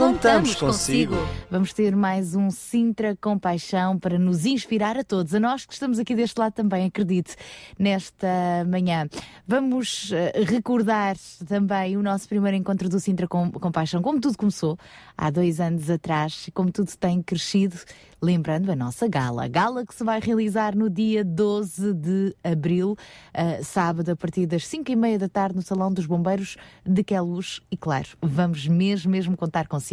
Contamos, consigo. Vamos ter mais um Sintra Compaixão para nos inspirar a todos, a nós que estamos aqui deste lado também, acredite, nesta manhã. Vamos uh, recordar também o nosso primeiro encontro do Sintra Com Compaixão, como tudo começou há dois anos atrás, como tudo tem crescido lembrando a nossa gala. Gala que se vai realizar no dia 12 de abril, uh, sábado, a partir das 5 e meia da tarde, no Salão dos Bombeiros de Queluz. E claro, vamos mesmo, mesmo contar consigo.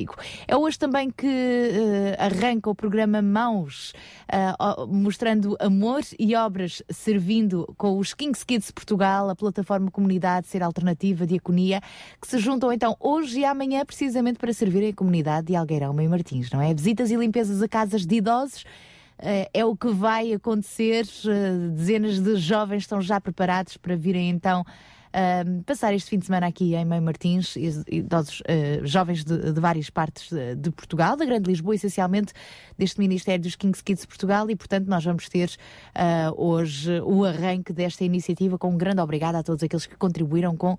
É hoje também que uh, arranca o programa Mãos, uh, mostrando amor e obras servindo com os Kings Kids Portugal, a plataforma Comunidade Ser Alternativa Diaconia, que se juntam então hoje e amanhã precisamente para servirem a comunidade de Algueirão e Martins, não é? Visitas e limpezas a casas de idosos. Uh, é o que vai acontecer. Dezenas de jovens estão já preparados para virem então uh, passar este fim de semana aqui em Mãe Martins, idosos, jovens de, de, várias partes de, de, Portugal, da Grande Lisboa, essencialmente deste Ministério dos Kings Kids Portugal, e portanto nós vamos ter hoje o arranque desta iniciativa com um grande obrigado a todos aqueles que contribuíram com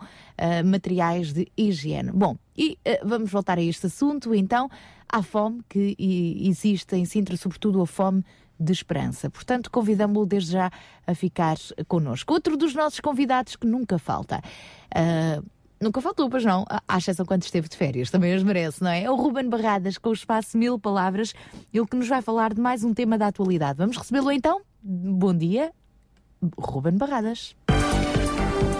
materiais de higiene. Bom, e vamos voltar a este assunto então à fome que existe em Sintra, sobretudo a fome de esperança. Portanto, convidamos-lo desde já a ficar connosco. Outro dos nossos convidados que nunca falta. Uh, nunca faltou, pois não, à exceção quando esteve de férias, também as merece, não é? É o Ruben Barradas com o espaço Mil Palavras, ele que nos vai falar de mais um tema da atualidade. Vamos recebê-lo então? Bom dia, Ruben Barradas.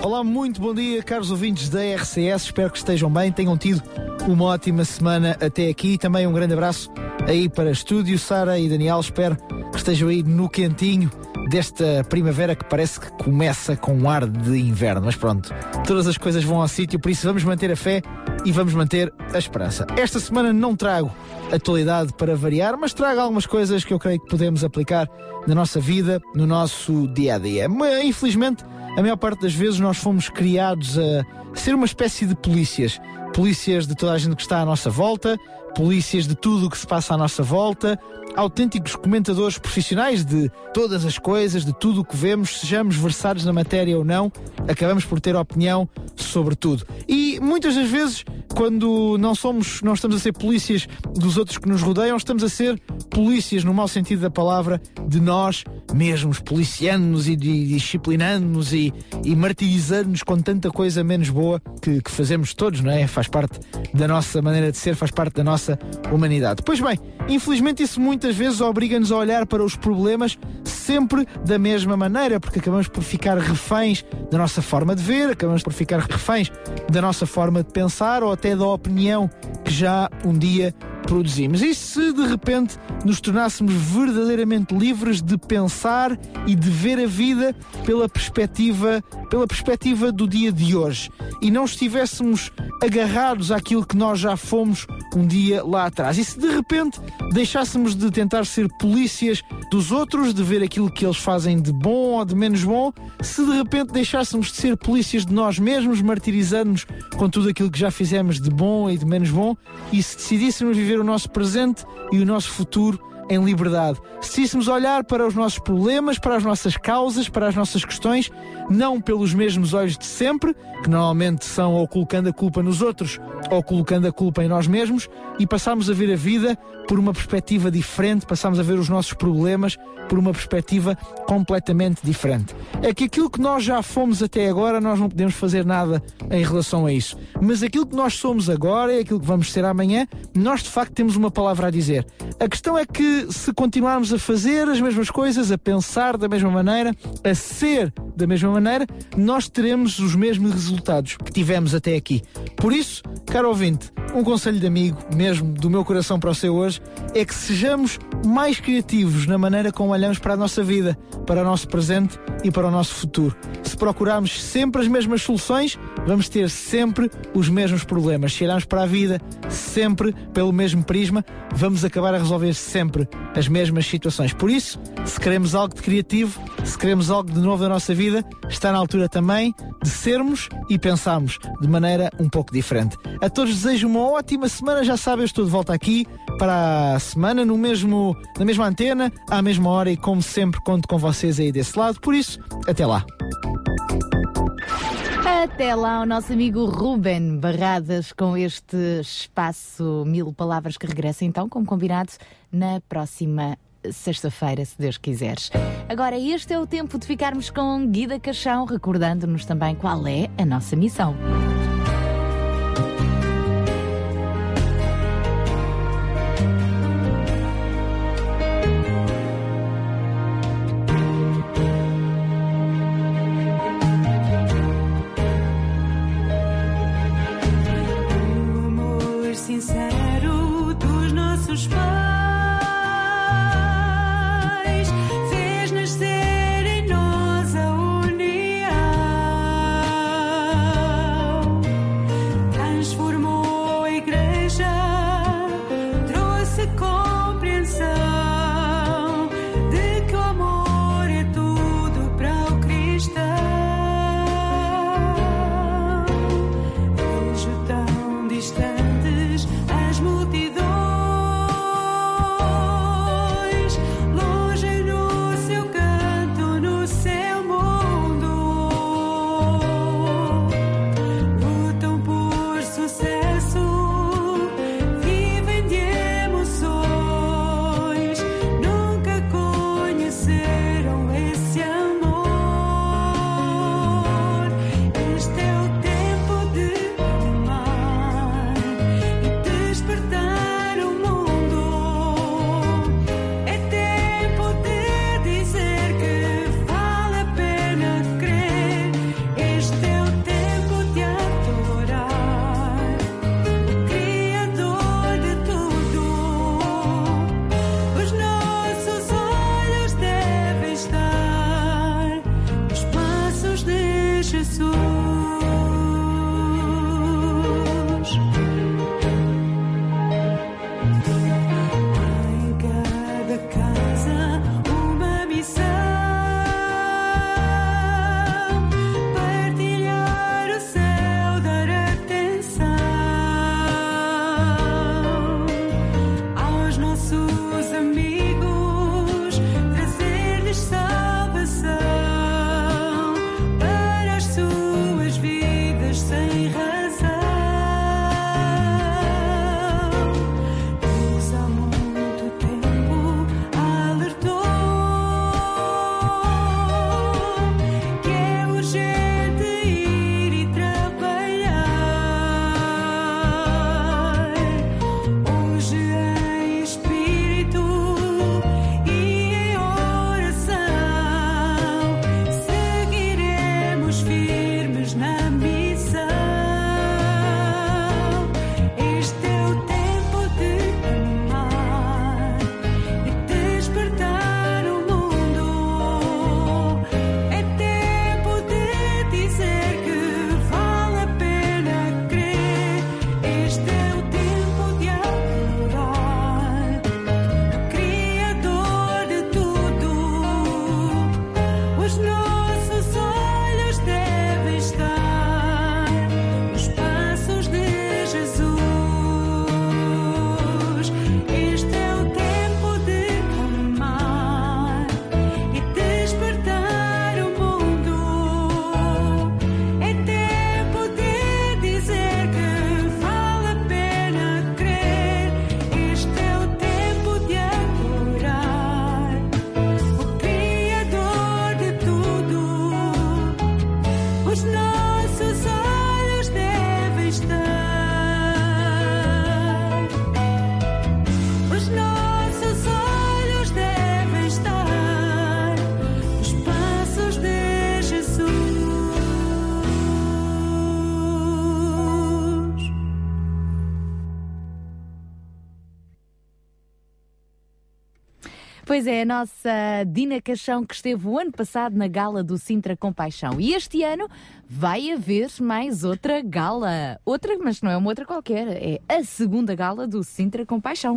Olá, muito bom dia, caros ouvintes da RCS. Espero que estejam bem, tenham tido uma ótima semana até aqui. Também um grande abraço aí para estúdio, Sara e Daniel. Espero que estejam aí no quentinho desta primavera que parece que começa com um ar de inverno. Mas pronto, todas as coisas vão ao sítio, por isso vamos manter a fé e vamos manter a esperança. Esta semana não trago atualidade para variar, mas trago algumas coisas que eu creio que podemos aplicar na nossa vida, no nosso dia a dia. Infelizmente, a maior parte das vezes fomos criados a ser uma espécie de polícias. Polícias de toda a gente que está à nossa volta, polícias de tudo o que se passa à nossa volta, autênticos comentadores profissionais de todas as coisas, de tudo o que vemos, sejamos versados na matéria ou não, acabamos por ter opinião sobre tudo. E muitas das vezes, quando não somos, não estamos a ser polícias dos outros que nos rodeiam, estamos a ser polícias, no mau sentido da palavra, de nós mesmos, policiando-nos e disciplinando-nos e, e martirizando-nos com tanta coisa menos boa que, que fazemos todos, não é? Faz parte da nossa maneira de ser, faz parte da nossa humanidade. Pois bem, infelizmente isso muitas vezes obriga-nos a olhar para os problemas sempre da mesma maneira, porque acabamos por ficar reféns da nossa forma de ver, acabamos por ficar reféns da nossa forma de pensar ou até da opinião que já um dia produzimos. E se de repente nos tornássemos verdadeiramente livres de pensar e de ver a vida pela perspectiva, pela perspectiva do dia de hoje e não estivéssemos agarrados àquilo que nós já fomos um dia lá atrás. E se de repente deixássemos de tentar ser polícias dos outros, de ver aquilo que eles fazem de bom ou de menos bom, se de repente deixássemos de ser polícias de nós mesmos, martirizando-nos com tudo aquilo que já fizemos de bom e de menos bom, e se decidíssemos viver o nosso presente e o nosso futuro em liberdade. Se decidíssemos olhar para os nossos problemas, para as nossas causas, para as nossas questões, não pelos mesmos olhos de sempre, que normalmente são ou colocando a culpa nos outros ou colocando a culpa em nós mesmos, e passarmos a ver a vida por uma perspectiva diferente, passamos a ver os nossos problemas por uma perspectiva completamente diferente. É que aquilo que nós já fomos até agora, nós não podemos fazer nada em relação a isso. Mas aquilo que nós somos agora e aquilo que vamos ser amanhã, nós de facto temos uma palavra a dizer. A questão é que se continuarmos a fazer as mesmas coisas, a pensar da mesma maneira, a ser da mesma maneira, nós teremos os mesmos resultados que tivemos até aqui. Por isso, caro ouvinte, um conselho de amigo, mesmo do meu coração para o seu hoje, é que sejamos mais criativos na maneira como olhamos para a nossa vida, para o nosso presente e para o nosso futuro. Se procurarmos sempre as mesmas soluções, vamos ter sempre os mesmos problemas. Se olharmos para a vida sempre pelo mesmo prisma, vamos acabar a resolver sempre as mesmas situações. Por isso, se queremos algo de criativo, se queremos algo de novo na nossa vida, está na altura também de sermos e pensarmos de maneira um pouco diferente. A todos desejo uma ótima semana, já sabem, eu estou de volta aqui para a semana no mesmo, na mesma antena, à mesma hora e como sempre conto com vocês aí desse lado. Por isso, até lá. Até lá, o nosso amigo Ruben Barradas com este espaço Mil Palavras que regressa então, como combinado, na próxima sexta-feira, se Deus quiseres. Agora, este é o tempo de ficarmos com Guida Caixão, recordando-nos também qual é a nossa missão. Pois é, a nossa Dina Caixão que esteve o ano passado na gala do Sintra Compaixão. E este ano vai haver mais outra gala. Outra, mas não é uma outra qualquer, é a segunda gala do Sintra Compaixão.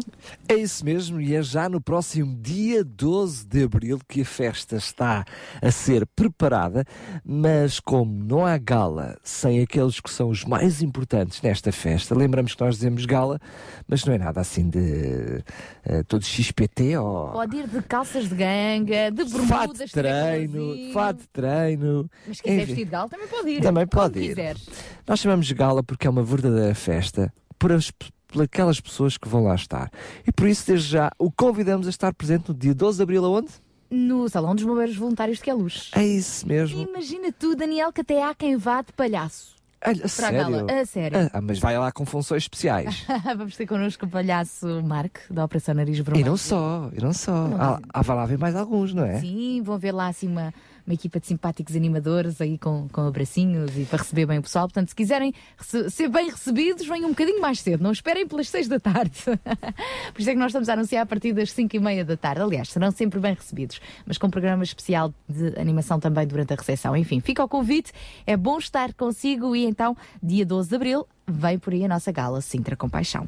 É isso mesmo, e é já no próximo dia 12 de abril que a festa está a ser preparada, mas como não há gala sem aqueles que são os mais importantes nesta festa, lembramos que nós dizemos gala, mas não é nada assim de uh, todo XPT ou. Pode ir de calças de ganga, de bermudas, fato de treino, de fato de treino. Mas se quiser vestir de gala também pode ir. Também pode ir. Quiseres. Nós chamamos de gala porque é uma verdadeira festa por as, por aquelas pessoas que vão lá estar. E por isso, desde já, o convidamos a estar presente no dia 12 de abril, aonde? No Salão dos Bombeiros Voluntários de Queluz. É isso mesmo. Imagina tu, Daniel, que até há quem vá de palhaço. A, a Para a sério? gala. A sério. Ah, mas vai lá com funções especiais. Vamos ter connosco o palhaço Mark, da Operação Nariz Vermelho. e não só, e não só. Não Há, vai- há, vai lá ver mais alguns, não é? Sim, vão ver lá assim uma, uma equipa de simpáticos animadores aí com, com abracinhos e para receber bem o pessoal. Portanto, se quiserem ser bem recebidos, venham um bocadinho mais cedo. Não esperem pelas seis da tarde. Por isso é que nós estamos a anunciar a partir das cinco e meia da tarde. Aliás, serão sempre bem recebidos, mas com programa especial de animação também durante a recepção. Enfim, fica o convite. É bom estar consigo e então, dia 12 de abril, vem por aí a nossa gala Sintra Compaixão.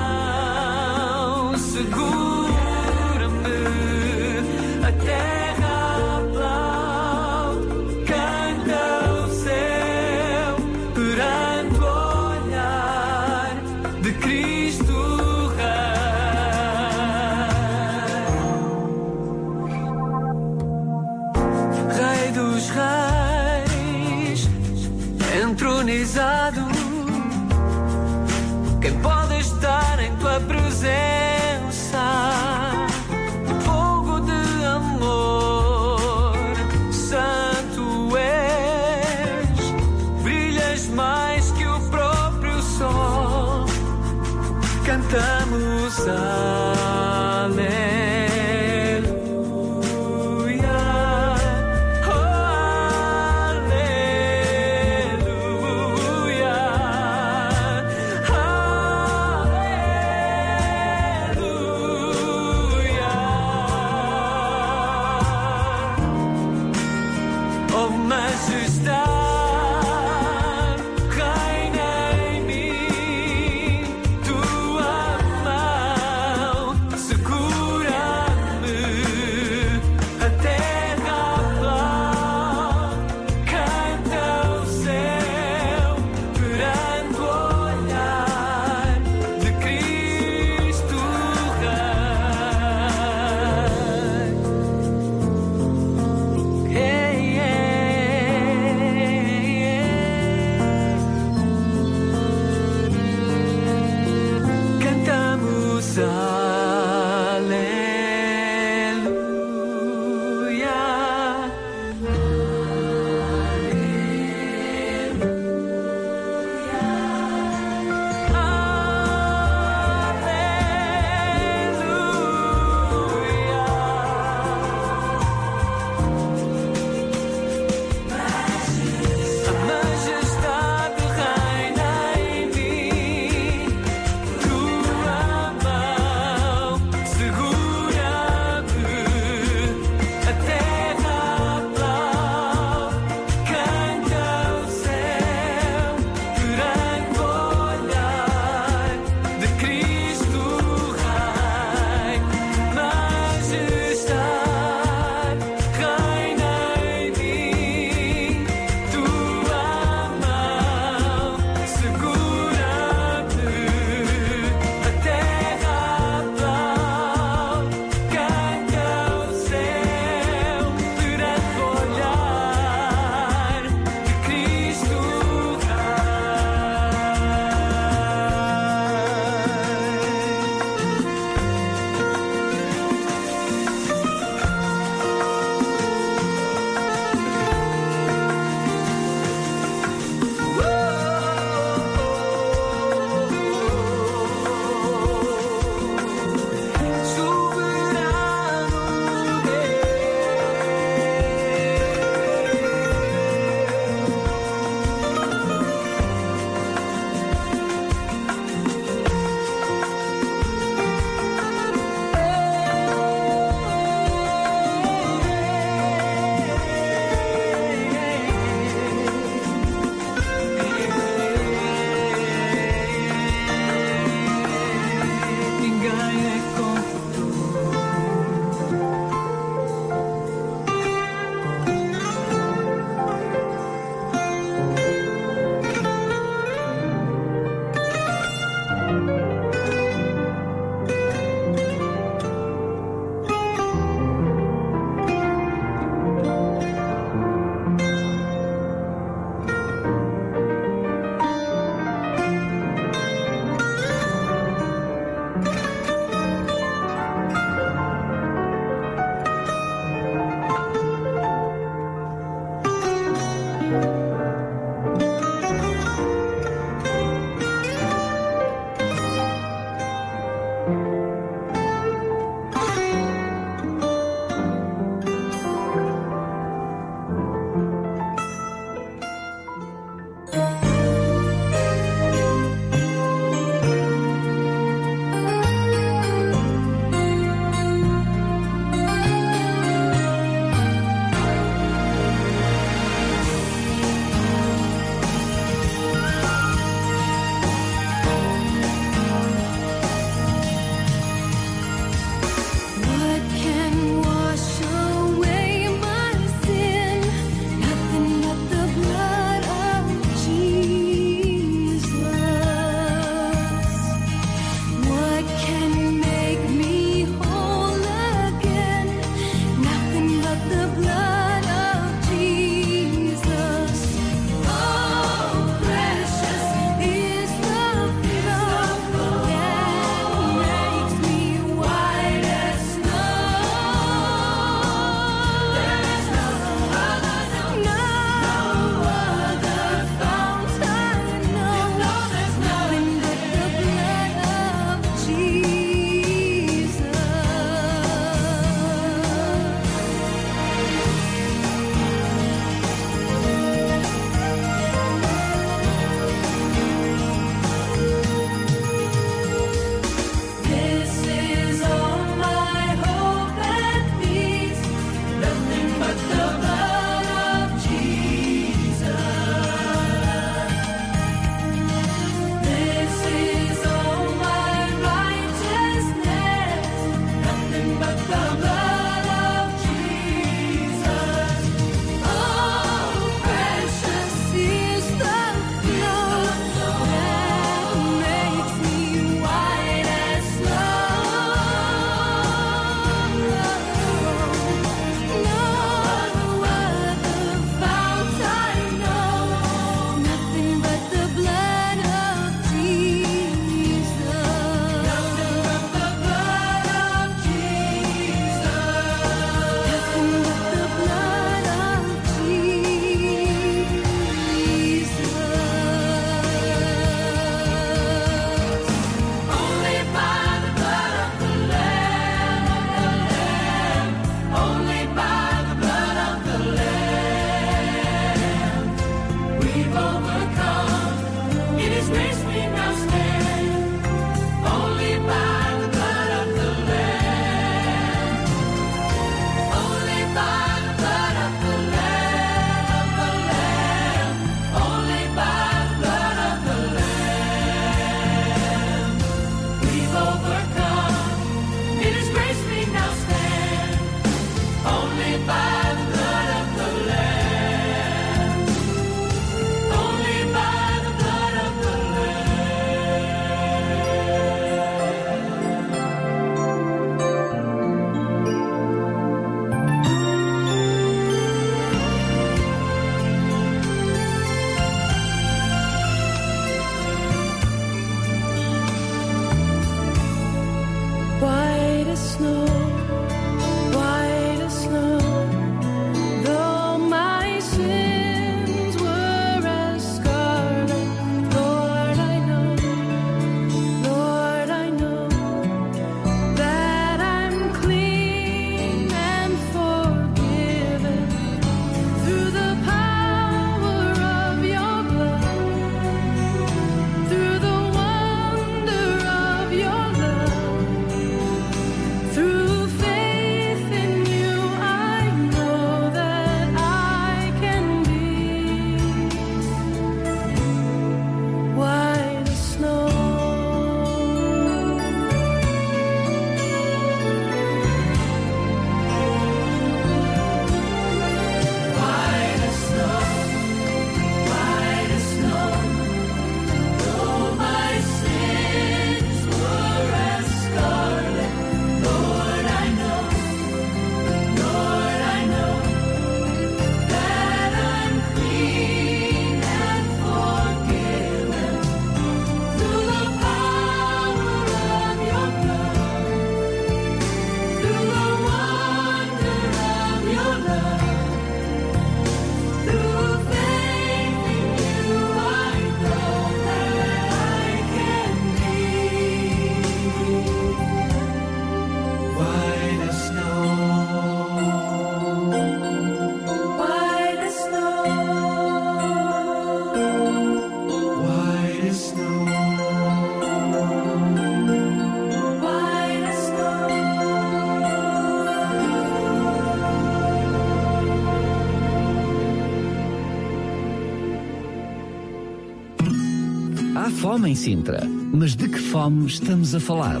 Fome em Sintra. Mas de que fome estamos a falar?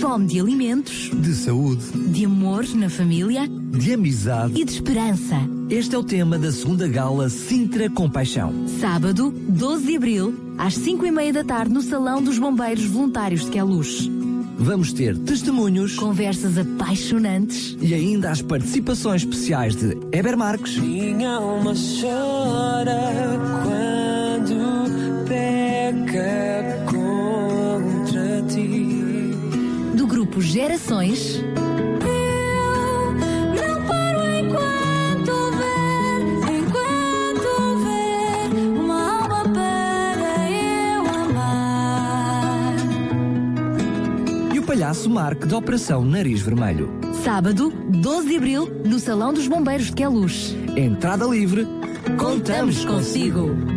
Fome de alimentos, De saúde, de amor na família de amizade. e de esperança. Este é o tema da segunda gala Sintra Compaixão. Sábado, 12 de abril, às 5 e meia da tarde, no Salão dos Bombeiros Voluntários de Queluz. Vamos ter testemunhos Conversas apaixonantes, e ainda as participações especiais de Eber Marques, Minha alma chora o palhaço Marco da Operação Nariz Vermelho. Sábado, 12 de abril, no Salão dos Bombeiros de Queluz. Entrada livre, Contamos consigo.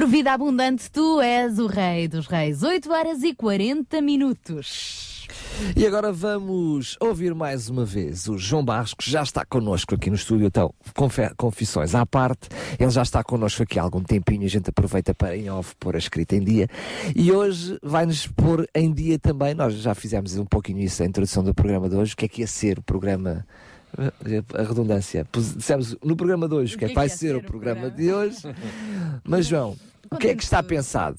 Cor Vida Abundante, tu és o Rei dos Reis. 8 horas e 40 minutos. E agora vamos ouvir mais uma vez o João Barros, que já está connosco aqui no estúdio. Então, confissões à parte, ele já está connosco aqui há algum tempinho. A gente aproveita para em off pôr a escrita em dia. E hoje vai-nos pôr em dia também. Nós já fizemos um pouquinho isso, a introdução do programa de hoje. O que é que ia ser o programa? A redundância. Dissemos no programa de hoje o que é que vai ser o programa de hoje. Mas, João, o que é que está pensado?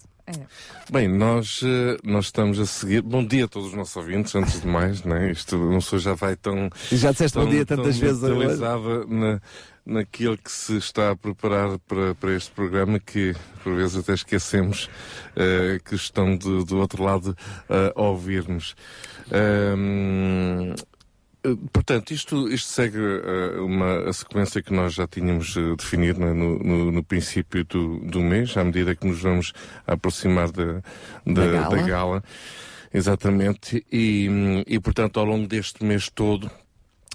Bem, nós, eh, nós estamos a seguir. Bom dia a todos os nossos ouvintes, antes de mais, né? Isto não sou já vai tão. E já disseste bom tão- dia tantas tão vezes hoje. na, naquilo que se está a preparar para, para este programa que por vezes até esquecemos eh, que estão do, do outro lado eh, a ouvir-nos. Eh, Portanto, isto, isto segue eh, uma, a sequência que nós já tínhamos eh, definido né, no, no, no princípio do, do mês, à medida que nos vamos aproximar da, da, Da gala. da gala. Exatamente. E, e, portanto, ao longo deste mês todo,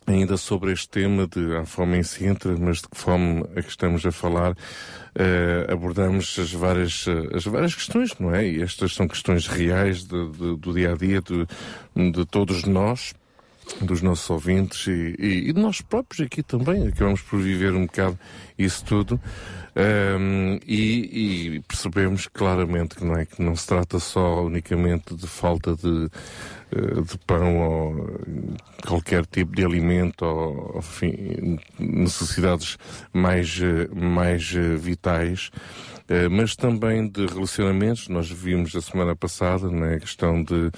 ainda sobre este tema de a fome em Sintra, mas de que fome é que estamos a falar, eh, abordamos as várias, eh, as várias questões, não é? E estas são questões reais de- de- do dia a dia de, de todos nós dos nossos ouvintes e, e, e de nós próprios aqui também, acabamos por viver um bocado isso tudo Ahm, e, e percebemos claramente que não é que não se trata só unicamente de falta de, eh, de pão ou qualquer tipo de alimento ou enfim, necessidades mais, eh, mais eh, vitais mas também de relacionamentos. Nós vimos a semana passada né, a questão de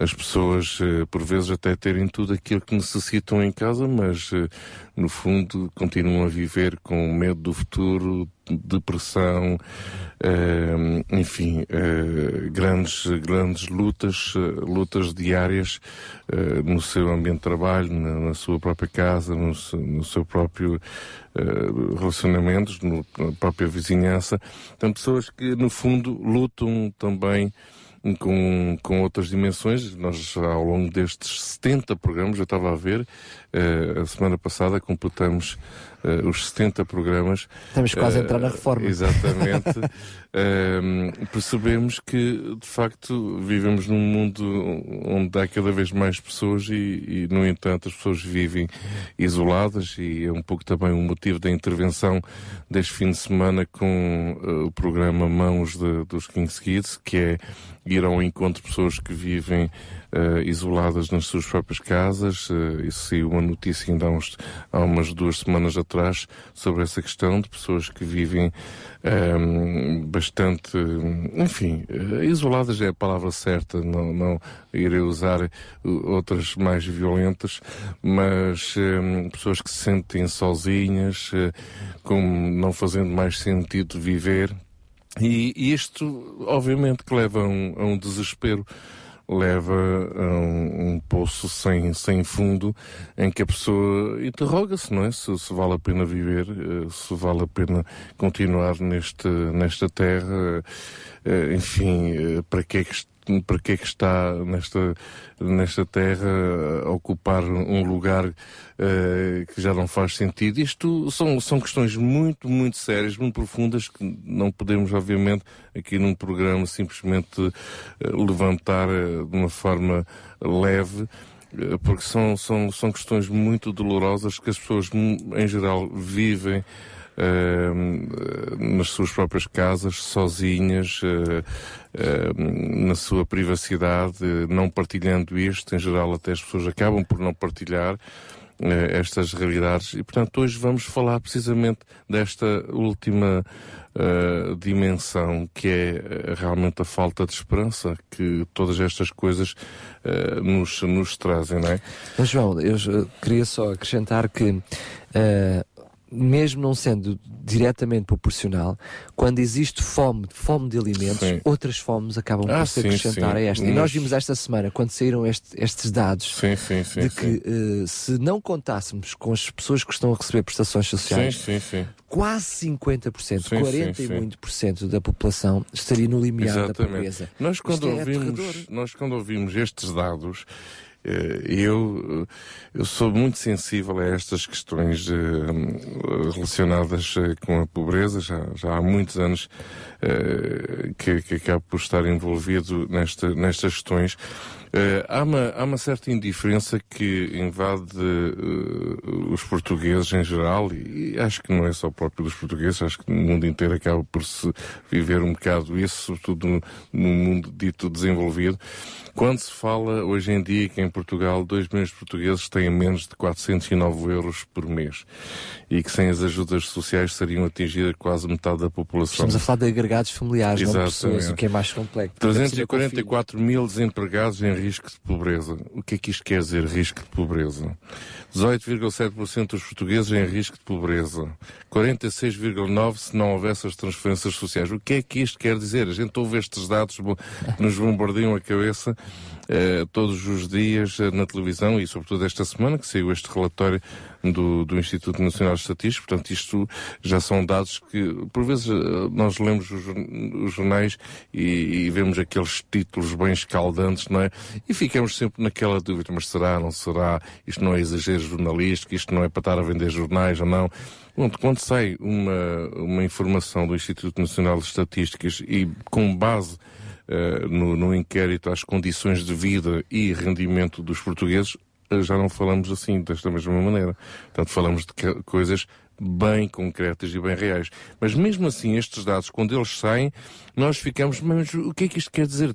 as pessoas, eh, por vezes, até terem tudo aquilo que necessitam em casa, mas, eh, no fundo, continuam a viver com medo do futuro, depressão, eh, enfim, grandes, grandes lutas, lutas diárias no seu ambiente de trabalho, na, sua própria casa, no, seu- próprio relacionamentos, na própria vizinhança. Então, pessoas que, no fundo, lutam também com, com outras dimensões. Nós, ao longo destes 70 programas, eu estava a ver, eh, a semana passada completamos eh, os 70 programas. Estamos quase a Eh, entrar na reforma. Exatamente. Ehm, percebemos que, de facto, vivemos num mundo onde há cada vez mais pessoas e, e, no entanto, as pessoas vivem isoladas e é um pouco também o motivo da intervenção deste fim de semana com eh, o programa Mãos de- dos King's Kids, que é ir ao encontro de pessoas que vivem eh, isoladas nas suas próprias casas. Uh, isso saiu uma notícia ainda há, uns, há umas duas semanas atrás sobre essa questão de pessoas que vivem ehm, bastante, enfim, eh, isoladas é a palavra certa, não, não irei usar outras mais violentas, mas ehm, pessoas que se sentem sozinhas, como não fazendo mais sentido viver. E, e isto, obviamente, que leva a um, a um desespero, leva a um, um poço sem, sem fundo, em que a pessoa interroga-se, não é? Se, se vale a pena viver, eh, se vale a pena continuar neste, nesta terra, eh, enfim, eh, para que é que est- para que é que está nesta, nesta terra a ocupar um lugar eh, que já não faz sentido. Isto são, são questões muito, muito sérias, muito profundas, que não podemos, obviamente, aqui num programa simplesmente eh, levantar eh, de uma forma leve. Porque são, são, são questões muito dolorosas que as pessoas, em geral, vivem nas suas próprias casas, sozinhas, eh, eh, na sua privacidade, eh, não partilhando isto. Em geral, até as pessoas acabam por não partilhar eh, estas realidades. E, portanto, hoje vamos falar precisamente desta última eh, dimensão, que é eh, realmente a falta de esperança que todas estas coisas eh, nos, nos trazem, não é? Mas João, eu eh, queria só acrescentar que eh, mesmo não sendo diretamente proporcional, quando existe fome, fome de alimentos, Sim. outras fomes acabam Ah, por se sim, acrescentar sim. a esta. E nós vimos esta semana, quando saíram este- estes dados, de que eh, se não contássemos com as pessoas que estão a receber prestações sociais, quase 50%, Sim, 40 sim, e muito por cento da população estaria no limiar da Exatamente. pobreza. Nós quando, Isto é ouvimos, aterrador. nós quando ouvimos estes dados, Eu, eu sou muito sensível a estas questões eh, relacionadas eh, com a pobreza. Já, já há muitos anos eh, que, que acabo por estar envolvido nesta, nestas questões. Eh, há, uma, há uma certa indiferença que invade eh, os portugueses em geral, e, e acho que não é só próprio dos portugueses, acho que no mundo inteiro acaba por se viver um bocado isso, sobretudo no, no mundo dito desenvolvido. Quando se fala hoje em dia que em Portugal 2 milhões de portugueses têm menos de 409 euros por mês e que sem as ajudas sociais seriam atingidas quase metade da população. Estamos a falar de agregados familiares, não Exatamente. pessoas, o que é mais complexo. Porque é possível com 344 mil desempregados em risco de pobreza. O que é que isto quer dizer, risco de pobreza? 18,7% dos portugueses em risco de pobreza. 46,9% se não houvesse as transferências sociais. O que é que isto quer dizer? A gente ouve estes dados que nos bombardeiam a cabeça eh, todos os dias eh, na televisão e sobretudo esta semana que saiu este relatório do, do Instituto Nacional de Estatística. Portanto, isto já são dados que, por vezes, eh, nós lemos os, os jornais e, e vemos aqueles títulos bem escaldantes, não é? E ficamos sempre naquela dúvida, mas será, não será? Isto não é exagero jornalístico, isto não é para estar a vender jornais ou não? Bom, quando sai uma, uma informação do Instituto Nacional de Estatísticas e com base no, no inquérito às condições de vida e rendimento dos portugueses, eh, já não falamos assim, desta mesma maneira. Portanto, falamos de coisas bem concretas e bem reais. Mas mesmo assim, estes dados, quando eles saem, nós ficamos, mas o que é que isto quer dizer?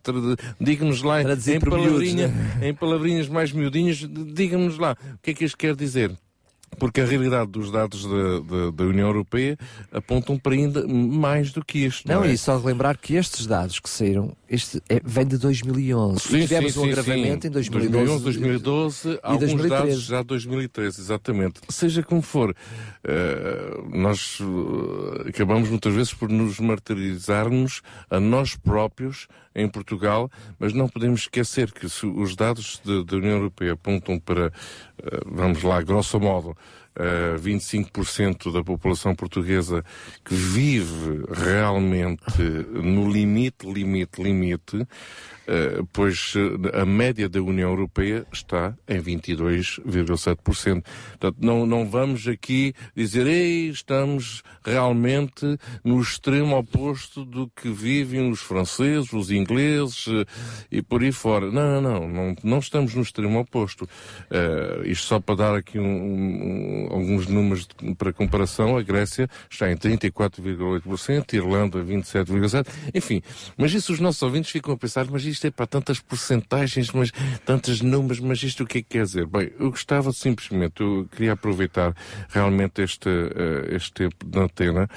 Diga-nos lá, em, por miúdos, palavrinha, né? em palavrinhas mais miudinhas, diga-nos lá, o que é que isto quer dizer? Porque a realidade dos dados da, da, da União Europeia apontam para ainda mais do que isto. Não, é? e só relembrar que estes dados que saíram, este é, vem de 2011. Sim, tivemos sim, um sim, agravamento sim. em 2012. 2012, e alguns 2013. dados já 2013, exatamente. Seja como for, eh, nós eh, acabamos muitas vezes por nos martirizarmos a nós próprios em Portugal, mas não podemos esquecer que se os dados da União Europeia apontam para, eh, vamos lá, grosso modo, eh, 25% da população portuguesa que vive realmente no limite, limite, limite, eh, pois eh, a média da União Europeia está em 22,7%. Portanto, não, não vamos aqui dizer, ei, estamos realmente no extremo oposto do que vivem os franceses, os ingleses eh, e por aí fora. Não, não, não, não, não estamos no extremo oposto. Eh, isto só para dar aqui um- um- alguns números de- para comparação, a Grécia está em 34,8%, Irlanda 27,7%, enfim. Mas isso os nossos ouvintes ficam a pensar, mas isto é para tantas porcentagens, mas tantos números, mas isto o que é que quer dizer? Bem, eu gostava simplesmente, eu queria aproveitar realmente este, eh, este tempo de antena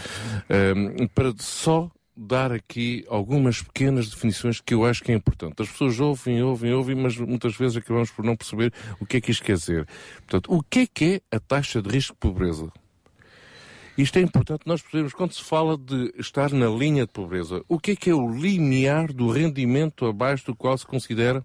eh, para só dar aqui algumas pequenas definições que eu acho que é importante. As pessoas ouvem, ouvem, ouvem, mas muitas vezes acabamos por não perceber o que é que isto quer dizer. Portanto, o que é que é a taxa de risco de pobreza? Isto é importante nós percebermos quando se fala de estar na linha de pobreza. O que é que é o limiar do rendimento abaixo do qual se considera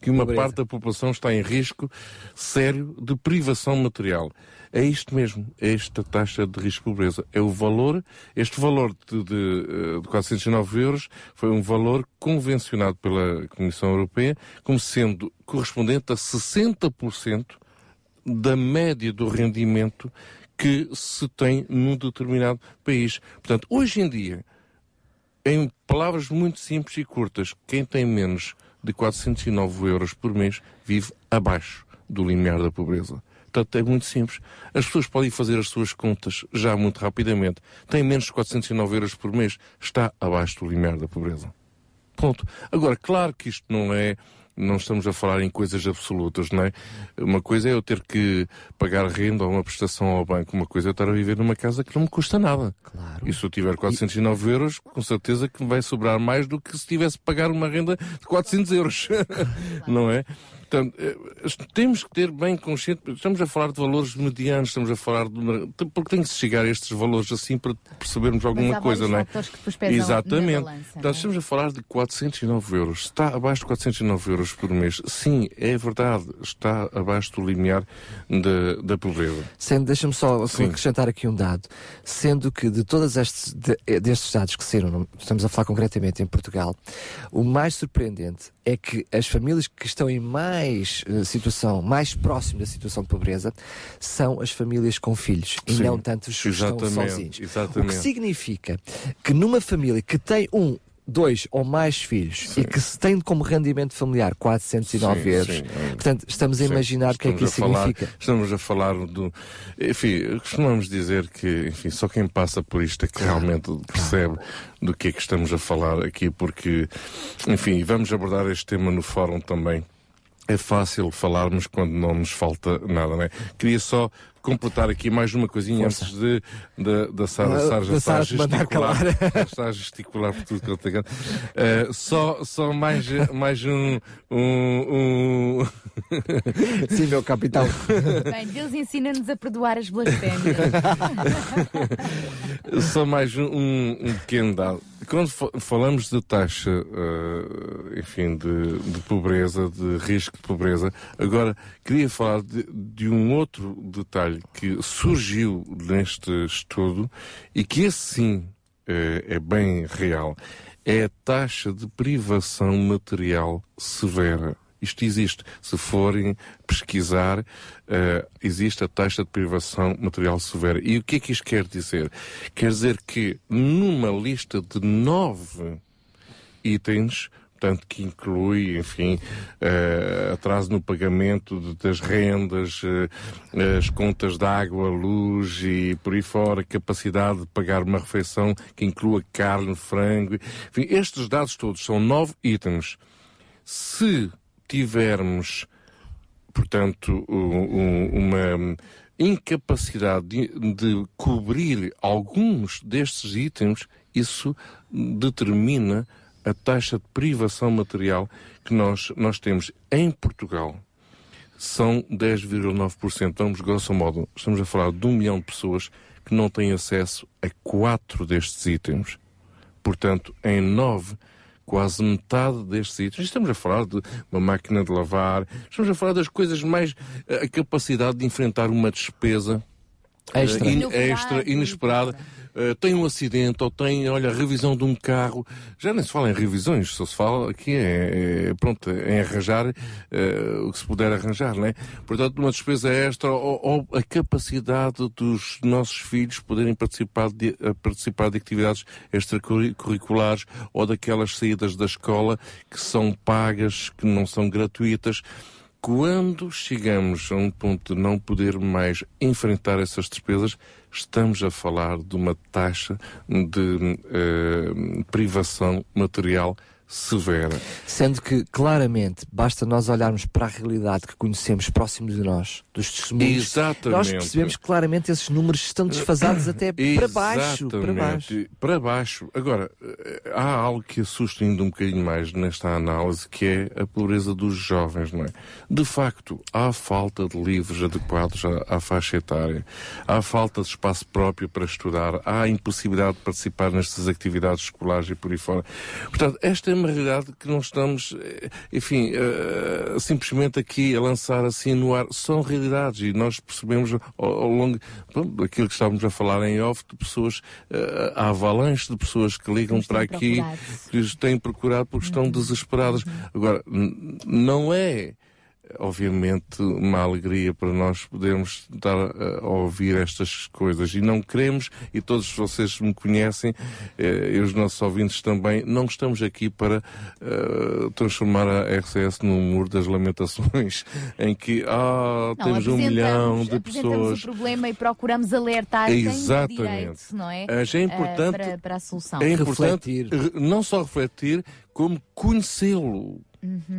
que uma Pobreza. parte da população está em risco sério de privação material. É isto mesmo, é esta taxa de risco de pobreza. É o valor, este valor de, de, eh, de 409 euros foi um valor convencionado pela Comissão Europeia como sendo correspondente a 60% da média do rendimento que se tem num determinado país. Portanto, hoje em dia, em palavras muito simples e curtas, quem tem menos de 409 euros por mês vive abaixo do limiar da pobreza. Portanto, é muito simples. As pessoas podem fazer as suas contas já muito rapidamente. Tem menos de 409 euros por mês, está abaixo do limiar da pobreza. Ponto. Agora, claro que isto não é. Não estamos a falar em coisas absolutas, não é? Uma coisa é eu ter que pagar renda ou uma prestação ao banco, uma coisa é eu estar a viver numa casa que não me custa nada. Claro. E se eu tiver 409 euros, com certeza que me vai sobrar mais do que se tivesse que pagar uma renda de 400 euros. não é? Portanto, eh, temos que ter bem consciente, estamos a falar de valores medianos, estamos a falar de uma, porque tem que chegar a estes valores assim para percebermos alguma há coisa, não é? que Exatamente. balança, Portanto, é? estamos a falar de 409 euros. Está abaixo de 409 euros por mês. Sim, é verdade, está abaixo do limiar da, da pobreza. Sendo, deixa-me só Sim. acrescentar aqui um dado, sendo que de todos estes, de- eh, destes dados que saíram, estamos a falar concretamente em Portugal, o mais surpreendente é que as famílias que estão em mais mais eh, situação, mais próximo da situação de pobreza, são as famílias com filhos e Sim, não tanto os que estão exatamente, sozinhos. O exatamente. que significa que numa família que tem um dois ou mais filhos e que se tem como rendimento familiar 409 Sim, euros, sim, é. portanto, estamos a Sim, imaginar o que é que isso falar- significa. Estamos a falar do. Enfim, costumamos dizer que enfim, só quem passa por isto é que realmente percebe do que é que estamos a falar aqui, porque, enfim, vamos abordar este tema no fórum também. É fácil falarmos quando não nos falta nada, não é? Queria só completar aqui mais uma coisinha Força. antes de, da da Sara, Sara da já está a gesticular, já está a gesticular por tudo que eu tenho. Eh, só, só mais, mais um, um, um... Sim, meu capitão. Bem, Deus ensina-nos a perdoar as blasfémias. Só mais um, um- um pequeno dado. Quando fa- falamos de taxa, eh, enfim, de, de pobreza, de risco de pobreza, agora queria falar de, de um outro detalhe que surgiu neste estudo e que esse sim eh, é bem real. É a taxa de privação material severa. Isto existe. Se forem pesquisar, eh, existe a taxa de privação material severa. E o que é que isto quer dizer? Quer dizer que numa lista de nove itens, portanto, que inclui, enfim, eh, atraso no pagamento de- das rendas, eh, as contas de água, luz e por aí fora, capacidade de pagar uma refeição que inclua carne, frango, enfim, estes dados todos são nove itens. Se tivermos, portanto, um- um- uma incapacidade de, de cobrir alguns destes itens, isso determina a taxa de privação material que nós, nós temos em Portugal. São 10,9%. Vamos, grosso modo, estamos a falar de um milhão de pessoas que não têm acesso a quatro destes itens. Portanto, em nove, quase metade destes itens, estamos a falar de uma máquina de lavar, estamos a falar das coisas mais. a capacidade de enfrentar uma despesa Extra. eh, in- Inesperada. extra, inesperada. Eh, tem um acidente ou tem, olha, revisão de um carro. Já nem se fala em revisões, só se fala aqui é, é, pronto, em arranjar eh, o que se puder arranjar, né? Portanto, uma despesa extra ou, ou a capacidade dos nossos filhos poderem participar de, participar de atividades extracurriculares ou daquelas saídas da escola que são pagas, que não são gratuitas. Quando chegamos a um ponto de não poder mais enfrentar essas despesas, estamos a falar de uma taxa de eh, privação material severa. Sendo que, claramente, basta nós olharmos para a realidade que conhecemos próximo de nós, dos testemunhos, Exatamente. nós percebemos que claramente esses números estão desfasados até para baixo, para baixo. Para baixo. Agora, eh, há algo que assusta ainda um bocadinho mais nesta análise, que é a pobreza dos jovens, não é? De facto, há falta de livros adequados à, à faixa etária, há falta de espaço próprio para estudar, há impossibilidade de participar nestas atividades escolares e por aí fora. Portanto, esta é uma realidade que não estamos, eh, enfim, eh, simplesmente aqui a lançar assim no ar. São realidades e nós percebemos ao, ao longo bom, daquilo que estávamos a falar em off de pessoas, eh, a avalanche de pessoas que ligam para aqui, procurado. que os têm procurado porque estão desesperadas. Agora, n- não é obviamente uma alegria para nós podermos estar a, ouvir estas coisas e não queremos e todos vocês me conhecem eh, e os nossos ouvintes também não estamos aqui para eh, transformar a RCS num muro das lamentações em que ah, Não, temos um apresentamos- milhão de pessoas o problema e procuramos alertar Exatamente. direito, não é? Mas é importante- Ah, para, para a solução. é importante Refletir. re- não só refletir como conhecê-lo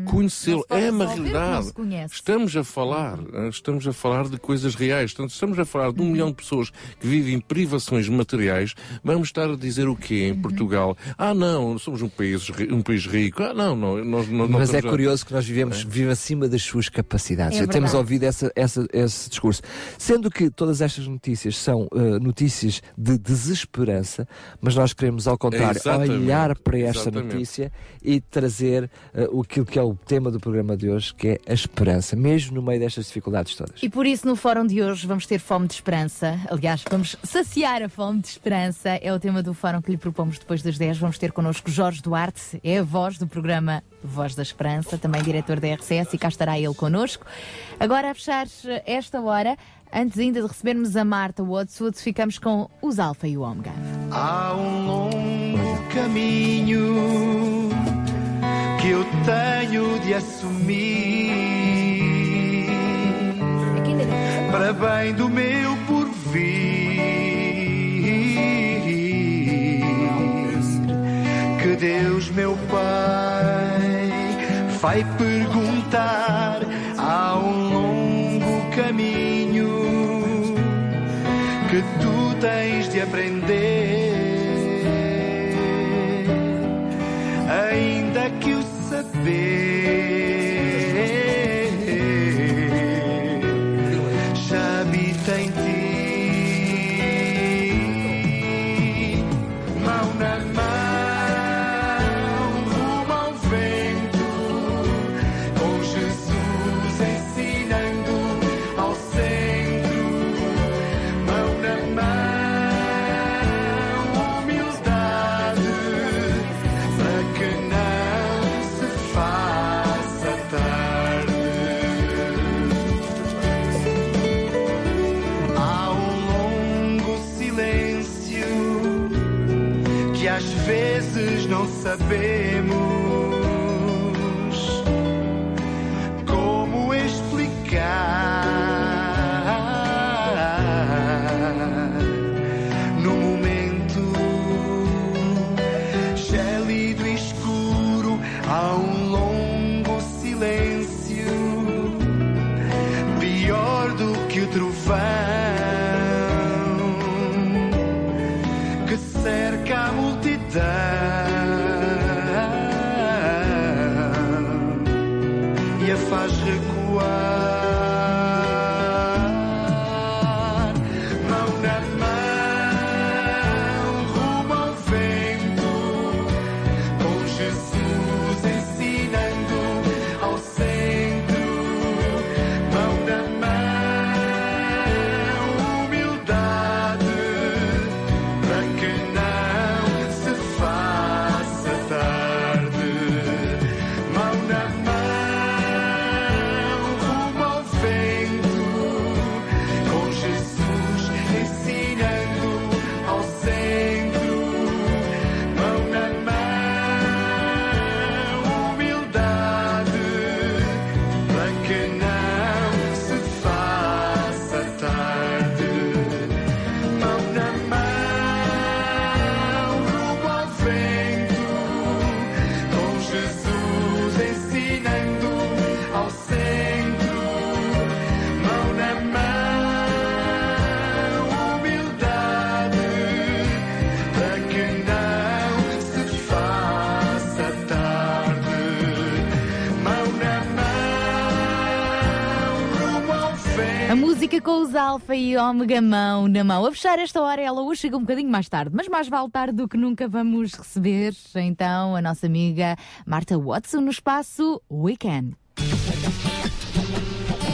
conhecê-lo. Não se é uma que não realidade. estamos a falar eh, estamos a falar de coisas reais. Portanto, estamos a falar de um milhão de pessoas que vivem privações materiais vamos estar a dizer o quê em Portugal? Ah não somos um país um país rico. Ah não não nós, nós não Mas é estamos a- curioso que nós vivemos, vivemos acima das suas capacidades. É Já temos ouvido essa, essa- esse discurso. Sendo que todas estas notícias são eh, notícias de desesperança, mas nós queremos, ao contrário, Exatamente. olhar para esta Exatamente. notícia e trazer eh, o aquilo que é o tema do programa de hoje, que é a esperança, mesmo no meio destas dificuldades todas. E por isso, no fórum de hoje, vamos ter fome de esperança. Aliás, vamos saciar a fome de esperança. É o tema do fórum que lhe propomos depois das 10. Vamos ter connosco Jorge Duarte, é a voz do programa Voz da Esperança, também diretor da RCS, e cá estará ele connosco. Agora, a fechar esta hora, antes ainda de recebermos a Marta Wadswood, ficamos com os Alfa e o Ômega. Há um longo caminho eu tenho de assumir para bem do meu porvir. Que Deus, meu Pai, vai perguntar. Há um longo caminho que tu tens de aprender. Com os Alfa e Ômega mão na mão. A fechar esta hora, ela hoje chega um bocadinho mais tarde, mas mais vale tarde do que nunca vamos receber então a nossa amiga Marta Watson no espaço Weekend.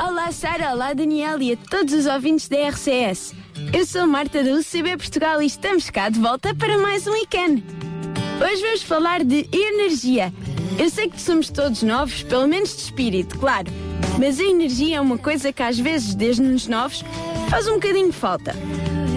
Olá Sara, olá Daniel e a todos os ouvintes da RCS. Eu sou Marta da UCB Portugal e estamos cá de volta para mais um weekend. Hoje vamos falar de energia. Eu sei que somos todos novos, pelo menos de espírito, claro. Mas a energia é uma coisa que às vezes, desde-nos novos, faz um bocadinho falta.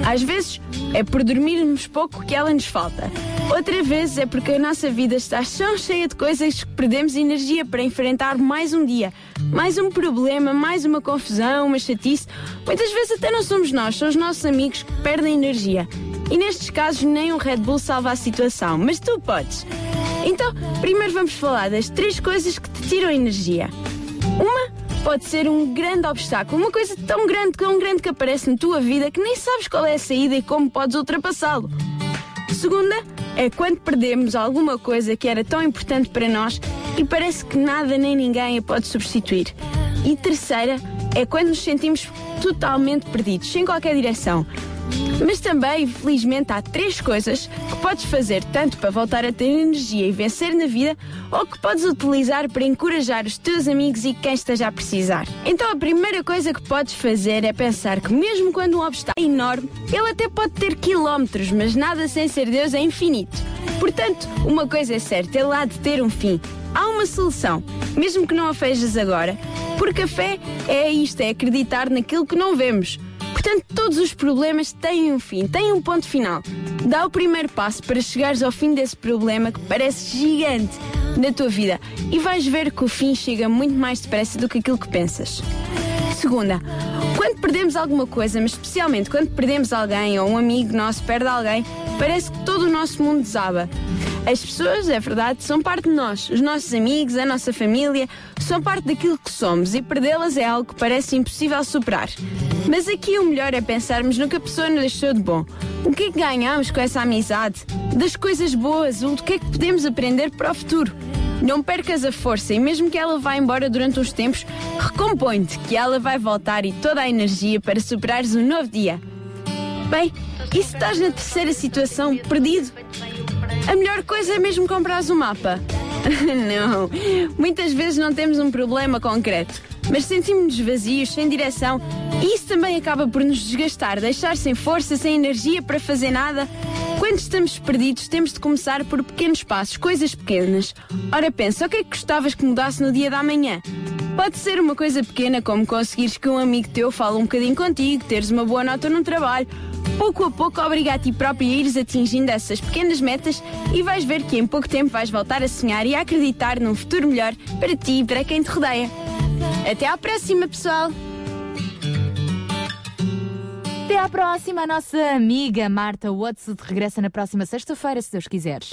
Às vezes é por dormirmos pouco que ela nos falta. Outra vez é porque a nossa vida está tão cheia de coisas que perdemos energia para enfrentar mais um dia, mais um problema, mais uma confusão, uma chatice. Muitas vezes até não somos nós, são os nossos amigos que perdem energia. E nestes casos nem um Red Bull salva a situação, mas tu podes. Então, primeiro vamos falar das três coisas que te tiram energia. Uma pode ser um grande obstáculo, uma coisa tão grande, tão grande que aparece na tua vida que nem sabes qual é a saída e como podes ultrapassá-lo. Segunda é quando perdemos alguma coisa que era tão importante para nós e parece que nada nem ninguém a pode substituir. E terceira é quando nos sentimos totalmente perdidos, sem qualquer direção. Mas também, felizmente, há três coisas que podes fazer tanto para voltar a ter energia e vencer na vida, ou que podes utilizar para encorajar os teus amigos e quem esteja a precisar. Então, a primeira coisa que podes fazer é pensar que, mesmo quando um obstáculo é enorme, ele até pode ter quilómetros, mas nada sem ser Deus é infinito. Portanto, uma coisa é certa, ele há de ter um fim. Há uma solução, mesmo que não a vejas agora, porque a fé é isto, é acreditar naquilo que não vemos. Portanto, todos os problemas têm um fim, têm um ponto final. Dá o primeiro passo para chegares ao fim desse problema que parece gigante na tua vida e vais ver que o fim chega muito mais depressa do que aquilo que pensas. Segunda, quando perdemos alguma coisa, mas especialmente quando perdemos alguém ou um amigo nosso perde alguém, parece que todo o nosso mundo desaba. As pessoas, é verdade, são parte de nós. Os nossos amigos, a nossa família, são parte daquilo que somos e perdê-las é algo que parece impossível superar. Mas aqui o melhor é pensarmos no que a pessoa nos deixou de bom. O que é que ganhamos com essa amizade? Das coisas boas, o que é que podemos aprender para o futuro? Não percas a força e mesmo que ela vá embora durante uns tempos, recompõe-te que ela vai voltar e toda a energia para superares um novo dia. Bem, e se estás na terceira situação, perdido? A melhor coisa é mesmo comprares um mapa. não, muitas vezes não temos um problema concreto, mas sentimos-nos vazios, sem direção, e isso também acaba por nos desgastar, deixar sem força, sem energia para fazer nada. Quando estamos perdidos, temos de começar por pequenos passos, coisas pequenas. Ora, pensa, o que é que gostavas que mudasse no dia da manhã? Pode ser uma coisa pequena, como conseguires que um amigo teu fale um bocadinho contigo, teres uma boa nota num trabalho. Pouco a pouco, obriga a ti próprio a ires atingindo essas pequenas metas e vais ver que em pouco tempo vais voltar a sonhar e a acreditar num futuro melhor para ti e para quem te rodeia. Até à próxima, pessoal! Até à próxima, a nossa amiga Marta Watson regressa na próxima sexta-feira, se Deus quiseres.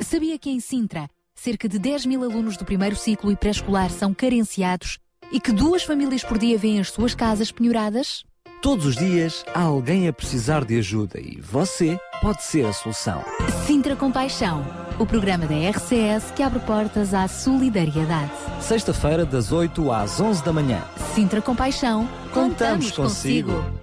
Sabia que em Sintra, cerca de 10 mil alunos do primeiro ciclo e pré-escolar são carenciados e que duas famílias por dia vêm as suas casas penhoradas? Todos os dias há alguém a precisar de ajuda e você pode ser a solução. Sintra Compaixão, o programa da RCS que abre portas à solidariedade. Sexta-feira, das 8 às 11 da manhã. Sintra Compaixão, Contamos consigo.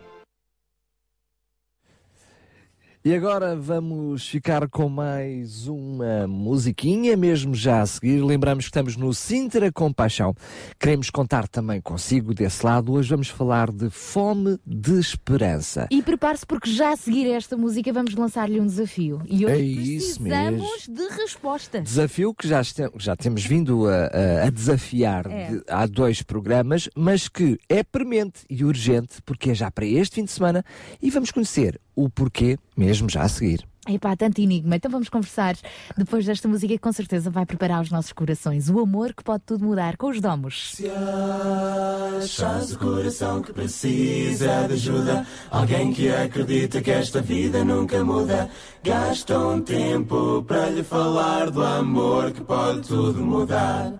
E agora vamos ficar com mais uma musiquinha, mesmo já a seguir. Lembramos que estamos no Sintra Compaixão. Queremos contar também consigo desse lado. Hoje vamos falar de fome de esperança. E prepare-se porque já a seguir a esta música vamos lançar-lhe um desafio. E hoje É isso precisamos de resposta. Desafio que já, este- já temos vindo a, a- a desafiar É. de- há dois programas, mas que é premente e urgente porque é já para este fim de semana e vamos conhecer o porquê mesmo já a seguir. Epá, tanto enigma. Então vamos conversar depois desta música que com certeza vai preparar os nossos corações. O amor que pode tudo mudar com os domos. Achas o coração que precisa de ajuda? Alguém que acredita que esta vida nunca muda. Gasta um tempo para lhe falar do amor que pode tudo mudar.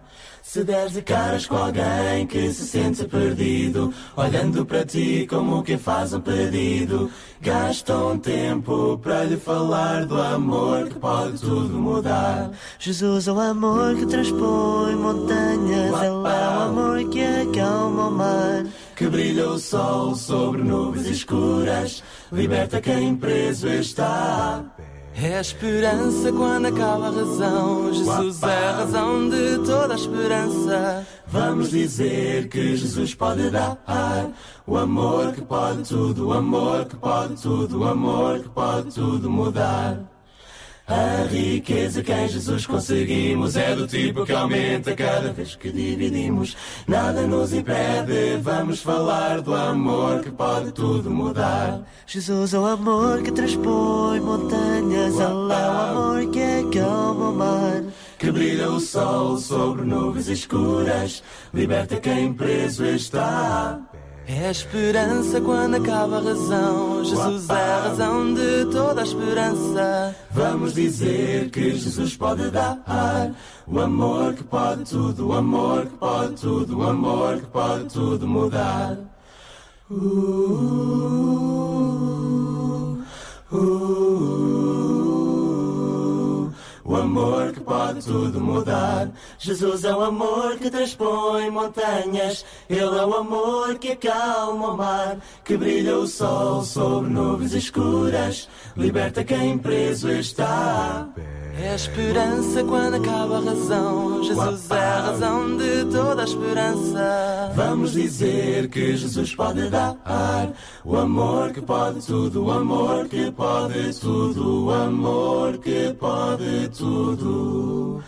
Se deres de caras com alguém que se sente perdido, olhando para ti como quem faz um pedido, gasta um tempo para lhe falar do amor que pode tudo mudar. Jesus é o amor que transpõe montanhas, é o amor que acalma o mar. Que brilha o sol sobre nuvens escuras, liberta quem preso está. É a esperança quando acaba a razão. Jesus é a razão de toda a esperança. Vamos dizer que Jesus pode dar o amor que pode tudo, o amor que pode tudo, o amor que pode tudo mudar. A riqueza que em Jesus conseguimos é do tipo que aumenta cada vez que dividimos. Nada nos impede, vamos falar do amor que pode tudo mudar. Jesus é o amor que transpõe montanhas, Ele é o amor que acalma o mar. Que brilha o sol sobre nuvens escuras, liberta quem preso está. É a esperança quando acaba a razão. Jesus é a razão de toda a esperança. Vamos dizer que Jesus pode dar o amor que pode tudo, o amor que pode tudo, o amor que pode tudo mudar. Uh, uh, uh, o amor que pode tudo mudar. Jesus é o amor que transpõe montanhas, Ele é o amor que acalma o mar, que brilha o sol sobre nuvens escuras, liberta quem preso está. É a esperança quando acaba a razão. Jesus é a razão de toda a esperança. Vamos dizer que Jesus pode dar o amor que pode tudo, o amor que pode tudo, o amor que pode tudo,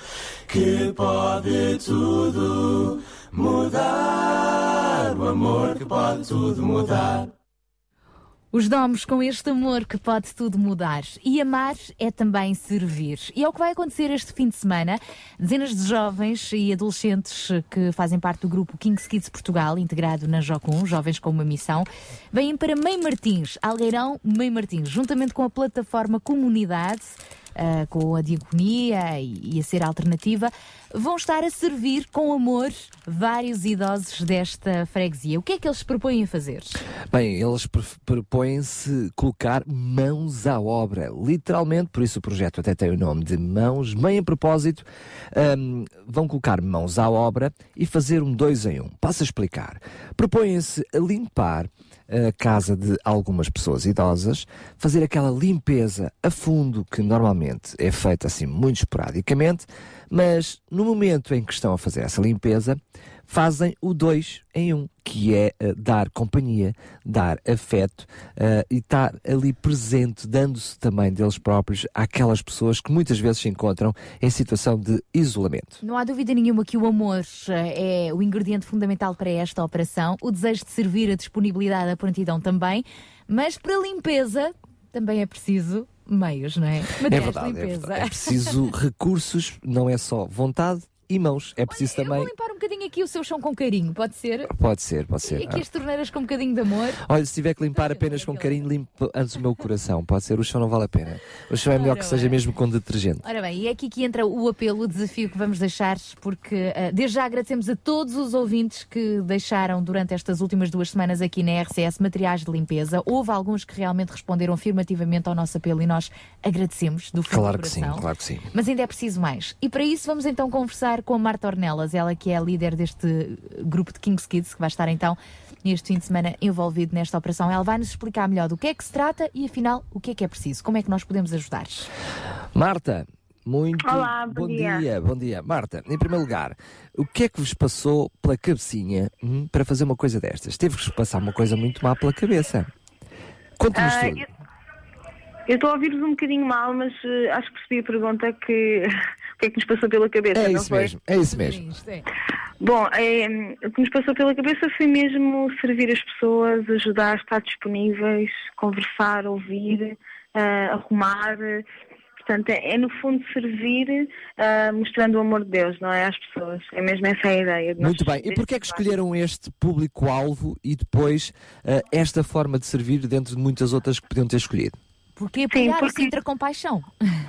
que pode tudo mudar, o amor que pode tudo mudar. Os domos com este amor que pode tudo mudar. E amar é também servir. E é o que vai acontecer este fim de semana. Dezenas de jovens e adolescentes que fazem parte do grupo Kings Kids Portugal, integrado na Jocum, Jovens com uma Missão, vêm para Mãe Martins, Algueirão Mãe Martins, juntamente com a plataforma Comunidade. Ah, com a diaconia e, e a ser alternativa, vão estar a servir com amor vários idosos desta freguesia. O que é que eles propõem a fazer? Bem, eles propõem-se colocar mãos à obra, literalmente, por isso o projeto até tem o nome de Mãos, bem a propósito, hum, vão colocar mãos à obra e fazer um dois em um. Passo a explicar. Propõem-se a limpar a casa de algumas pessoas idosas, fazer aquela limpeza a fundo que normalmente é feita assim muito esporadicamente, mas no momento em que estão a fazer essa limpeza, fazem o dois em um, que é eh, dar companhia, dar afeto eh, e estar ali presente, dando-se também deles próprios àquelas pessoas que muitas vezes se encontram em situação de isolamento. Não há dúvida nenhuma que o amor eh, é o ingrediente fundamental para esta operação, o desejo de servir, a disponibilidade, a prontidão também, mas para a limpeza também é preciso meios, não é? É Materiais de verdade, é limpeza. verdade. É preciso recursos, não é só vontade e mãos. É preciso Eu também. vou limpar um bocadinho aqui o seu chão com carinho, pode ser? Pode ser, pode E ser. aqui as torneiras com um bocadinho de amor. Olha, se tiver que limpar apenas com carinho, limpe antes o meu coração. Pode ser, o chão não vale a pena. O chão é melhor que seja mesmo com detergente. Ora bem, e é aqui que entra o apelo, o desafio que vamos deixar, porque ah, desde já agradecemos a todos os ouvintes que deixaram durante estas últimas duas semanas aqui na RCS materiais de limpeza. Houve alguns que realmente responderam afirmativamente ao nosso apelo e nós agradecemos do fundo Claro do que sim, coração. claro que sim. Mas ainda é preciso mais. E para isso vamos então conversar com a Marta Ornelas, ela que é a líder deste grupo de Kings Kids, que vai estar então neste fim de semana envolvido nesta operação. Ela vai nos explicar melhor do que é que se trata e afinal o que é que é preciso, como é que nós podemos ajudar. Marta, muito Olá, bom dia. Bom dia. Marta, em primeiro lugar, o que é que vos passou pela cabecinha hum, para fazer uma coisa destas? Teve-vos passar uma coisa muito má pela cabeça. Conta-nos Ah, tudo. eu- estou a ouvir-vos um bocadinho mal, mas eh, acho que percebi a pergunta que que é que nos passou pela cabeça, É não isso foi? mesmo, é isso mesmo. Bom, eh, o que nos passou pela cabeça foi mesmo servir as pessoas, ajudar, estar disponíveis, conversar, ouvir, eh, arrumar. Portanto, é, é, no fundo servir eh, mostrando o amor de Deus, não é? Às pessoas. É mesmo essa a ideia. de nós Muito bem. E porquê é que escolheram este público-alvo e depois ah, esta forma de servir dentro de muitas outras que podiam ter escolhido? Porque apoiar porque- o Sintra com paixão.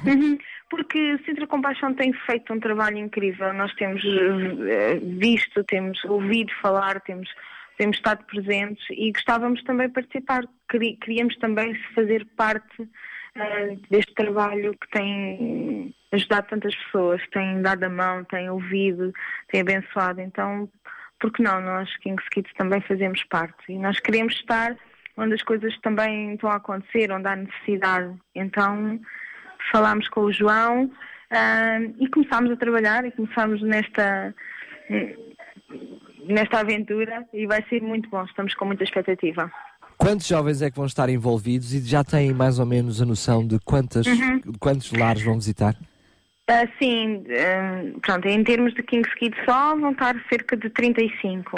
Uhum, Porque Sintra Compaixão tem feito um trabalho incrível. Nós temos eh, visto, temos ouvido falar, temos, temos estado presentes e gostávamos também de participar. Queríamos também fazer parte eh, deste trabalho que tem ajudado tantas pessoas, tem dado a mão, tem ouvido, tem abençoado. Então, por que não? Nós, Kings Kids, também fazemos parte. E nós queremos estar onde as coisas também estão a acontecer, onde há necessidade. Então, falámos com o João ah, e começámos a trabalhar e começámos nesta, nesta aventura e vai ser muito bom, estamos com muita expectativa. Quantos jovens é que vão estar envolvidos e já têm mais ou menos a noção de quantas, Uhum. quantos lares vão visitar? Ah, sim, ah, pronto, em termos de Kings Kids só vão estar cerca de 35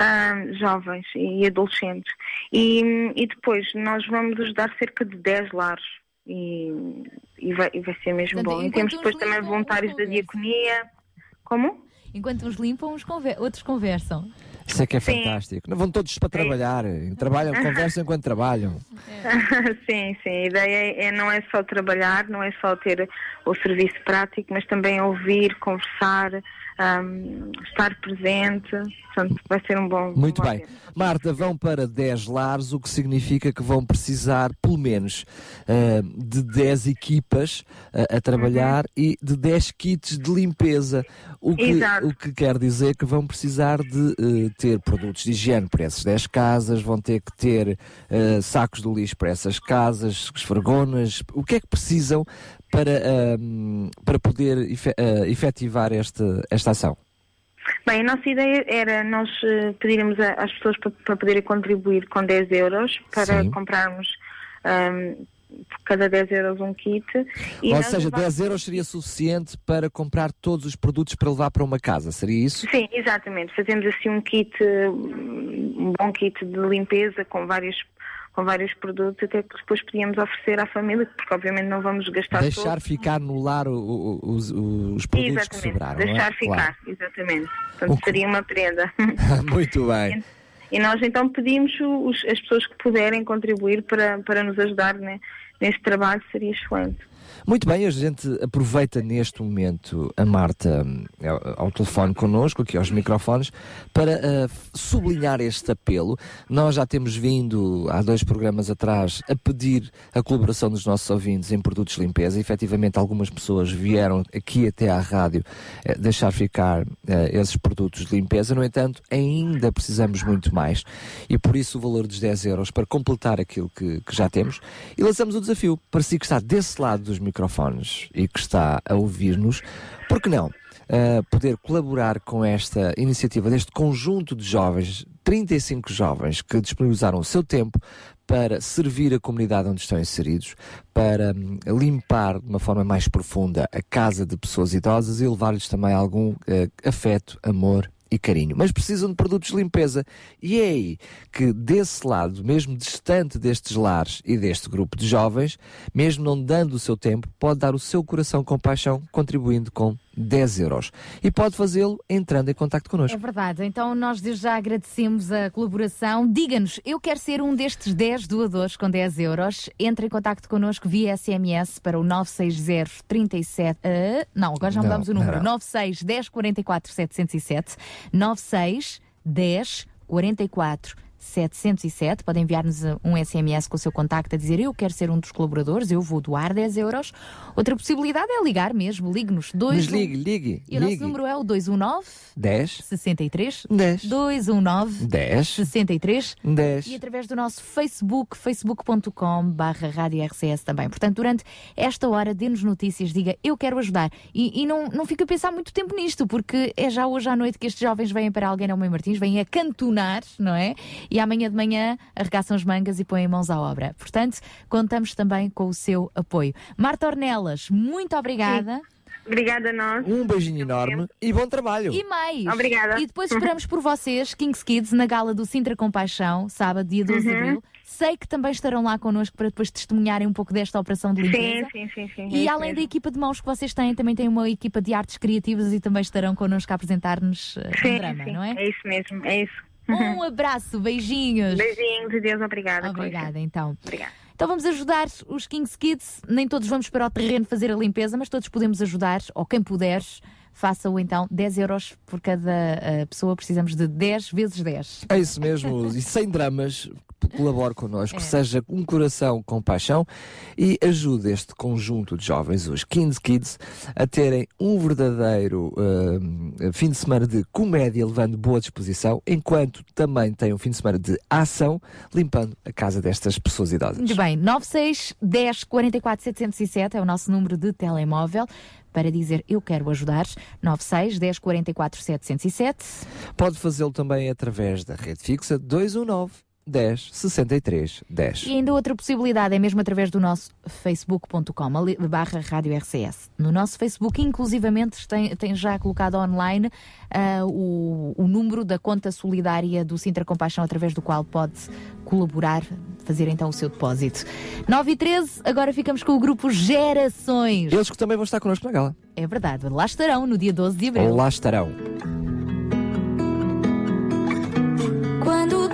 ah, jovens e adolescentes. E, e depois nós vamos ajudar cerca de 10 lares. E, e, vai, e vai ser mesmo Portanto, bom. E temos depois também limpam, voluntários da diaconia. Como? Enquanto uns limpam, uns conver- outros conversam. Isso é que é Sim. fantástico. Não vão todos para trabalhar. Trabalham, conversam enquanto trabalham. sim, sim. A ideia é, não é só trabalhar, não é só ter o serviço prático, mas também ouvir, conversar, ahm, estar presente. Portanto, vai ser um bom. Muito um bom bem. evento. Marta, vão para 10 lares, o que significa que vão precisar, pelo menos, ah, de 10 equipas ah, a trabalhar e de 10 kits de limpeza. O que, Exato. o que quer dizer que vão precisar de eh, ter produtos de higiene para essas 10 casas, vão ter que ter eh, sacos de lixo para essas casas, esfregonas. O que é que precisam para, ahm, para poder ah, efetivar esta, esta ação? Bem, a nossa ideia era nós eh, pedirmos às pessoas para, para poderem contribuir com 10 euros para Sim. comprarmos ahm, por cada 10 euros um kit. E Ou seja, levamos- 10 euros seria suficiente para comprar todos os produtos para levar para uma casa, seria isso? Sim, exatamente. Fazemos assim um kit, um bom kit de limpeza com vários com vários produtos, até que depois podíamos oferecer à família, porque obviamente não vamos gastar Deixar ficar no lar o- o- os, os produtos que Exatamente, sobraram. não é? deixar ficar, exatamente. Portanto, seria uma prenda. Claro. Muito bem. E nós então pedimos os- as pessoas que puderem contribuir para, para nos ajudar né, neste trabalho, seria excelente. Muito bem, a gente aproveita neste momento a Marta hum, ao, telefone connosco, aqui aos microfones, para ah, sublinhar este apelo. Nós já temos vindo, há dois programas atrás, a pedir a colaboração dos nossos ouvintes em produtos de limpeza. E, efetivamente, algumas pessoas vieram aqui até à rádio eh, deixar ficar eh, esses produtos de limpeza. No entanto, ainda precisamos muito mais. E por isso o valor dos 10 euros para completar aquilo que, que já temos. E lançamos o desafio para si que está desse lado dos microfones e que está a ouvir-nos. Por que não? Uh, poder colaborar com esta iniciativa deste conjunto de jovens, 35 jovens que disponibilizaram o seu tempo para servir a comunidade onde estão inseridos, para hum, limpar de uma forma mais profunda a casa de pessoas idosas e levar-lhes também algum eh, afeto, amor e carinho. Mas precisam de produtos de limpeza. E é aí que, desse lado, mesmo distante destes lares e deste grupo de jovens, mesmo não dando o seu tempo, pode dar o seu coração com paixão, contribuindo com 10 euros. E pode fazê-lo entrando em contato connosco. É verdade, então nós desde já agradecemos a colaboração. Diga-nos, eu quero ser um destes 10 doadores com 10 euros. Entre em contato connosco via SMS para o 960 37. ah, não, agora já Não, mudamos o número. não. 96 10 44 707. 96 10 44 707. Podem enviar-nos uh, um SMS com o seu contacto a dizer eu quero ser um dos colaboradores, eu vou doar 10 euros. Outra possibilidade é ligar mesmo, ligue-nos. Mas dois ligue, ligue, E o nosso ligue. número é o 219 10 63 10 219 10 63 10 e através do nosso Facebook, facebook.com barra Rádio RCS também. Portanto, durante esta hora, dê-nos notícias, diga eu quero ajudar. E, e não, não fica a pensar muito tempo nisto, porque é já hoje à noite que estes jovens vêm para alguém Mãe Martins, vêm a cantonar, não é? E amanhã de manhã arregaçam as mangas e põem mãos à obra. Portanto, contamos também com o seu apoio. Marta Ornelas, muito obrigada. Obrigada a nós. Um beijinho enorme e bom trabalho. E mais. Obrigada. E depois esperamos por vocês, Kings Kids, na gala do Sintra Compaixão, sábado, dia 12 de Uhum. abril. Sei que também estarão lá connosco para depois testemunharem um pouco desta operação de limpeza. Sim, sim, sim, sim. é E isso além da mesmo. equipa de mãos que vocês têm, também tem uma equipa de artes criativas e também estarão connosco a apresentar-nos uh, Sim, um drama, sim, não é? É isso mesmo, é isso. Um abraço, beijinhos. Beijinhos e Deus obrigada. Obrigada, então. Obrigada. Então vamos ajudar os Kings Kids. Nem todos vamos para o terreno fazer a limpeza, mas todos podemos ajudar, ou quem puder, faça-o então 10 euros por cada uh, pessoa. Precisamos de 10 vezes 10. É isso mesmo, e sem dramas, colabore connosco, seja um coração com paixão e ajude este conjunto de jovens, os Kings Kids, a terem um verdadeiro ah, fim de semana de comédia, levando boa disposição, enquanto também têm um fim de semana de ação, limpando a casa destas pessoas idosas. Muito bem, 96 10 44 707 é o nosso número de telemóvel para dizer eu quero ajudar. 96 10 44 707. Pode fazê-lo também através da rede fixa 219 10 63 10. E ainda outra possibilidade é mesmo através do nosso facebook.com barra rádio RCS. No nosso Facebook, inclusivamente, tem, tem já colocado online ah, o, o número da conta solidária do Sintra Compaixão, através do qual pode colaborar, fazer então o seu depósito. 9 e 13, agora ficamos com o grupo Gerações. Eles que também vão estar connosco na gala. É verdade, lá estarão no dia 12 de abril. Lá estarão. Quando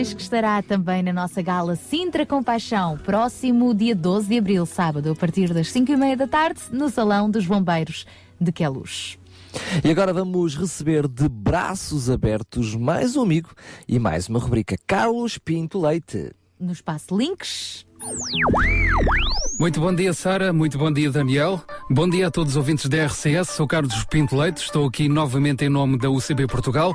Que estará também na nossa gala Sintra Compaixão, próximo dia 12 de abril, sábado, a partir das 5 e meia da tarde, no Salão dos Bombeiros de Queluz. E agora vamos receber de braços abertos mais um amigo e mais uma rubrica. Carlos Pinto Leite. No espaço Links. Muito bom dia, Sara. Muito bom dia, Daniel. Bom dia a todos os ouvintes da RCS. Sou Carlos Pinto Leite. Estou aqui novamente em nome da UCB Portugal,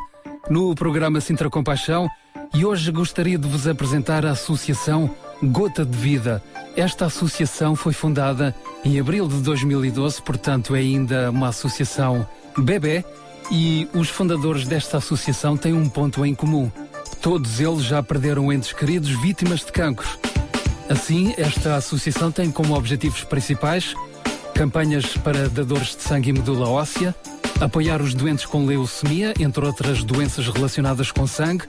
no programa Sintra Compaixão. E hoje gostaria de vos apresentar a Associação Gota de Vida. Esta associação foi fundada em abril de 2012, portanto é ainda uma associação bebê. E os fundadores desta associação têm um ponto em comum. Todos eles já perderam entes queridos vítimas de cancro. Assim, esta associação tem como objetivos principais campanhas para dadores de sangue e medula óssea, apoiar os doentes com leucemia, entre outras doenças relacionadas com sangue,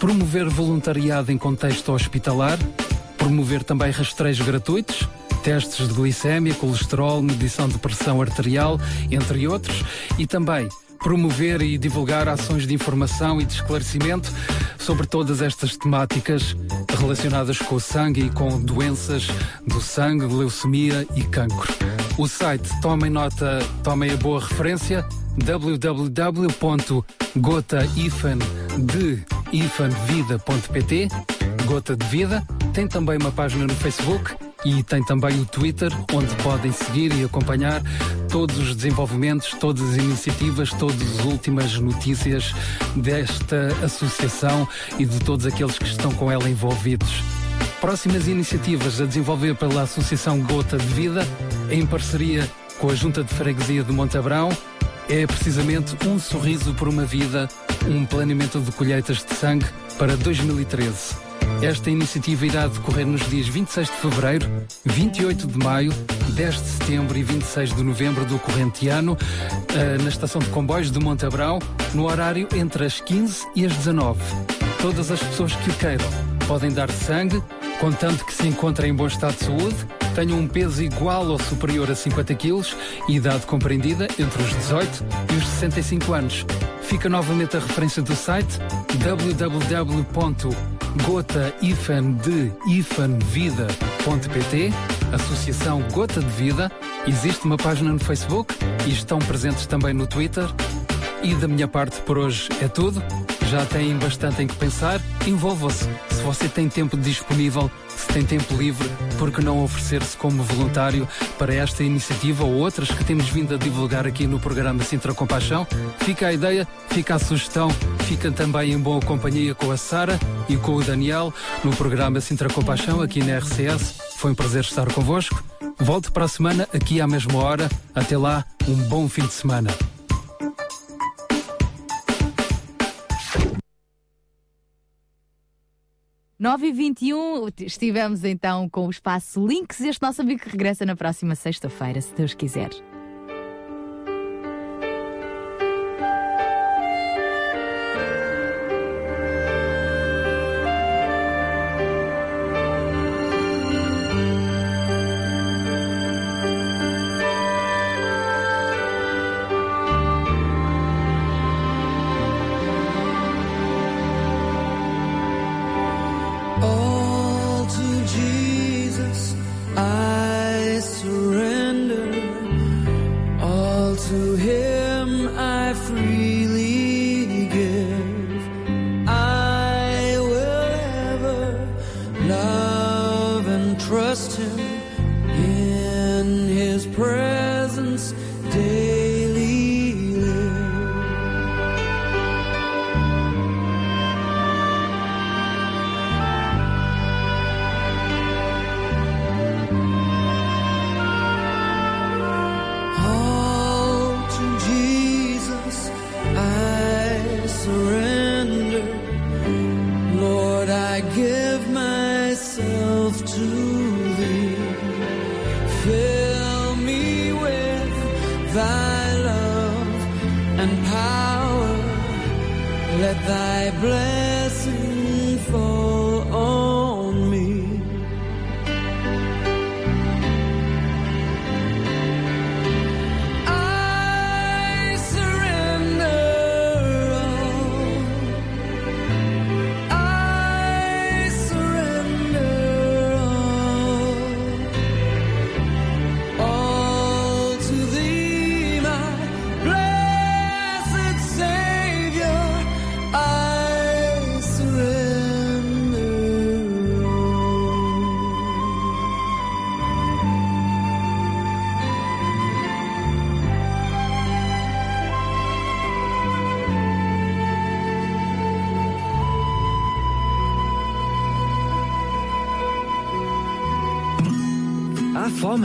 promover voluntariado em contexto hospitalar, promover também rastreios gratuitos, testes de glicémia, colesterol, medição de pressão arterial, entre outros, e também promover e divulgar ações de informação e de esclarecimento sobre todas estas temáticas relacionadas com o sangue e com doenças do sangue, leucemia e cancro. O site, tomem nota, tomem a boa referência, www.gotaifandevida.pt Gota de Vida. Tem também uma página no Facebook e tem também o Twitter, onde podem seguir e acompanhar todos os desenvolvimentos, todas as iniciativas, todas as últimas notícias desta associação e de todos aqueles que estão com ela envolvidos. Próximas iniciativas a desenvolver pela Associação Gota de Vida, em parceria com a Junta de Freguesia de Montabrão, é precisamente Um Sorriso por uma Vida, um planeamento de colheitas de sangue para 2013. Esta iniciativa irá decorrer nos dias 26 de fevereiro, 28 de maio, 10 de setembro e 26 de novembro do corrente ano, eh, na estação de comboios de Montabrão, no horário entre as 15 e as 19. Todas as pessoas que o queiram podem dar sangue, contanto que se encontrem em bom estado de saúde, tenham um peso igual ou superior a 50 kg e idade compreendida entre os 18 e os 65 anos. Fica novamente a referência do site www.gota-de-vida.pt Associação Gota de Vida. Existe uma página no Facebook e estão presentes também no Twitter. E da minha parte por hoje é tudo. Já têm bastante em que pensar. Envolvam-se. Se você tem tempo disponível, se tem tempo livre, por que não oferecer-se como voluntário para esta iniciativa ou outras que temos vindo a divulgar aqui no programa Sintra Compaixão? Fica a ideia, fica a sugestão, fica também em boa companhia com a Sara e com o Daniel no programa Sintra Compaixão aqui na RCS. Foi um prazer estar convosco. Volte para a semana aqui à mesma hora. Até lá, um bom fim de semana. Nove e 21 estivemos então com o espaço Links. Este nosso amigo que regressa na próxima sexta-feira, se Deus quiser.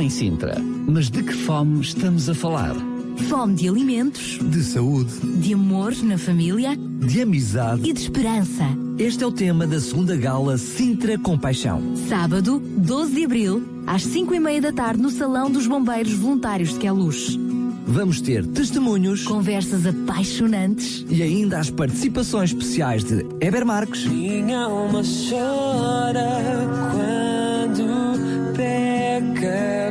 Em Sintra, mas de que fome estamos a falar? Fome de alimentos, De saúde, de amor na família de amizade e de esperança. Este é o tema da segunda gala Sintra Compaixão. Sábado, 12 de abril, às 5 e meia da tarde, no Salão dos Bombeiros Voluntários de Queluz. Vamos ter testemunhos, conversas apaixonantes e ainda as participações especiais de Eber Marques, Minha alma chora quando peca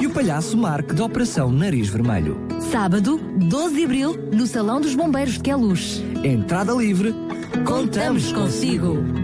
e o palhaço Mark da Operação Nariz Vermelho. Sábado, 12 de abril, no Salão dos Bombeiros de Queluz. Entrada livre. Contamos consigo.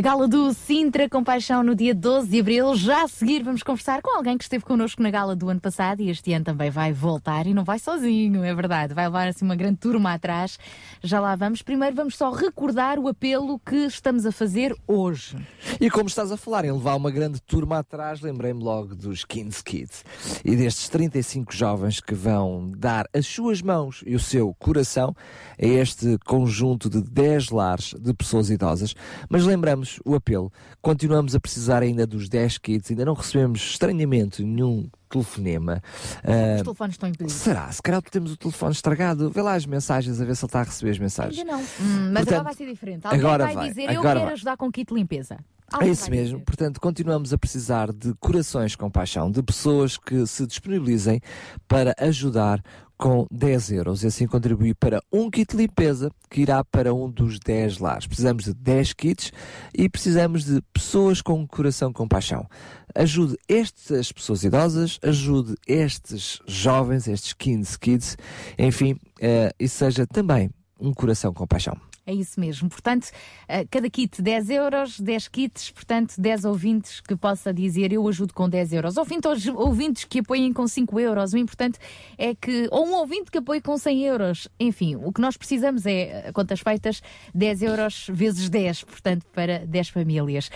A gala do Sintra Compaixão no dia 12 de abril. Já a seguir vamos conversar com alguém que esteve connosco na gala do ano passado e este ano também vai voltar e não vai sozinho, é verdade. Vai levar assim uma grande turma atrás. Já lá vamos. Primeiro vamos só recordar o apelo que estamos a fazer hoje. E como estás a falar em levar uma grande turma atrás, lembrei-me logo dos Kings Kids e destes 35 jovens que vão dar as suas mãos e o seu coração a este conjunto de 10 lares de pessoas idosas. Mas lembramos o apelo, continuamos a precisar ainda dos 10 kits, ainda não recebemos estranhamente nenhum telefonema. Os Ah, telefones estão impedidos. será? Se calhar temos o telefone estragado. Vê lá as mensagens a ver se ele está a receber as mensagens. Ainda não. Hum, mas Portanto, agora vai ser diferente. Alguém agora vai, vai, dizer eu agora quero vai. ajudar com kit de limpeza. É isso mesmo. Portanto, continuamos a precisar de corações com paixão, de pessoas que se disponibilizem para ajudar com 10 euros e assim contribuir para um kit de limpeza que irá para um dos 10 lares. Precisamos de 10 kits e precisamos de pessoas com coração com paixão. Ajude estas pessoas idosas, ajude estes jovens, estes 15 kids, enfim, eh, e seja também um coração com paixão. É isso mesmo. Portanto, eh, cada kit 10 euros, 10 kits, portanto, 10 ouvintes que possa dizer eu ajudo com 10 euros. Ouvintes, ouvintes que apoiem com 5 euros. O importante é que. Ou um ouvinte que apoie com 100 euros. Enfim, o que nós precisamos é, a contas feitas, 10 euros vezes 10, portanto, para 10 famílias.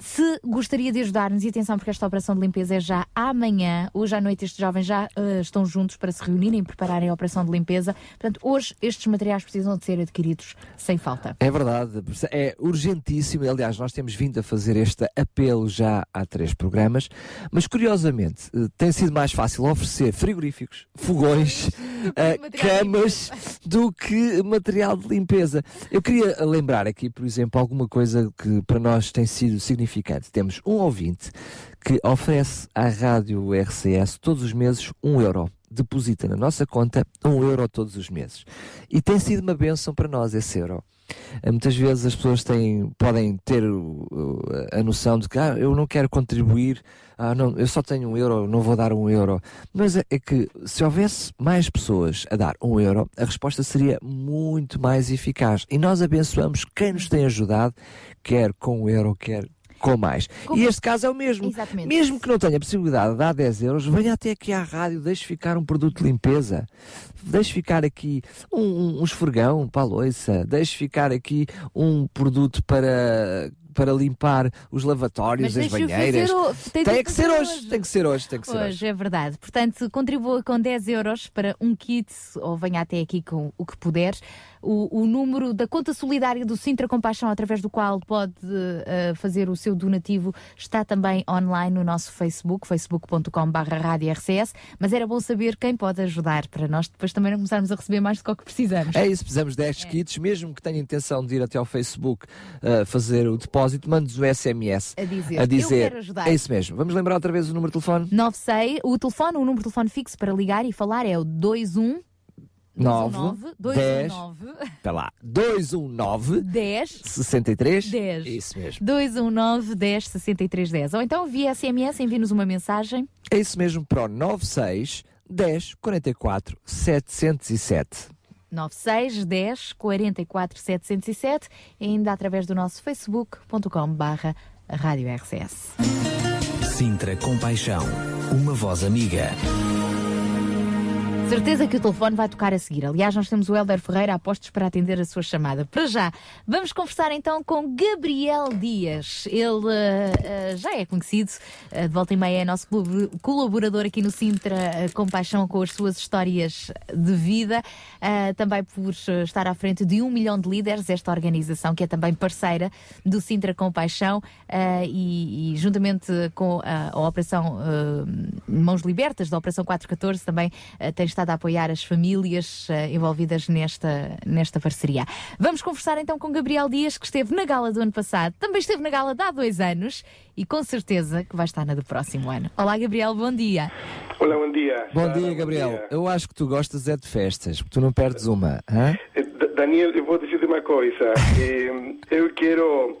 Se gostaria de ajudar-nos, e atenção, porque esta operação de limpeza é já amanhã, hoje à noite estes jovens já eh, estão juntos para se reunirem e prepararem a operação de limpeza. Portanto, hoje estes materiais precisam de ser adquiridos sem falta. É verdade, é urgentíssimo. Aliás, nós temos vindo a fazer este apelo já há três programas, mas curiosamente eh, tem sido mais fácil oferecer frigoríficos, fogões, eh, camas do que material de limpeza. Eu queria lembrar aqui, por exemplo, alguma coisa que para nós tem sido Temos um ouvinte que oferece à rádio RCS todos os meses um euro. Deposita na nossa conta um euro todos os meses. E tem sido uma bênção para nós esse euro. Eh, Muitas vezes as pessoas têm, podem ter a noção de que ah, eu não quero contribuir, ah, não, eu só tenho um euro, não vou dar um euro. Mas é, é que se houvesse mais pessoas a dar um euro, a resposta seria muito mais eficaz. E nós abençoamos quem nos tem ajudado, quer com um euro, quer com mais. Como- E este caso é o mesmo. Exatamente. Mesmo que não tenha possibilidade de dar 10 euros, venha até aqui à rádio, deixe ficar um produto de limpeza, deixe ficar aqui um, um, um esfregão para a loiça, deixe ficar aqui um produto para, para limpar os lavatórios, Mas as banheiras. o- tem Tem, que ser fazer hoje, tem que ser hoje, tem que ser hoje. Hoje, é verdade. Portanto, contribua com 10 euros para um kit ou venha até aqui com o que puder. O, o número da conta solidária do Sintra Compaixão, através do qual pode eh, fazer o seu donativo, está também online no nosso Facebook, facebook.com/radiorcs. Mas era bom saber quem pode ajudar para nós depois também não começarmos a receber mais do que o que precisamos. É isso, precisamos de 10 kits, mesmo que tenha intenção de ir até ao Facebook uh, fazer o depósito, mande-nos o SMS A dizer, a "Eu dizer quero ajudar." é isso mesmo. Vamos lembrar outra vez o número de telefone? 96, o telefone, o número de telefone fixo para ligar e falar é o 21 9 10 219 Espera lá, 219 10 63 10. Isso mesmo. 219 10 63 10. Ou então via SMS, envie-nos uma mensagem. É isso mesmo para o 96 10 44 707. 96 10 44 707 e ainda através do nosso facebook.com barra Rádio RCS. Sintra Compaixão, uma voz amiga. Certeza que o telefone vai tocar a seguir. Aliás, nós temos o Helder Ferreira a postos para atender a sua chamada. Para já, vamos conversar então com Gabriel Dias. Ele eh, já é conhecido, eh, de volta e meia é nosso colab- colaborador aqui no Sintra eh, com paixão com as suas histórias de vida, também por estar à frente de um milhão de líderes, esta organização que é também parceira do Sintra com Paixão eh, e, e juntamente com a, a Operação Mãos Libertas, da Operação 414, também tem estado a apoiar as famílias eh, envolvidas nesta, nesta parceria. Vamos conversar então com Gabriel Dias, que esteve na gala do ano passado, também esteve na gala de há dois anos e com certeza que vai estar na do próximo ano. Olá, Gabriel, bom dia. Olá, bom dia. Bom Sara, dia, Gabriel. Eu acho que tu gostas é de festas, porque tu não perdes uma. hã? Eh, Daniel, eu vou dizer uma coisa. Eh, eu quero.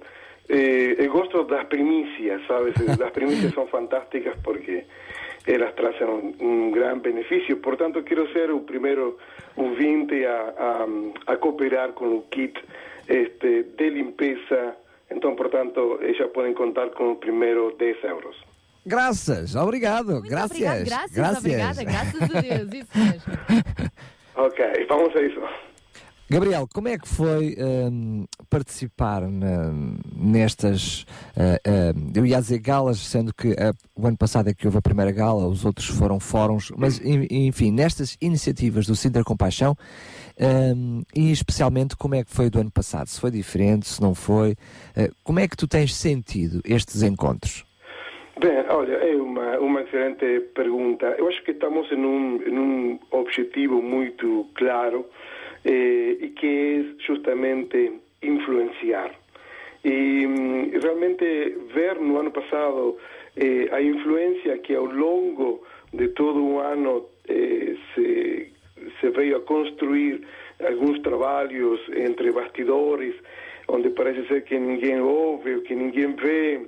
eu gosto das primícias, sabes? Las primícias são fantásticas porque elas trazem um, grande benefício. Portanto, quero ser o primeiro ouvinte a, a, a cooperar com o kit este, de limpeza. Então, portanto, já podem contar com o primeiro 10 euros. Graças, obrigado. Muito graças. obrigada, graças, obrigada, graças a Deus, isso mesmo. Ok, vamos a isso. Gabriel, como é que foi hum, participar na- nestas, ah, ah, eu ia dizer galas, sendo que ah, o ano passado é que houve a primeira gala, os outros foram fóruns, mas en- enfim, nestas iniciativas do Sintra Compaixão, hum, e especialmente como é que foi do ano passado, se foi diferente, se não foi, como é que tu tens sentido estes encontros? Bem, olha, é uma, uma excelente pergunta. Eu acho que estamos em um, em um objetivo muito claro eh, e que é justamente influenciar. E hum, realmente ver no ano passado eh, a influência que ao longo de todo o ano eh, se, se veio a construir alguns trabalhos entre bastidores, onde parece ser que ninguém ouve, ou que ninguém vê,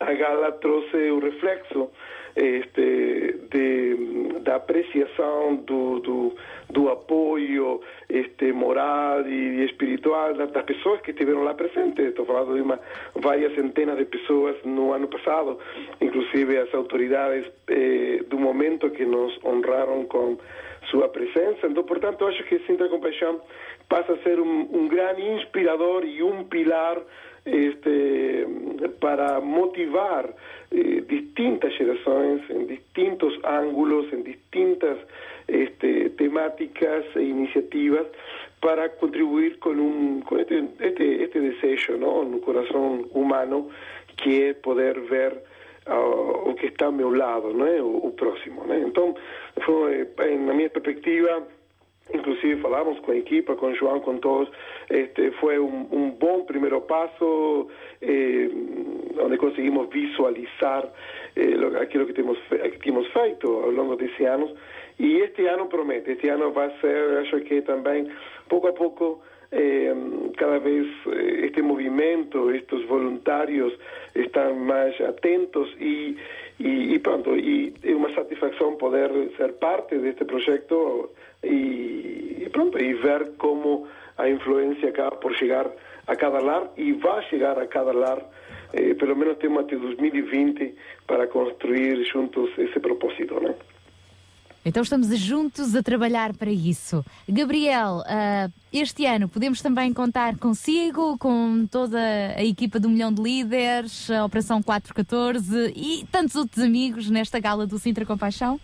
a gala trouxe o reflexo este, de, da apreciação do, do, do apoio este, moral e espiritual das, pessoas que estiveram lá presentes. Estou falando de uma, várias centenas de pessoas no ano passado, inclusive as autoridades eh, do momento que nos honraram com sua presença. Então, portanto, acho que Sintra Compaixão passa a ser um, um grande inspirador e um pilar este, para motivar eh, distintas gerações em distintos ângulos, em distintas este, temáticas e iniciativas para contribuir com, um, com este, este, este desejo ¿no? no coração humano que é poder ver ah, o que está ao meu lado, não é? o, o próximo. Né? Então, foi, na minha perspectiva, inclusive falamos com a equipa, com o João, com todos, este, foi um, um bom primeiro passo, eh, onde conseguimos visualizar eh, lo- aquilo que temos, fe- que temos feito ao longo desse ano, e este ano promete, este ano vai ser, acho que também, pouco a pouco, eh, cada vez eh, este movimento, estes voluntários estão mais atentos e, e, e pronto, e é uma satisfação poder ser parte deste projeto e, e pronto, e ver como a influência acaba por chegar a cada lar e vai chegar a cada lar, eh, pelo menos temos até 2020 para construir juntos esse propósito, né? Então estamos juntos a trabalhar para isso. Gabriel, ah, este ano podemos também contar consigo, com toda a equipa do Milhão de Líderes, a Operação 414 e tantos outros amigos nesta gala do Sintra Compaixão?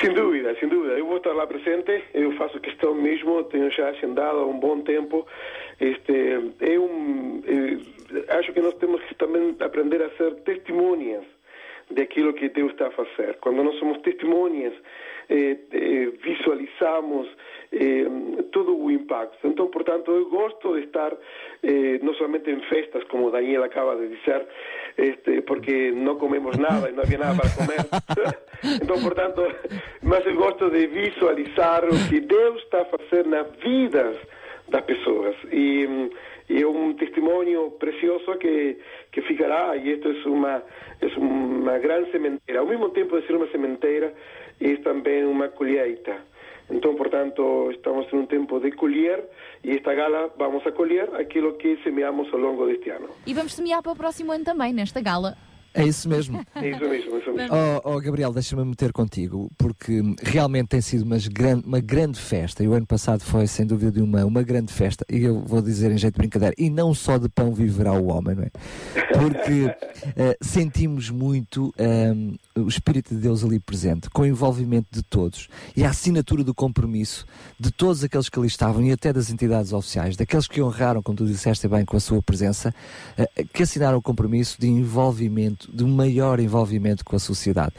Sem dúvida, sem dúvida. Eu vou estar lá presente, eu faço questão mesmo, tenho já agendado há um bom tempo. Este, é um, eh, acho que nós temos que também aprender a ser testemunhas daquilo que Deus está a fazer. Quando nós somos testemunhas, visualizamos eh, todo o impacto. Então, portanto, eu gosto de estar eh, não somente em festas, como Daniel acaba de dizer, este, porque não comemos nada e não havia nada para comer. então, portanto, mas eu gosto de visualizar o que Deus está a fazer nas vidas das pessoas. E, e é um testemunho precioso que, que ficará, e isto é uma, é uma grande sementeira. Ao mesmo tempo de ser uma sementeira, é também uma colheita. Então, portanto, estamos em um tempo de colher e esta gala vamos a colher aquilo que semeamos ao longo deste ano. E vamos semear para o próximo ano também, nesta gala. É isso mesmo. É isso mesmo, isso mesmo. Oh, oh, Gabriel, deixa-me meter contigo, porque realmente tem sido umas gran- uma grande festa. E o ano passado foi, sem dúvida, de uma, uma grande festa. E eu vou dizer em jeito de brincadeira, e não só de pão viverá o homem, não é? Porque eh, sentimos muito ehm, o Espírito de Deus ali presente, com o envolvimento de todos e a assinatura do compromisso de todos aqueles que ali estavam e até das entidades oficiais, daqueles que honraram, como tu disseste bem, com a sua presença, eh, que assinaram o compromisso de envolvimento, de um maior envolvimento com a sociedade.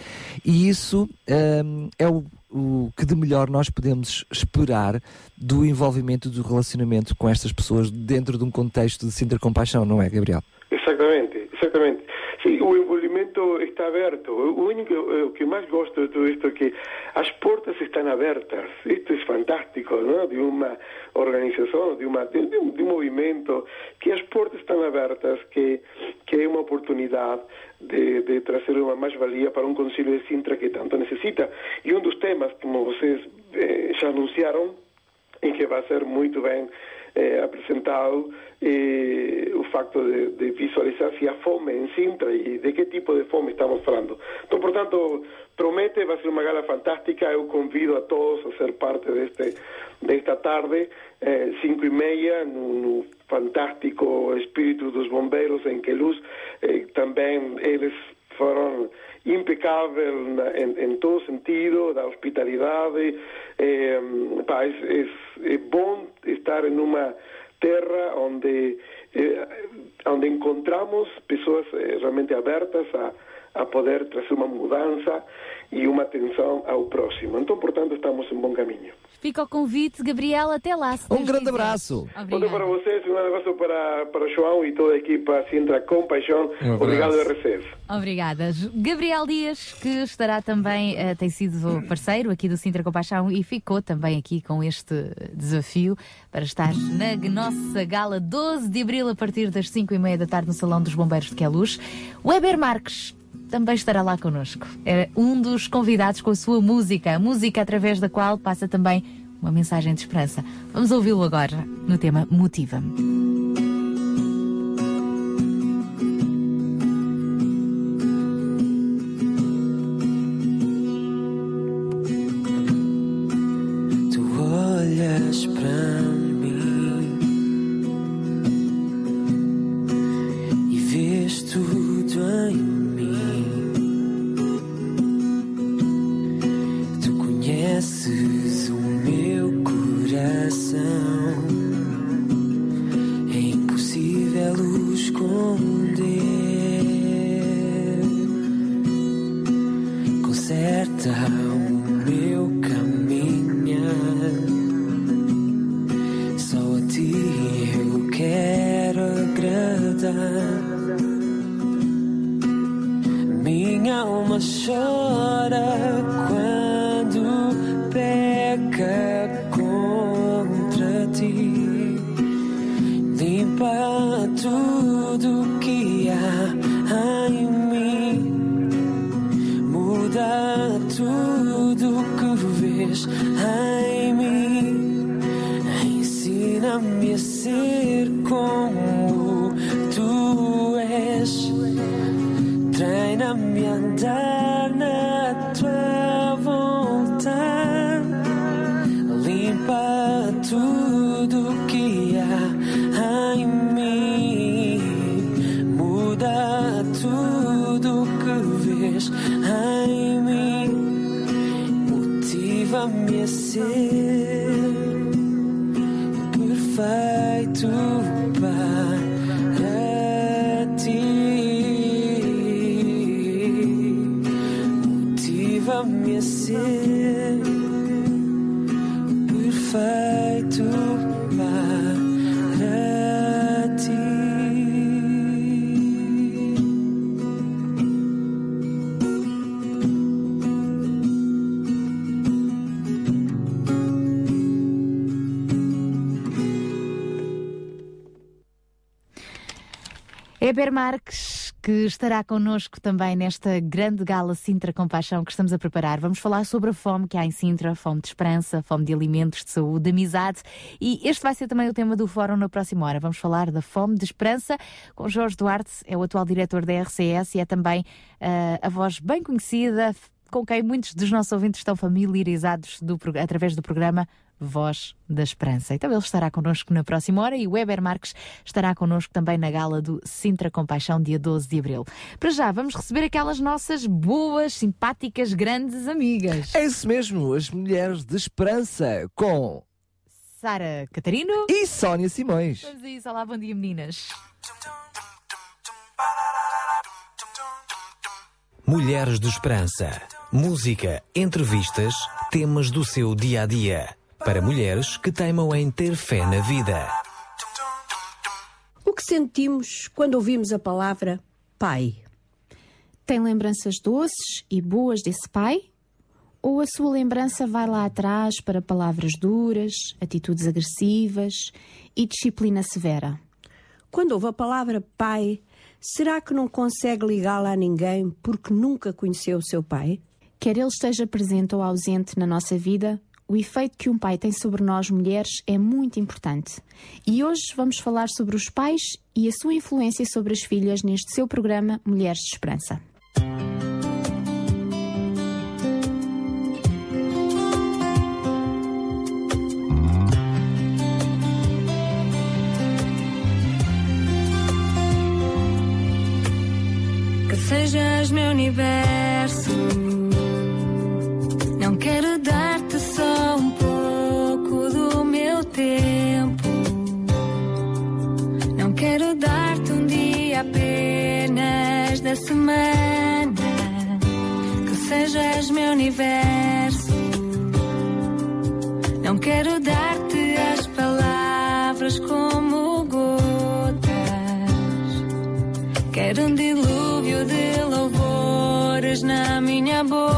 E isso ehm, é o, o que de melhor nós podemos esperar do envolvimento, do relacionamento com estas pessoas dentro de um contexto de Sinter Compaixão, não é, Gabriel? Exatamente, exatamente. Sim, o envolvimento está aberto. O único eh, o que mais gosto de tudo isto é que as portas estão abertas. Isto é fantástico, não? De uma organização, de, uma, de, um, de um movimento, que as portas estão abertas, que, que é uma oportunidade de, de trazer uma mais-valia para um Conselho de Sintra que tanto necessita. E um dos temas, como vocês eh, já anunciaram, e que vai ser muito bem eh, apresentado eh, o facto de, de visualizar se há fome em Sintra e de que tipo de fome estamos falando. Então, portanto, promete, vai ser uma gala fantástica. Eu convido a todos a ser parte deste, desta tarde, eh, cinco e meia, no, no fantástico Espírito dos Bombeiros em Queluz. Eh, também eles foram impecável na, em, em todo sentido, da hospitalidade. Eh, pá, é, é, é bom estar em uma terra onde, eh, encontramos pessoas eh, realmente abertas a, a poder trazer uma mudança e uma atenção ao próximo. Então, portanto, estamos em bom caminho. Fica o convite, Gabriel, até lá. se Deus quiser. abraço. Outro para vocês, um abraço para, para o João e toda a equipa Sintra Compaixão. Um. Obrigado, RCS. Obrigada. Gabriel Dias, que estará também, eh, tem sido parceiro aqui do Sintra Compaixão e ficou também aqui com este desafio para estar na nossa gala 12 de abril a partir das 5 e meia da tarde no Salão dos Bombeiros de Queluz. Weber Marques também estará lá connosco. É um dos convidados com a sua música, a música através da qual passa também uma mensagem de esperança. Vamos ouvi-lo agora no tema Motiva-me. Marques, que estará connosco também nesta grande gala Sintra Compaixão que estamos a preparar. Vamos falar sobre a fome que há em Sintra, fome de esperança, fome de alimentos, de saúde, de amizade. E este vai ser também o tema do fórum na próxima hora. Vamos falar da fome de esperança com Jorge Duarte, é o atual diretor da RCS e é também ah, a voz bem conhecida, com quem muitos dos nossos ouvintes estão familiarizados do através do programa Voz da Esperança. Então ele estará connosco na próxima hora e o Weber Marques estará connosco também na gala do Sintra Compaixão, dia 12 de Abril. Para já, vamos receber aquelas nossas boas, simpáticas, grandes amigas. É isso mesmo, as mulheres de esperança com Sara Catarino e Sónia Simões. Vamos a isso. Olá, bom dia meninas. Mulheres de Esperança. Música, entrevistas, temas do seu dia a dia. Para mulheres que teimam em ter fé na vida. O que sentimos quando ouvimos a palavra pai? Tem lembranças doces e boas desse pai? Ou a sua lembrança vai lá atrás para palavras duras, atitudes agressivas e disciplina severa? Quando ouve a palavra pai, será que não consegue ligá-la a ninguém porque nunca conheceu o seu pai? Quer ele esteja presente ou ausente na nossa vida, o efeito que um pai tem sobre nós mulheres é muito importante. E hoje vamos falar sobre os pais e a sua influência sobre as filhas neste seu programa Mulheres de Esperança. Que sejas meu universo. Que sejas meu universo. Não quero dar-te as palavras como gotas. Quero um dilúvio de louvores na minha boca.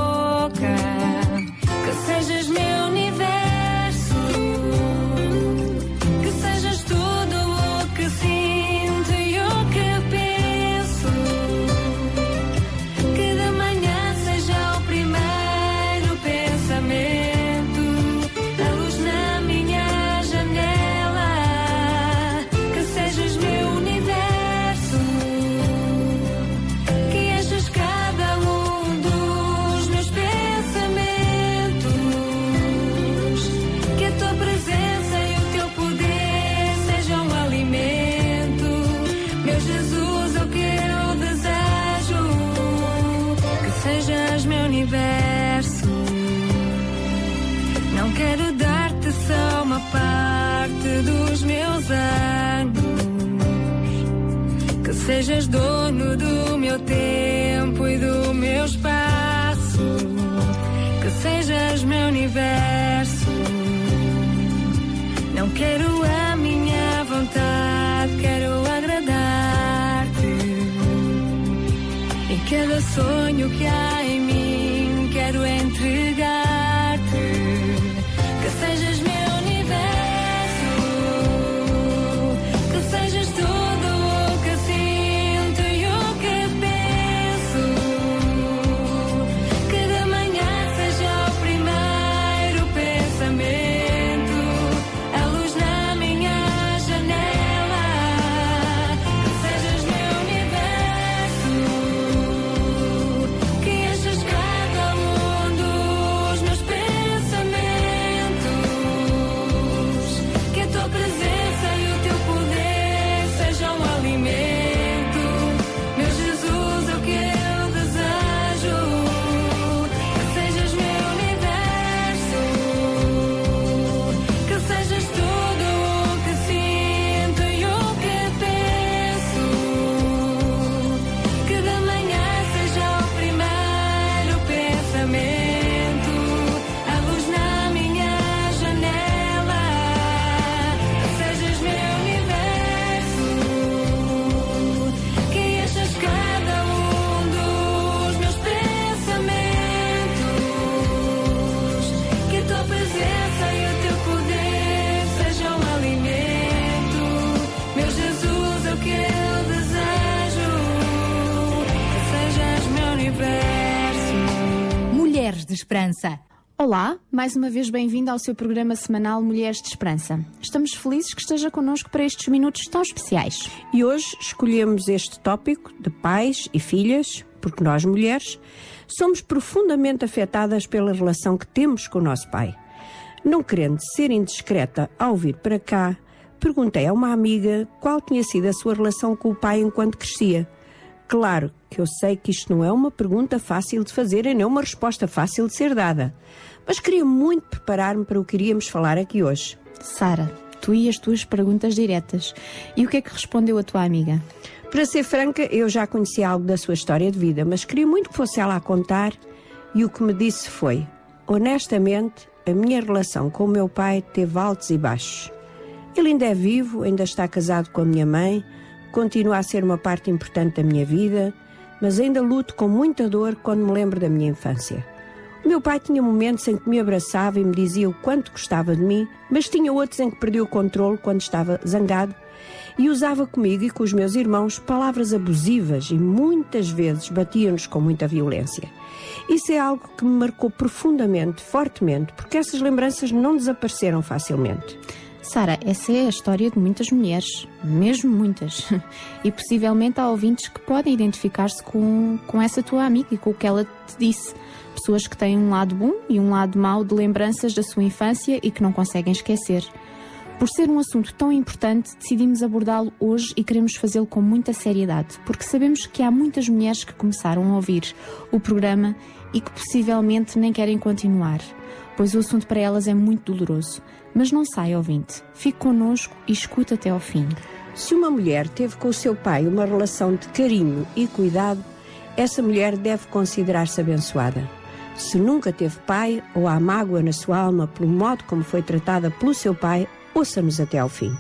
Mais uma vez bem-vindo ao seu programa semanal Mulheres de Esperança. Estamos felizes que esteja connosco para estes minutos tão especiais. E hoje escolhemos este tópico de pais e filhas, porque nós mulheres somos profundamente afetadas pela relação que temos com o nosso pai. Não querendo ser indiscreta ao vir para cá, perguntei a uma amiga qual tinha sido a sua relação com o pai enquanto crescia. Claro que eu sei que isto não é uma pergunta fácil de fazer e nem uma resposta fácil de ser dada, mas queria muito preparar-me para o que iríamos falar aqui hoje. Sara, tu e as tuas perguntas diretas. E o que é que respondeu a tua amiga? Para ser franca, eu já conhecia algo da sua história de vida, mas queria muito que fosse ela a contar e o que me disse foi: honestamente, a minha relação com o meu pai teve altos e baixos. Ele ainda é vivo, ainda está casado com a minha mãe, continua a ser uma parte importante da minha vida, mas ainda luto com muita dor quando me lembro da minha infância. Meu pai tinha momentos em que me abraçava e me dizia o quanto gostava de mim, mas tinha outros em que perdia o controle quando estava zangado e usava comigo e com os meus irmãos palavras abusivas e muitas vezes batia-nos com muita violência. Isso é algo que me marcou profundamente, fortemente, porque essas lembranças não desapareceram facilmente. Sara, essa é a história de muitas mulheres, mesmo muitas. E possivelmente há ouvintes que podem identificar-se com, com essa tua amiga e com o que ela te disse. Pessoas que têm um lado bom e um lado mau de lembranças da sua infância e que não conseguem esquecer. Por ser um assunto tão importante, decidimos abordá-lo hoje e queremos fazê-lo com muita seriedade, porque sabemos que há muitas mulheres que começaram a ouvir o programa e que possivelmente nem querem continuar, pois o assunto para elas é muito doloroso. Mas não saia, ouvinte. Fique connosco e escuta até ao fim. Se uma mulher teve com o seu pai uma relação de carinho e cuidado, essa mulher deve considerar-se abençoada. Se nunca teve pai ou há mágoa na sua alma pelo modo como foi tratada pelo seu pai, ouça-nos até ao fim.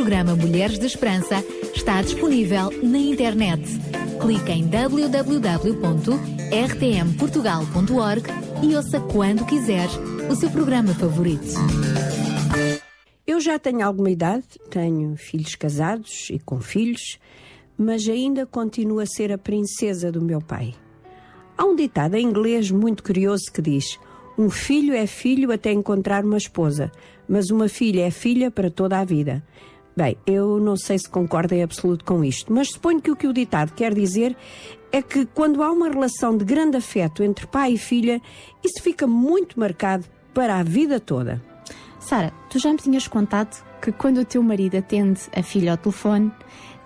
Programa Mulheres de Esperança está disponível na internet. Clique em www.rtmportugal.org e ouça quando quiser o seu programa favorito. Eu já tenho alguma idade, tenho filhos casados e com filhos, mas ainda continuo a ser a princesa do meu pai. Há um ditado em inglês muito curioso que diz: Um filho é filho até encontrar uma esposa, mas uma filha é filha para toda a vida. Bem, eu não sei se concordo em absoluto com isto, mas suponho que o que o ditado quer dizer é que quando há uma relação de grande afeto entre pai e filha, isso fica muito marcado para a vida toda. Sara, tu já me tinhas contado que quando o teu marido atende a filha ao telefone,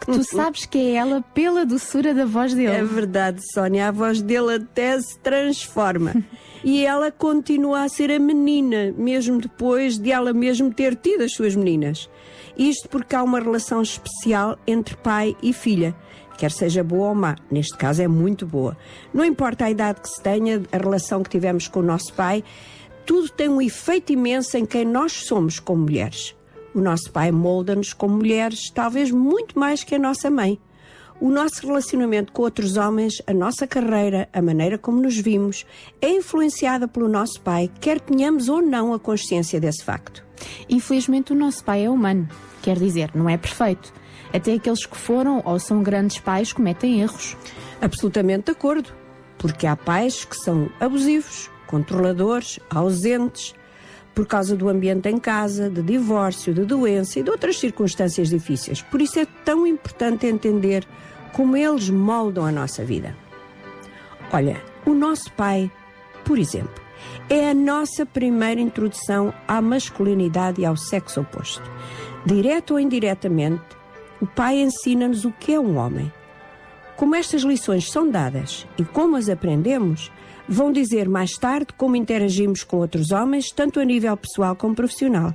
que tu sabes que é ela pela doçura da voz dele. É verdade, Sónia, a voz dele até se transforma. e ela continua a ser a menina, mesmo depois de ela mesmo ter tido as suas meninas. Isto porque há uma relação especial entre pai e filha. Quer seja boa ou má, neste caso é muito boa. Não importa a idade que se tenha, a relação que tivemos com o nosso pai, tudo tem um efeito imenso em quem nós somos como mulheres. O nosso pai molda-nos como mulheres, talvez muito mais que a nossa mãe. O nosso relacionamento com outros homens, a nossa carreira, a maneira como nos vimos, é influenciada pelo nosso pai, quer tenhamos ou não a consciência desse facto. Infelizmente, o nosso pai é humano, quer dizer, não é perfeito. Até aqueles que foram ou são grandes pais cometem erros. Absolutamente de acordo, porque há pais que são abusivos, controladores, ausentes, por causa do ambiente em casa, de divórcio, de doença e de outras circunstâncias difíceis. Por isso é tão importante entender como eles moldam a nossa vida. Olha, o nosso pai, por exemplo, é a nossa primeira introdução à masculinidade e ao sexo oposto. Direto ou indiretamente, o pai ensina-nos o que é um homem. Como estas lições são dadas e como as aprendemos, vão dizer mais tarde como interagimos com outros homens, tanto a nível pessoal como profissional.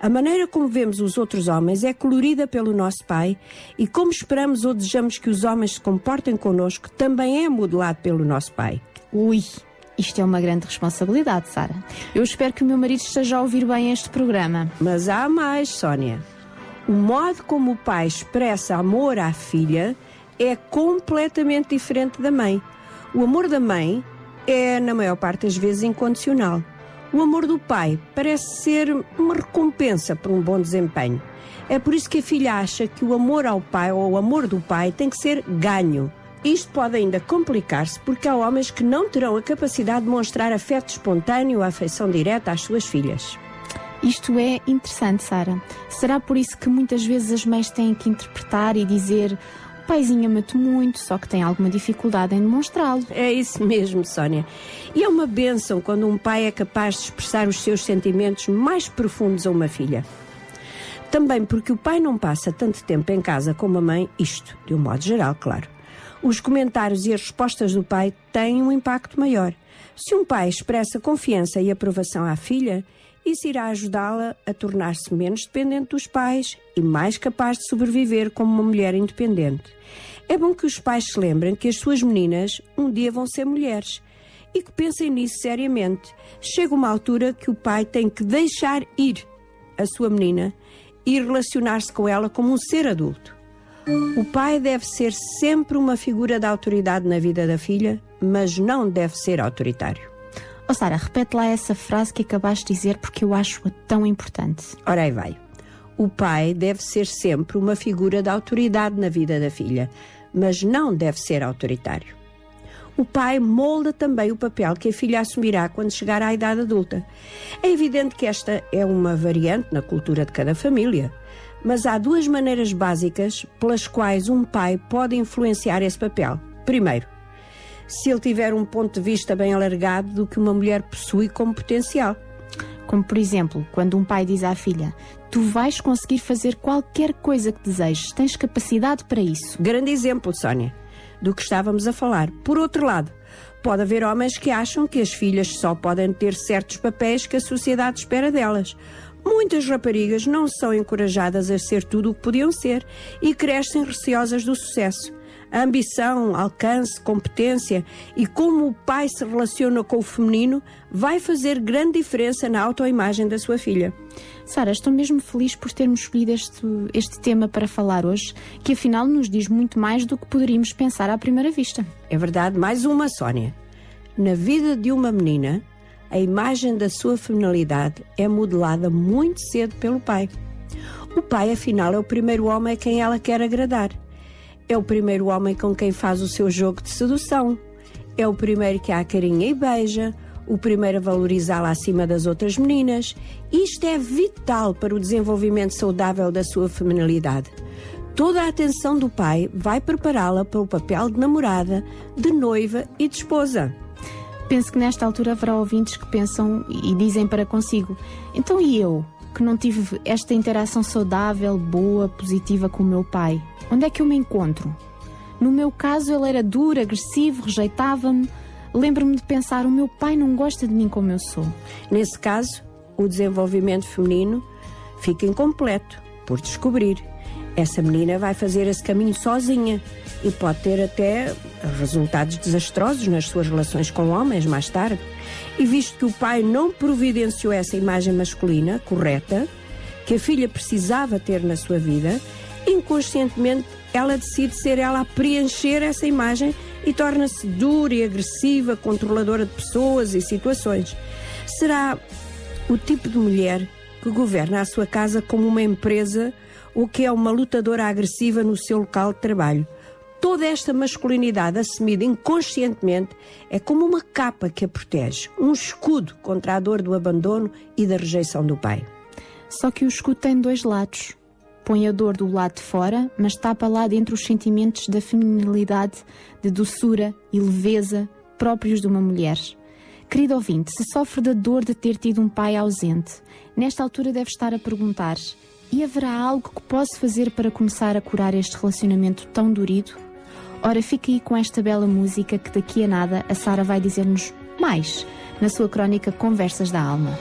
A maneira como vemos os outros homens é colorida pelo nosso pai e como esperamos ou desejamos que os homens se comportem connosco também é modelado pelo nosso pai. Ui, isto é uma grande responsabilidade, Sara. Eu espero que o meu marido esteja a ouvir bem este programa. Mas há mais, Sónia. O modo como o pai expressa amor à filha é completamente diferente da mãe. O amor da mãe é, na maior parte das vezes, incondicional. O amor do pai parece ser uma recompensa por um bom desempenho. É por isso que a filha acha que o amor ao pai ou o amor do pai tem que ser ganho. Isto pode ainda complicar-se porque há homens que não terão a capacidade de mostrar afeto espontâneo ou afeição direta às suas filhas. Isto é interessante, Sara. Será por isso que muitas vezes as mães têm que interpretar e dizer paizinho ama-te muito, só que tem alguma dificuldade em demonstrá-lo? É isso mesmo, Sónia. E é uma bênção quando um pai é capaz de expressar os seus sentimentos mais profundos a uma filha. Também porque o pai não passa tanto tempo em casa como a mãe, isto, de um modo geral, claro. Os comentários e as respostas do pai têm um impacto maior. Se um pai expressa confiança e aprovação à filha, isso irá ajudá-la a tornar-se menos dependente dos pais e mais capaz de sobreviver como uma mulher independente. É bom que os pais se lembrem que as suas meninas um dia vão ser mulheres e que pensem nisso seriamente. Chega uma altura que o pai tem que deixar ir a sua menina e relacionar-se com ela como um ser adulto. O pai deve ser sempre uma figura de autoridade na vida da filha, mas não deve ser autoritário. Oh Sara, repete lá essa frase que acabaste de dizer porque eu acho-a tão importante. Ora aí vai. O pai deve ser sempre uma figura de autoridade na vida da filha, mas não deve ser autoritário. O pai molda também o papel que a filha assumirá quando chegar à idade adulta. É evidente que esta é uma variante na cultura de cada família, mas há duas maneiras básicas pelas quais um pai pode influenciar esse papel. Primeiro, se ele tiver um ponto de vista bem alargado do que uma mulher possui como potencial. Como, por exemplo, quando um pai diz à filha: Tu vais conseguir fazer qualquer coisa que desejes, tens capacidade para isso. Grande exemplo, Sónia, do que estávamos a falar. Por outro lado, pode haver homens que acham que as filhas só podem ter certos papéis que a sociedade espera delas. Muitas raparigas não são encorajadas a ser tudo o que podiam ser e crescem receosas do sucesso. Ambição, alcance, competência e como o pai se relaciona com o feminino vai fazer grande diferença na autoimagem da sua filha. Sara, estou mesmo feliz por termos escolhido este, este tema para falar hoje, que afinal nos diz muito mais do que poderíamos pensar à primeira vista. É verdade, mais uma, Sónia. Na vida de uma menina, a imagem da sua feminilidade é modelada muito cedo pelo pai. O pai, afinal, é o primeiro homem a quem ela quer agradar. É o primeiro homem com quem faz o seu jogo de sedução. É o primeiro que a carinha e beija, o primeiro a valorizá-la acima das outras meninas. Isto é vital para o desenvolvimento saudável da sua feminilidade. Toda a atenção do pai vai prepará-la para o papel de namorada, de noiva e de esposa. Penso que nesta altura haverá ouvintes que pensam e dizem para consigo: então e eu, que não tive esta interação saudável, boa, positiva com o meu pai? Onde é que eu me encontro? No meu caso, ele era duro, agressivo, rejeitava-me. Lembro-me de pensar: o meu pai não gosta de mim como eu sou. Nesse caso, o desenvolvimento feminino fica incompleto por descobrir. Essa menina vai fazer esse caminho sozinha e pode ter até resultados desastrosos nas suas relações com homens mais tarde. E visto que o pai não providenciou essa imagem masculina correta que a filha precisava ter na sua vida, inconscientemente ela decide ser ela a preencher essa imagem e torna-se dura e agressiva, controladora de pessoas e situações. Será o tipo de mulher que governa a sua casa como uma empresa ou que é uma lutadora agressiva no seu local de trabalho. Toda esta masculinidade assumida inconscientemente é como uma capa que a protege, um escudo contra a dor do abandono e da rejeição do pai. Só que o escudo tem dois lados. Põe a dor do lado de fora, mas tapa lá dentro os sentimentos da feminilidade, de doçura e leveza próprios de uma mulher. Querido ouvinte, se sofre da dor de ter tido um pai ausente, nesta altura deve estar a perguntar: e haverá algo que posso fazer para começar a curar este relacionamento tão dorido? Ora, fica aí com esta bela música que daqui a nada a Sara vai dizer-nos mais na sua crónica Conversas da Alma.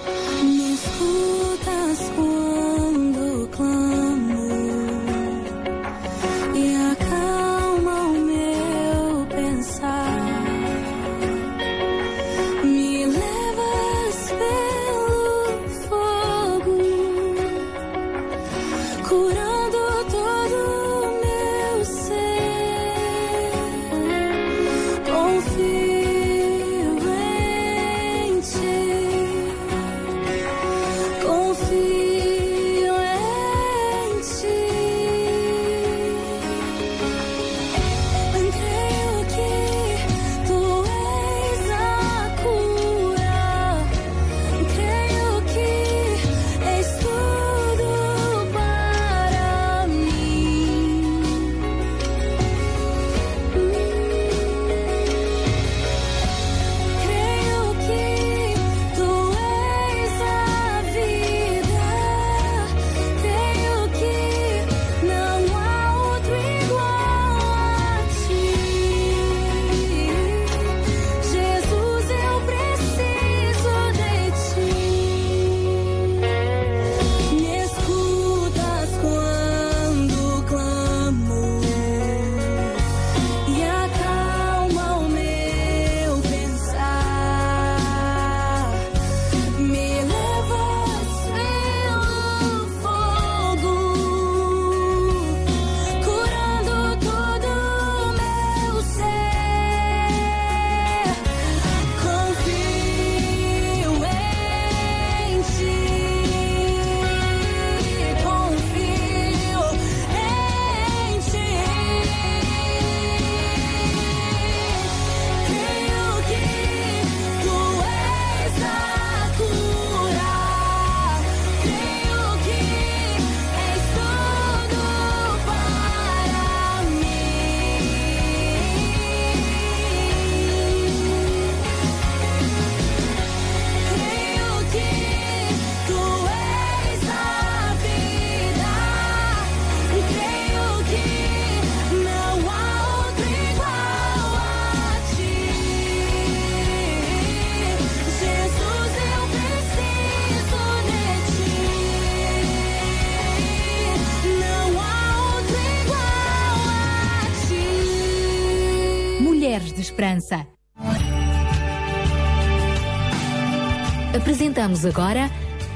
Apresentamos agora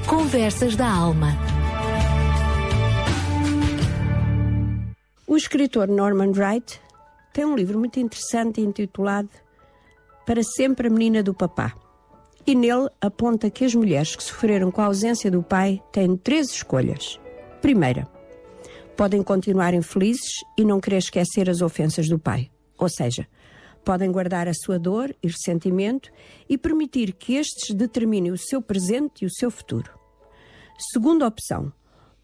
Conversas da Alma. O escritor Norman Wright tem um livro muito interessante intitulado Para Sempre a Menina do Papá. E nele aponta que as mulheres que sofreram com a ausência do pai têm três escolhas. Primeira, podem continuar infelizes e não querer esquecer as ofensas do pai. Ou seja, podem guardar a sua dor e ressentimento e permitir que estes determinem o seu presente e o seu futuro. Segunda opção,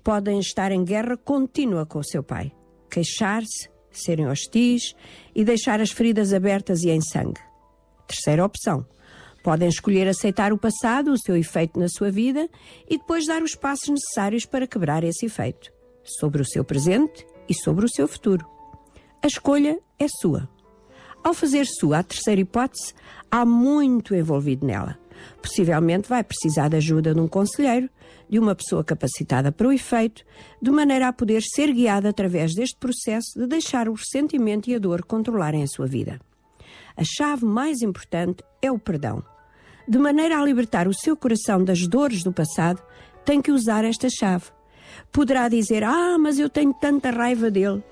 podem estar em guerra contínua com o seu pai, queixar-se, serem hostis e deixar as feridas abertas e em sangue. Terceira opção, podem escolher aceitar o passado, o seu efeito na sua vida e depois dar os passos necessários para quebrar esse efeito, sobre o seu presente e sobre o seu futuro. A escolha é sua. Ao fazer sua a terceira hipótese, há muito envolvido nela. Possivelmente vai precisar da ajuda de um conselheiro, de uma pessoa capacitada para o efeito, de maneira a poder ser guiada através deste processo de deixar o ressentimento e a dor controlarem a sua vida. A chave mais importante é o perdão. De maneira a libertar o seu coração das dores do passado, tem que usar esta chave. Poderá dizer: Ah, mas eu tenho tanta raiva dele.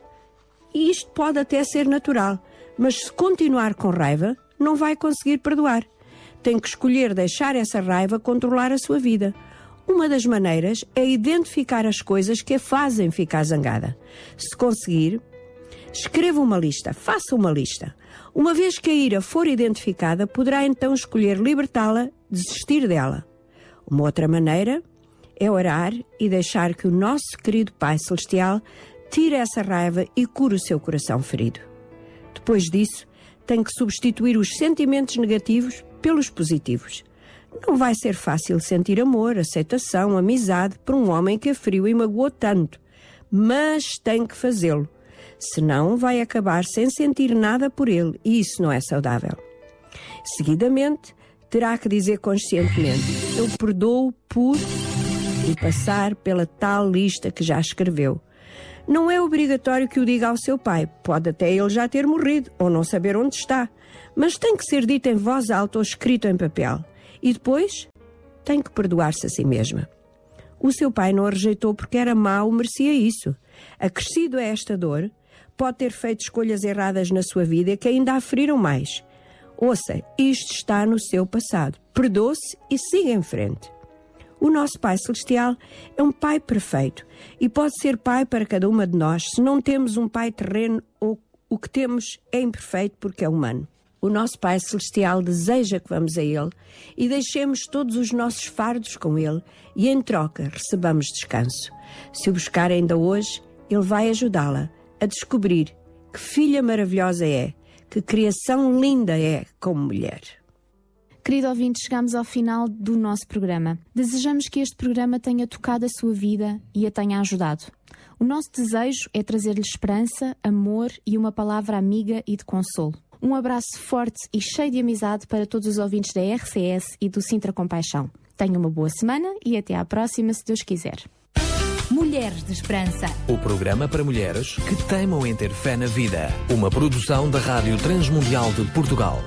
E isto pode até ser natural, mas se continuar com raiva, não vai conseguir perdoar. Tem que escolher deixar essa raiva controlar a sua vida. Uma das maneiras é identificar as coisas que a fazem ficar zangada. Se conseguir, escreva uma lista, faça uma lista. Uma vez que a ira for identificada, poderá então escolher libertá-la, desistir dela. Uma outra maneira é orar e deixar que o nosso querido Pai Celestial tire essa raiva e cure o seu coração ferido. Depois disso, tem que substituir os sentimentos negativos pelos positivos. Não vai ser fácil sentir amor, aceitação, amizade por um homem que a e magoou tanto, mas tem que fazê-lo. Senão, vai acabar sem sentir nada por ele e isso não é saudável. Seguidamente, terá que dizer conscientemente: Eu perdoo por e passar pela tal lista que já escreveu. Não é obrigatório que o diga ao seu pai, pode até ele já ter morrido ou não saber onde está, mas tem que ser dito em voz alta ou escrito em papel. E depois tem que perdoar-se a si mesma. O seu pai não a rejeitou porque era mau, merecia isso. Acrescido a esta dor, pode ter feito escolhas erradas na sua vida que ainda a feriram mais. Ouça, isto está no seu passado. Perdoe-se e siga em frente. O nosso Pai Celestial é um Pai perfeito e pode ser Pai para cada uma de nós se não temos um Pai terreno ou o que temos é imperfeito porque é humano. O nosso Pai Celestial deseja que vamos a Ele e deixemos todos os nossos fardos com Ele e, em troca, recebamos descanso. Se o buscar ainda hoje, Ele vai ajudá-la a descobrir que filha maravilhosa é, que criação linda é como mulher. Querido ouvinte, chegamos ao final do nosso programa. Desejamos que este programa tenha tocado a sua vida e a tenha ajudado. O nosso desejo é trazer-lhe esperança, amor e uma palavra amiga e de consolo. Um abraço forte e cheio de amizade para todos os ouvintes da RCS e do Sintra Compaixão. Tenha uma boa semana e até à próxima, se Deus quiser. Mulheres de Esperança. O programa para mulheres que teimam em ter fé na vida. Uma produção da Rádio Transmundial de Portugal.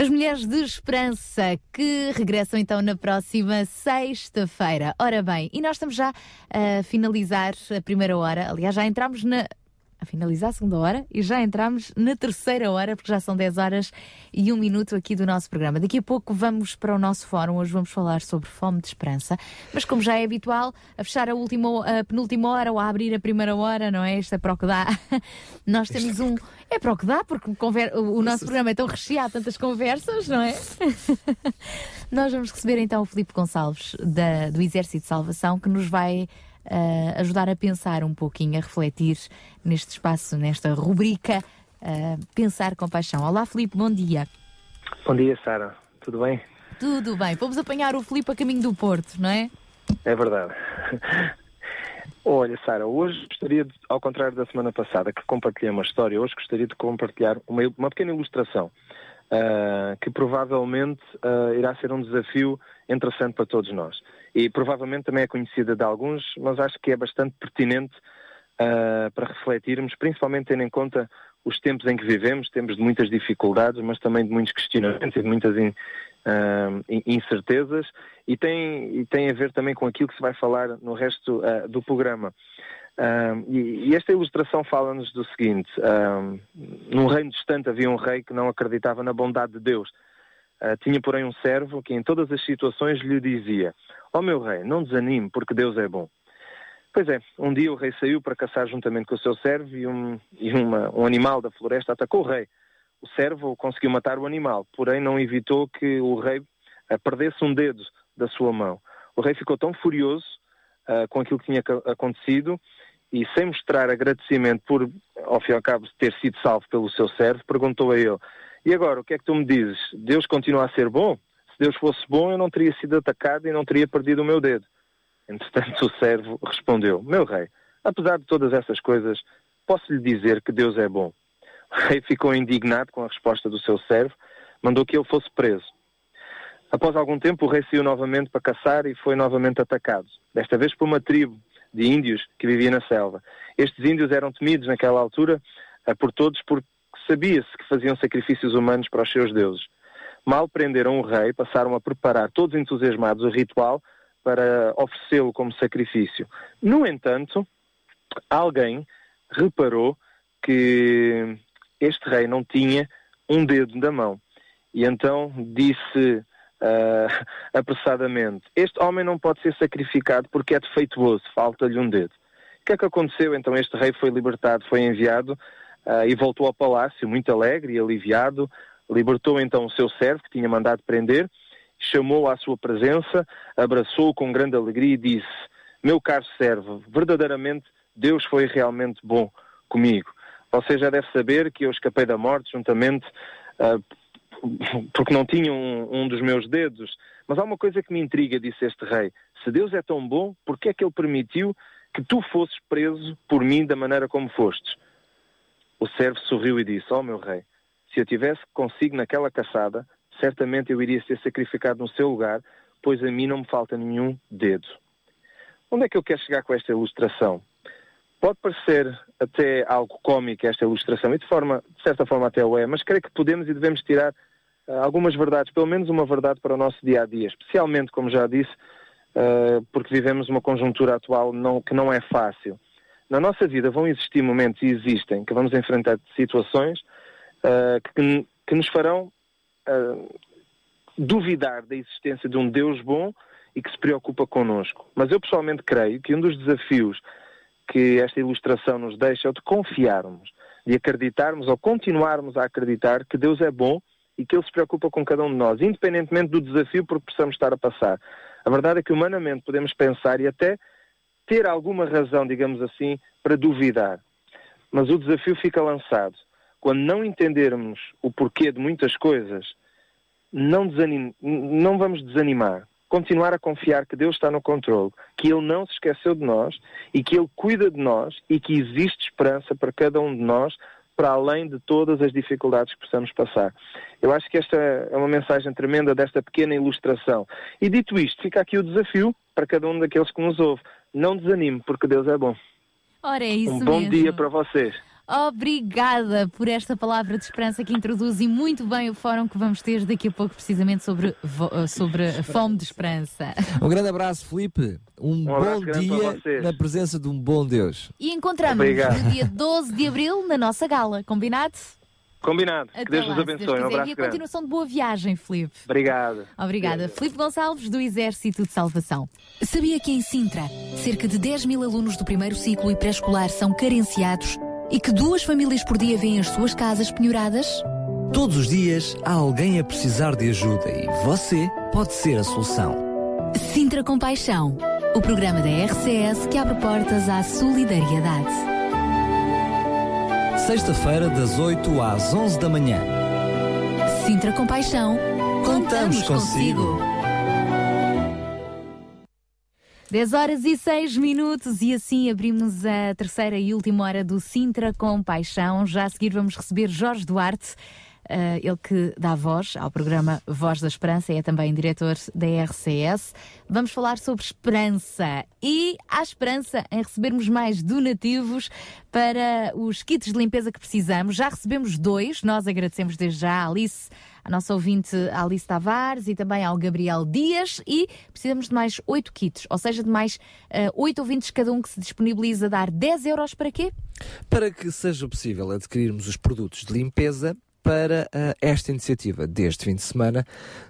As Mulheres de Esperança que regressam então na próxima sexta-feira. Ora bem, e nós estamos já a finalizar a primeira hora. Aliás, já entramos na. A finalizar a segunda hora e já entramos na terceira hora, porque já são 10 horas e um minuto aqui do nosso programa. Daqui a pouco vamos para o nosso fórum. Hoje vamos falar sobre fome de esperança. Mas como já é habitual, a fechar a, última, a penúltima hora ou a abrir a primeira hora, não é? Isto é para o que dá. Nós temos um. É para o que dá, porque conver... o nosso programa é tão recheado, tantas conversas, não é? Nós vamos receber então o Filipe Gonçalves, da, do Exército de Salvação, que nos vai uh, ajudar a pensar um pouquinho, a refletir neste espaço, nesta rubrica uh, Pensar com Paixão. Olá, Filipe, bom dia. Bom dia, Sara. Tudo bem? Tudo bem. Vamos apanhar o Filipe a caminho do Porto, não é? É verdade. Olha, Sara, hoje gostaria, de, ao contrário da semana passada, que compartilhei uma história, hoje gostaria de compartilhar uma, uma pequena ilustração ah, que provavelmente ah, irá ser um desafio interessante para todos nós. E provavelmente também é conhecida de alguns, mas acho que é bastante pertinente ah, para refletirmos, principalmente tendo em conta os tempos em que vivemos, temos de muitas dificuldades, mas também de muitos questionamentos e de muitas in- in- incertezas, e tem, e tem a ver também com aquilo que se vai falar no resto ah, do programa. E, e esta ilustração fala-nos do seguinte: num reino distante havia um rei que não acreditava na bondade de Deus. Ah, tinha, porém, um servo que em todas as situações lhe dizia: Ó oh, meu rei, não desanime, porque Deus é bom. Pois é, um dia o rei saiu para caçar juntamente com o seu servo e, um, e uma- um animal da floresta atacou o rei. O servo conseguiu matar o animal, porém não evitou que o rei ah, perdesse um dedo da sua mão. O rei ficou tão furioso ah, com aquilo que tinha acontecido e sem mostrar agradecimento por, ao fim e ao cabo, ter sido salvo pelo seu servo, perguntou a ele, e agora, o que é que tu me dizes? Deus continua a ser bom? Se Deus fosse bom, eu não teria sido atacado e não teria perdido o meu dedo. Entretanto, o servo respondeu, meu rei, apesar de todas essas coisas, posso lhe dizer que Deus é bom. O rei ficou indignado com a resposta do seu servo, mandou que ele fosse preso. Após algum tempo, o rei saiu novamente para caçar e foi novamente atacado, desta vez por uma tribo de índios que vivia na selva. Estes índios eram temidos naquela altura eh, por todos porque sabia-se que faziam sacrifícios humanos para os seus deuses. Mal prenderam o rei, passaram a preparar, todos entusiasmados, o ritual para oferecê-lo como sacrifício. No entanto, alguém reparou que este rei não tinha um dedo da mão. E então disse ah, apressadamente: Este homem não pode ser sacrificado porque é defeituoso, falta-lhe um dedo. O que é que aconteceu? Então este rei foi libertado, foi enviado ah, e voltou ao palácio, muito alegre e aliviado. Libertou então o seu servo que tinha mandado prender, chamou-o à sua presença, abraçou-o com grande alegria e disse: Meu caro servo, verdadeiramente Deus foi realmente bom comigo. Você já deve saber que eu escapei da morte juntamente ah, porque não tinha um, um dos meus dedos. Mas há uma coisa que me intriga, disse este rei. Se Deus é tão bom, por que é que ele permitiu que tu fosses preso por mim da maneira como fostes? O servo sorriu e disse, ó oh, meu rei, se eu tivesse consigo naquela caçada, certamente eu iria ser sacrificado no seu lugar, pois a mim não me falta nenhum dedo. Onde é que eu quero chegar com esta ilustração? Pode parecer até algo cómico esta ilustração, e de, forma, de certa forma até o é, mas creio que podemos e devemos tirar uh, algumas verdades, pelo menos uma verdade para o nosso dia a dia, especialmente, como já disse, uh, porque vivemos uma conjuntura atual que não é fácil. Na nossa vida vão existir momentos, e existem, que vamos enfrentar situações uh, que, que, nos farão duvidar da existência de um Deus bom e que se preocupa connosco. Mas eu pessoalmente creio que um dos desafios que esta ilustração nos deixa é o de confiarmos, de acreditarmos ou continuarmos a acreditar que Deus é bom e que Ele se preocupa com cada um de nós, independentemente do desafio por que possamos estar a passar. A verdade é que humanamente podemos pensar e até ter alguma razão, digamos assim, para duvidar. Mas o desafio fica lançado. Quando não entendermos o porquê de muitas coisas, não, desanim... não vamos desanimar continuar a confiar que Deus está no controle, que Ele não se esqueceu de nós e que Ele cuida de nós e que existe esperança para cada um de nós, para além de todas as dificuldades que possamos passar. Eu acho que esta é uma mensagem tremenda desta pequena ilustração. E dito isto, fica aqui o desafio para cada um daqueles que nos ouve. Não desanime, porque Deus é bom. Ora, é isso um bom mesmo. dia para vocês. Obrigada por esta palavra de esperança que introduz e muito bem o fórum que vamos ter daqui a pouco, precisamente sobre, sobre a fome de esperança. Um grande abraço, Felipe. Um, Um bom dia na presença de um bom Deus. E encontramos Obrigado. no dia 12 de abril na nossa gala, combinado? Combinado. que Até Deus lá, nos abençoe. Um quiser. abraço E a grande. continuação de boa viagem, Filipe. Obrigado. Obrigada. Filipe Gonçalves, do Exército de Salvação. Sabia que em Sintra, cerca de 10 mil alunos do primeiro ciclo e pré-escolar são carenciados e que duas famílias por dia vêm as suas casas penhoradas? Todos os dias há alguém a precisar de ajuda e você pode ser a solução. Sintra Compaixão, o programa da RCS que abre portas à solidariedade. Sexta-feira, das 8 às 11 da manhã. Sintra Compaixão, contamos consigo. 10 horas e 6 minutos e assim abrimos a terceira e última hora do Sintra com Paixão. Já a seguir vamos receber Jorge Duarte, ele que dá voz ao programa Voz da Esperança, é também diretor da RCS. Vamos falar sobre esperança e há esperança em recebermos mais donativos para os kits de limpeza que precisamos. Já recebemos dois, nós agradecemos desde já a Alice a nossa ouvinte Alice Tavares e também ao Gabriel Dias e precisamos de mais oito kits, ou seja, de mais eh, oito ouvintes cada um que se disponibiliza a dar 10 euros para quê? Para que seja possível adquirirmos os produtos de limpeza para ah, esta iniciativa deste fim de semana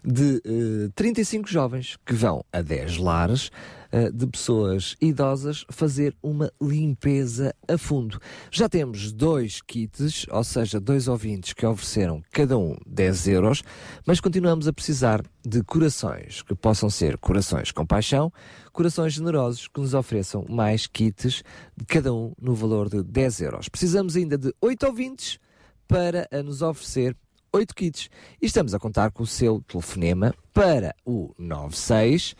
de eh, 35 jovens que vão a 10 lares ah, de pessoas idosas fazer uma limpeza a fundo. Já temos dois kits, ou seja, dois ouvintes que ofereceram cada um 10 euros, mas continuamos a precisar de corações que possam ser corações com paixão, corações generosos que nos ofereçam mais kits, cada um no valor de 10 euros. Precisamos ainda de 8 ouvintes para nos oferecer 8 kits. E estamos a contar com o seu telefonema para o 96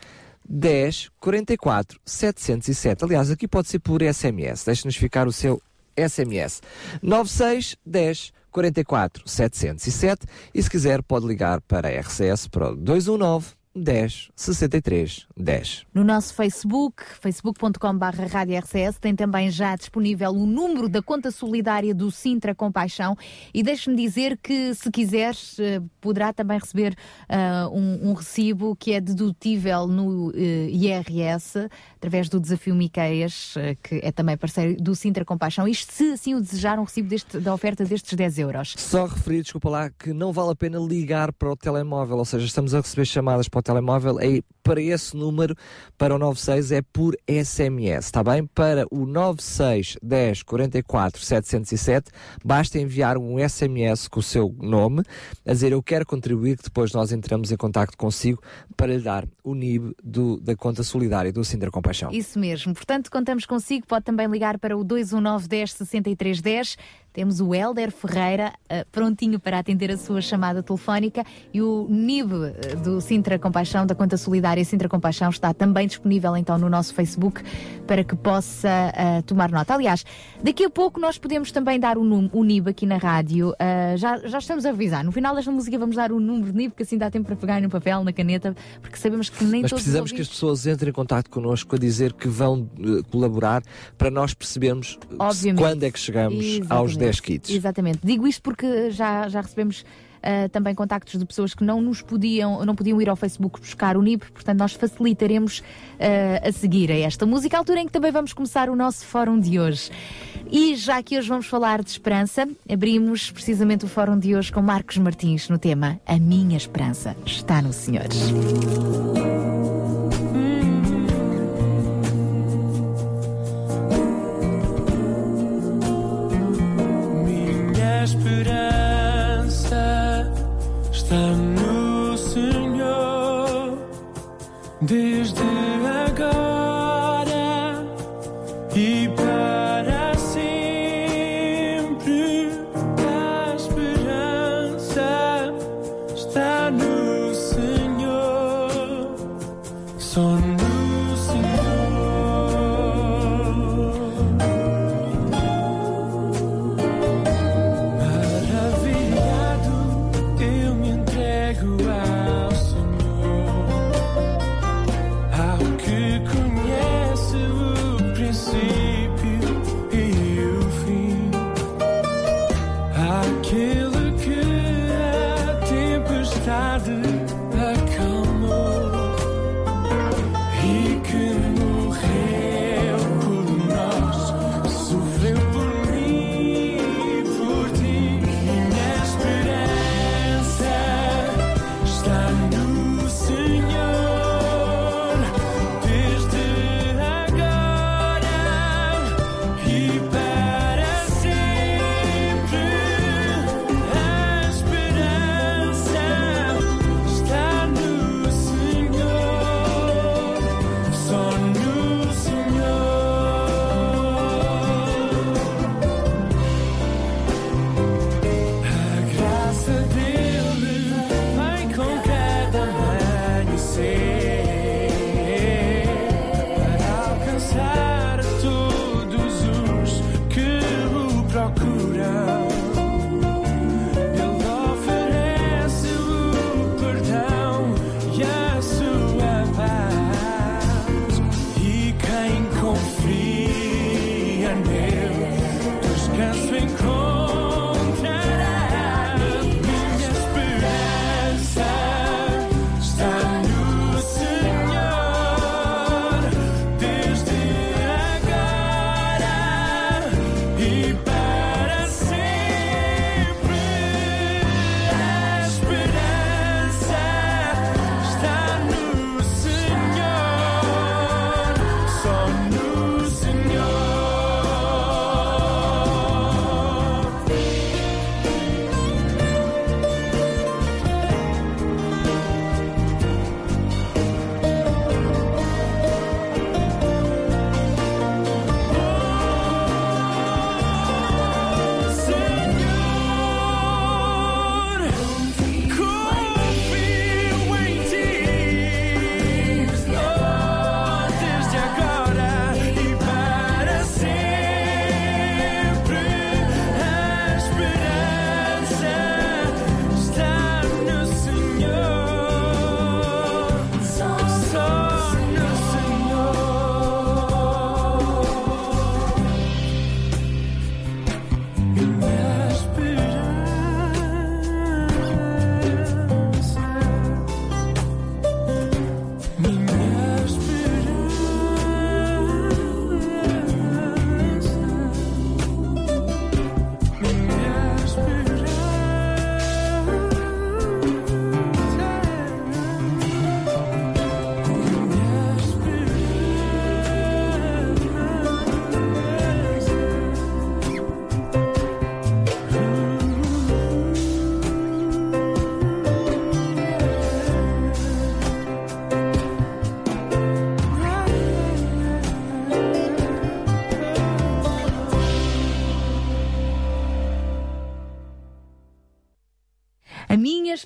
10 44 707. Aliás, aqui pode ser por SMS. Deixe-nos ficar o seu SMS. 96 10 44 707. E se quiser, pode ligar para a RCS para o 219 10 63 10. No nosso Facebook, facebook.com.br RCS, tem também já disponível o número da conta solidária do Sintra Compaixão e deixe-me dizer que, se quiser, eh, poderá também receber ah, um, um recibo que é dedutível no eh, IRS, através do Desafio Miqueias, eh, que é também parceiro do Sintra Compaixão. Isto, se assim o desejar, um recibo deste- da oferta destes 10 euros. Só referir, desculpa lá, que não vale a pena ligar para o telemóvel, ou seja, estamos a receber chamadas para o telemóvel, é para esse número, para o 96, é por SMS, está bem? Para o 96 10 44 707, basta enviar um SMS com o seu nome, a dizer eu quero contribuir, que depois nós entramos em contato consigo para lhe dar o NIB do- da conta solidária do Sintra Compaixão. Isso mesmo. Portanto, contamos consigo. Pode também ligar para o 219 10 63 10. Temos o Helder Ferreira eh, prontinho para atender a sua chamada telefónica e o NIB eh, do Sintra Compaixão, da conta solidária Sintra Compaixão, está também disponível então no nosso Facebook para que possa eh, tomar nota. Aliás, daqui a pouco nós podemos também dar o, num- o NIB aqui na rádio. Já, já estamos a avisar. No final desta música vamos dar o número de NIB, que assim dá tempo para pegar no papel, na caneta, porque sabemos que nem Mas todos os precisamos que as pessoas entrem em contato connosco a dizer que vão colaborar para nós percebermos quando é que chegamos aos Exatamente. 10 kits. Exatamente. Digo isto porque já, já recebemos ah, também contactos de pessoas que não nos podiam, não podiam ir ao Facebook buscar o NIB, portanto nós facilitaremos ah, a seguir a esta música, altura em que também vamos começar o nosso fórum de hoje. E já que hoje vamos falar de esperança, abrimos precisamente o fórum de hoje com Marcos Martins no tema A Minha Esperança está no Senhor. Minha esperança está no Senhor, desde agora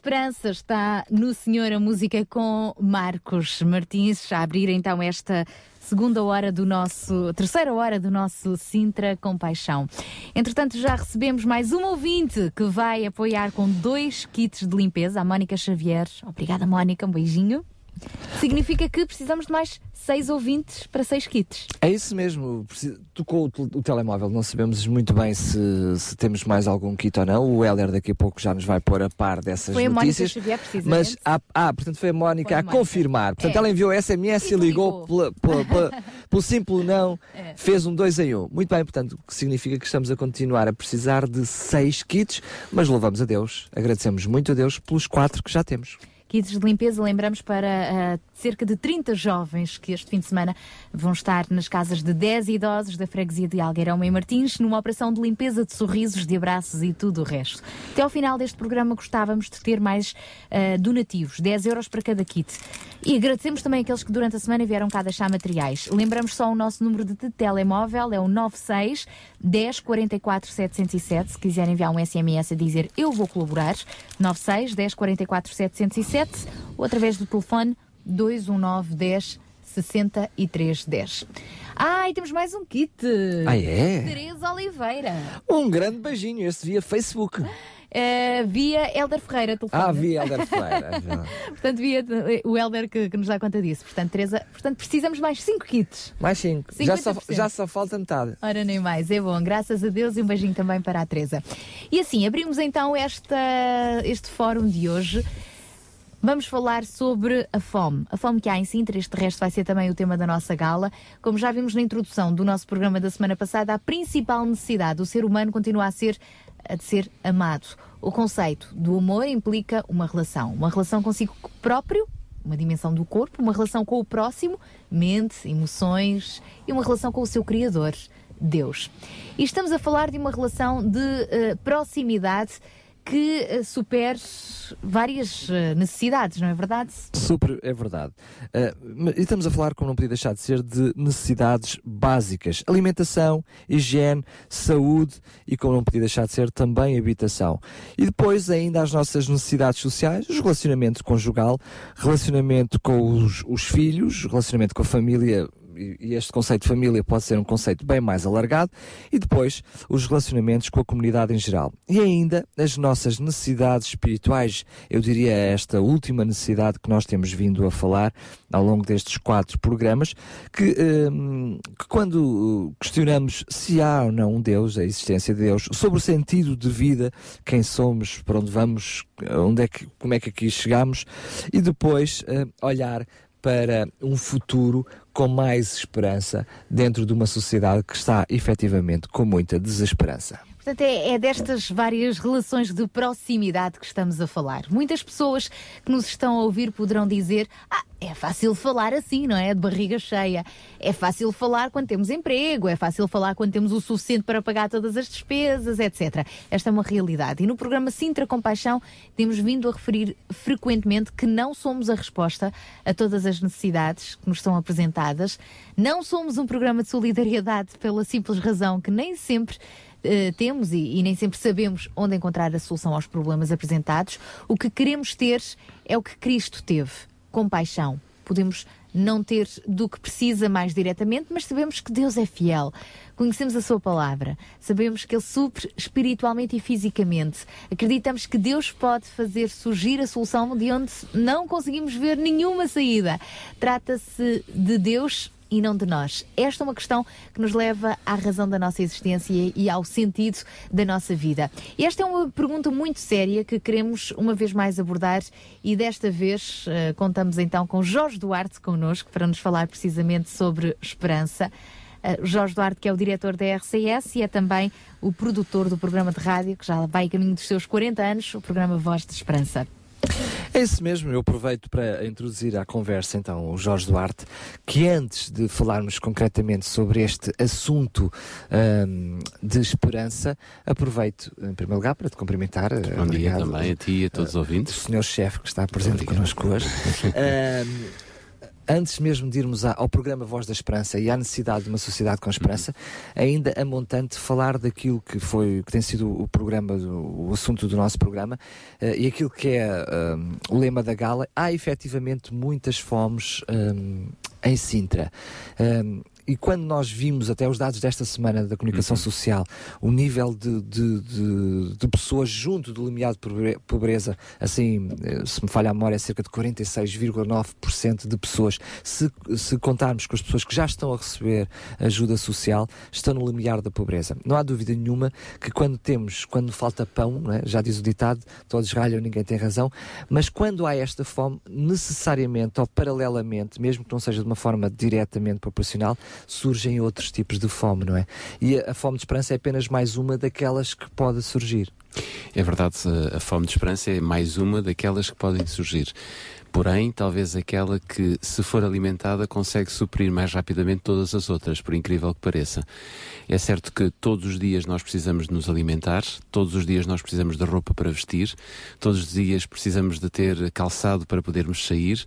esperança está no Senhor, a música com Marcos Martins, a abrir então esta segunda hora do nosso, terceira hora do nosso Sintra Compaixão. Entretanto, já recebemos mais um ouvinte que vai apoiar com dois kits de limpeza, a Mónica Xavier. Obrigada, Mónica, um beijinho. Significa que precisamos de mais seis ouvintes para seis kits. É isso mesmo. Tocou o, tel- o telemóvel, não sabemos muito bem se, se temos mais algum kit ou não. O Heller daqui a pouco já nos vai pôr a par dessas Foi a Mónica notícias. Xavier, precisamente. mas há- ah, portanto foi a Mónica Foi a a Mónica. confirmar. Portanto, É. ela enviou SMS e ligou pela- pela- pelo simples não, É. fez um 2 em 1. Um. Muito bem, portanto, o que significa que estamos a continuar a precisar de seis kits, mas louvamos a Deus, agradecemos muito a Deus pelos quatro que já temos. Kits de limpeza, lembramos para ah, cerca de 30 jovens que este fim de semana vão estar nas casas de 10 idosos da freguesia de Algueirão em Martins, numa operação de limpeza de sorrisos, de abraços e tudo o resto. Até ao final deste programa gostávamos de ter mais ah, donativos, 10 euros para cada kit. E agradecemos também aqueles que durante a semana vieram cá deixar materiais. Lembramos só o nosso número de telemóvel, é o 96 10 44 707, se quiserem enviar um SMS a dizer eu vou colaborar, 96 10 44 707 ou através do telefone 219 10 63 10. Ah, e temos mais um kit. Ah, é? Teresa Oliveira. Um grande beijinho, este via Facebook. Eh, via Helder Ferreira, telefone. Ah, via Helder Ferreira. Portanto, via o Helder que, que nos dá conta disso. Portanto, Teresa, portanto, precisamos mais 5 kits. Mais 5. Já só, 50%. já só falta metade. Ora, nem mais, é bom, graças a Deus e um beijinho também para a Teresa. E assim, abrimos então esta, este fórum de hoje. Vamos falar sobre a fome. A fome que há em Sintra, este resto vai ser também o tema da nossa gala. Como já vimos na introdução do nosso programa da semana passada, a principal necessidade do ser humano continua a ser a de ser amado. O conceito do amor implica uma relação, uma relação consigo próprio, uma dimensão do corpo, uma relação com o próximo, mente, emoções e uma relação com o seu Criador, Deus. E estamos a falar de uma relação de eh, proximidade que eh, supere várias eh, necessidades, não é verdade? Super, é verdade. Uh, e estamos a falar, como não podia deixar de ser, de necessidades básicas: alimentação, higiene, saúde e, como não podia deixar de ser, também habitação. E depois, ainda as nossas necessidades sociais, os relacionamento conjugal, relacionamento com os, os filhos, relacionamento com a família. E este conceito de família pode ser um conceito bem mais alargado, e depois os relacionamentos com a comunidade em geral. E ainda as nossas necessidades espirituais, eu diria esta última necessidade que nós temos vindo a falar ao longo destes quatro programas, que, hum, que quando uh, questionamos se há ou não um Deus, a existência de Deus, sobre o sentido de vida, quem somos, para onde vamos, onde é que, como é que aqui chegamos, e depois uh, olhar para um futuro com mais esperança dentro de uma sociedade que está efetivamente com muita desesperança. Portanto, é, é destas várias relações de proximidade que estamos a falar. Muitas pessoas que nos estão a ouvir poderão dizer: Ah, é fácil falar assim, não é? De barriga cheia. É fácil falar quando temos emprego, é fácil falar quando temos o suficiente para pagar todas as despesas, etc. Esta é uma realidade. E no programa Sintra Compaixão temos vindo a referir frequentemente que não somos a resposta a todas as necessidades que nos são apresentadas. Não somos um programa de solidariedade pela simples razão que nem sempre eh, temos e, e nem sempre sabemos onde encontrar a solução aos problemas apresentados. O que queremos ter é o que Cristo teve: compaixão. Podemos não ter do que precisa mais diretamente, mas sabemos que Deus é fiel. Conhecemos a Sua palavra, sabemos que Ele supre espiritualmente e fisicamente. Acreditamos que Deus pode fazer surgir a solução de onde não conseguimos ver nenhuma saída. Trata-se de Deus e não de nós. Esta é uma questão que nos leva à razão da nossa existência e ao sentido da nossa vida. Esta é uma pergunta muito séria que queremos uma vez mais abordar e desta vez eh, contamos então com Jorge Duarte connosco para nos falar precisamente sobre esperança. Uh, Jorge Duarte, que é o diretor da RCS e é também o produtor do programa de rádio, que já vai caminho dos seus 40 anos, o programa Voz de Esperança. É isso mesmo, eu aproveito para introduzir à conversa então o Jorge Duarte, que antes de falarmos concretamente sobre este assunto hum, de esperança, aproveito em primeiro lugar para te cumprimentar. Bom dia Obrigado, também a ti e a todos os ouvintes. O senhor chefe que está presente connosco hoje. Hum, antes mesmo de irmos ao programa Voz da Esperança e à necessidade de uma sociedade com esperança, ainda a montante falar daquilo que foi, que tem sido o programa, o assunto do nosso programa eh, e aquilo que é eh, o lema da gala, há efetivamente muitas fomes eh, em Sintra. Um, e quando nós vimos até os dados desta semana da comunicação social, o nível de, de, de, de pessoas junto do limiar de pobre- pobreza, assim, eh, se me falha a memória, é cerca de 46,9% de pessoas. Se, se contarmos com as pessoas que já estão a receber ajuda social, estão no limiar da pobreza. Não há dúvida nenhuma que quando temos, quando falta pão, é? já diz o ditado, todos ralham, ninguém tem razão, mas quando há esta fome, necessariamente ou paralelamente, mesmo que não seja de uma forma diretamente proporcional, surgem outros tipos de fome, não é? E a, fome de esperança é apenas mais uma daquelas que pode surgir. É verdade, a fome de esperança é mais uma daquelas que podem surgir. Porém, talvez aquela que, se for alimentada, consegue suprir mais rapidamente todas as outras, por incrível que pareça. É certo que todos os dias nós precisamos de nos alimentar, todos os dias nós precisamos de roupa para vestir, todos os dias precisamos de ter calçado para podermos sair,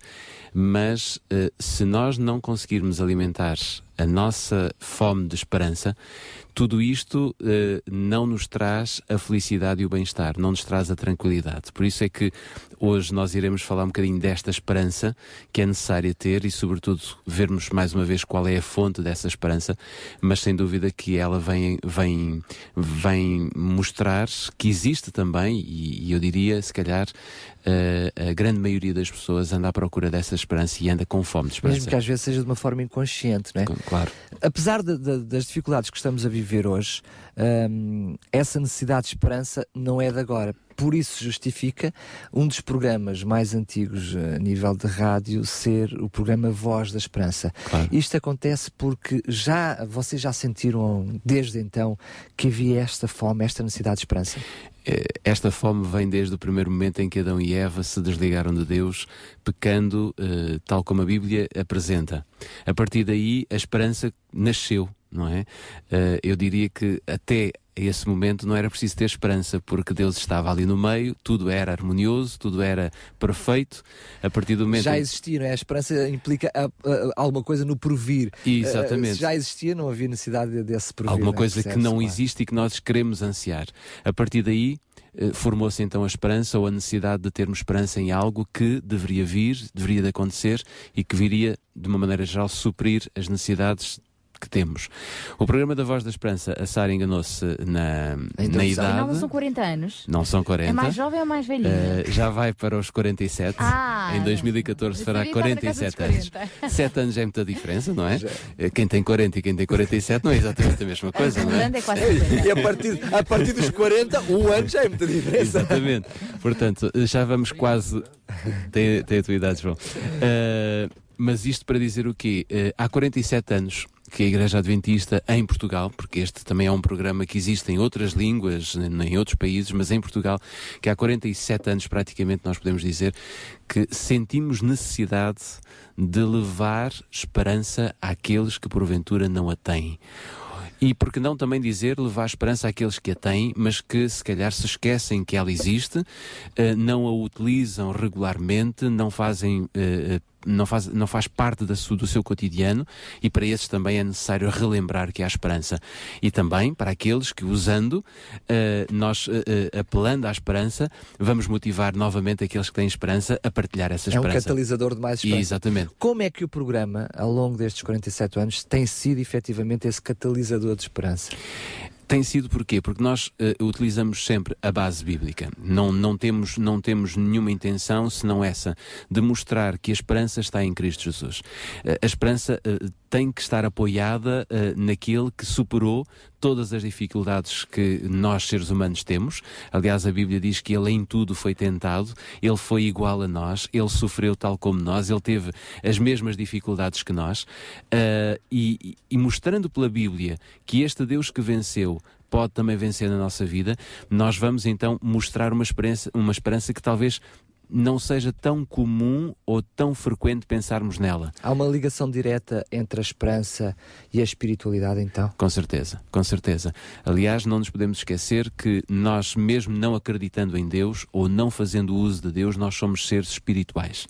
mas eh, se nós não conseguirmos alimentar a nossa fome de esperança, tudo isto eh, não nos traz a felicidade e o bem-estar, não nos traz a tranquilidade. Por isso é que hoje nós iremos falar um bocadinho desta esperança que é necessária ter e, sobretudo, vermos mais uma vez qual é a fonte dessa esperança, mas sem dúvida que ela vem, vem, vem mostrar que existe também, e, e eu diria, se calhar, eh, a grande maioria das pessoas anda à procura dessa esperança e anda com fome de esperança. Mesmo que às vezes seja de uma forma inconsciente, não é? Claro. Apesar de- de- das dificuldades que estamos a viver hoje, hum, essa necessidade de esperança não é de agora. Por isso justifica um dos programas mais antigos eh, a nível de rádio ser o programa Voz da Esperança. Isto acontece porque já vocês já sentiram desde então que havia esta fome, esta necessidade de esperança. Eh, Esta fome vem desde o primeiro momento em que Adão e Eva se desligaram de Deus, pecando, eh, tal como a Bíblia apresenta. A partir daí, a esperança nasceu, não é? Eu diria que até a esse momento não era preciso ter esperança, porque Deus estava ali no meio, tudo era harmonioso, tudo era perfeito. A partir do momento Já existia, não é? A esperança implica ah, ah, alguma coisa no porvir. Exatamente. Se já existia, não havia necessidade de- desse porvir. Alguma não é? coisa que não existe e que nós queremos ansiar. A partir daí, eh, formou-se então a esperança ou a necessidade de termos esperança em algo que deveria vir, deveria de acontecer e que viria, de uma maneira geral, suprir as necessidades que temos. O programa da Voz da Esperança, a Sara enganou-se na, na Não, idade. não são 40 anos. Não são 40. É mais jovem ou mais velhinho? Eh, já vai para os 47. Ah, em 2014 eu fará sabia que estava na casa 47 dos anos. 40. 7 anos é muita diferença, não é? Eh, Quem tem 40 e quem tem 47 não é exatamente a mesma coisa, não é? É quase 50. E a partir, a partir dos 40, um ano já é muita diferença. Exatamente. Portanto, já vamos quase. Tem, tem a tua idade, João. Uh, mas isto para dizer o quê? Uh, há 47 anos que a Igreja Adventista em Portugal, porque este também é um programa que existe em outras línguas, em outros países, mas em Portugal, que há 47 anos praticamente nós podemos dizer que sentimos necessidade de levar esperança àqueles que porventura não a têm. E por que não também dizer levar esperança àqueles que a têm, mas que se calhar se esquecem que ela existe, eh, não a utilizam regularmente, não fazem. Não faz, não faz parte da do seu cotidiano e para esses também é necessário relembrar que há esperança. E também para aqueles que, usando, eh, nós eh, eh, apelando à esperança, vamos motivar novamente aqueles que têm esperança a partilhar essa É um esperança. catalisador de mais esperança. Exatamente. Como é que o programa, ao longo destes 47 anos, tem sido efetivamente esse catalisador de esperança? Tem sido porquê? Porque nós eh, utilizamos sempre a base bíblica. Não, não, temos, não temos nenhuma intenção senão essa, de mostrar que a esperança está em Cristo Jesus. Eh, a esperança eh, tem que estar apoiada naquele que superou todas as dificuldades que nós, seres humanos, temos. Aliás, a Bíblia diz que ele em tudo foi tentado, ele foi igual a nós, ele sofreu tal como nós, ele teve as mesmas dificuldades que nós. Eh, e, e mostrando pela Bíblia que este Deus que venceu pode também vencer na nossa vida, nós vamos então mostrar uma esperança, uma esperança que talvez não seja tão comum ou tão frequente pensarmos nela. Há uma ligação direta entre a esperança e a espiritualidade, então? Com certeza, com certeza. Aliás, não nos podemos esquecer que nós, mesmo não acreditando em Deus ou não fazendo uso de Deus, nós somos seres espirituais.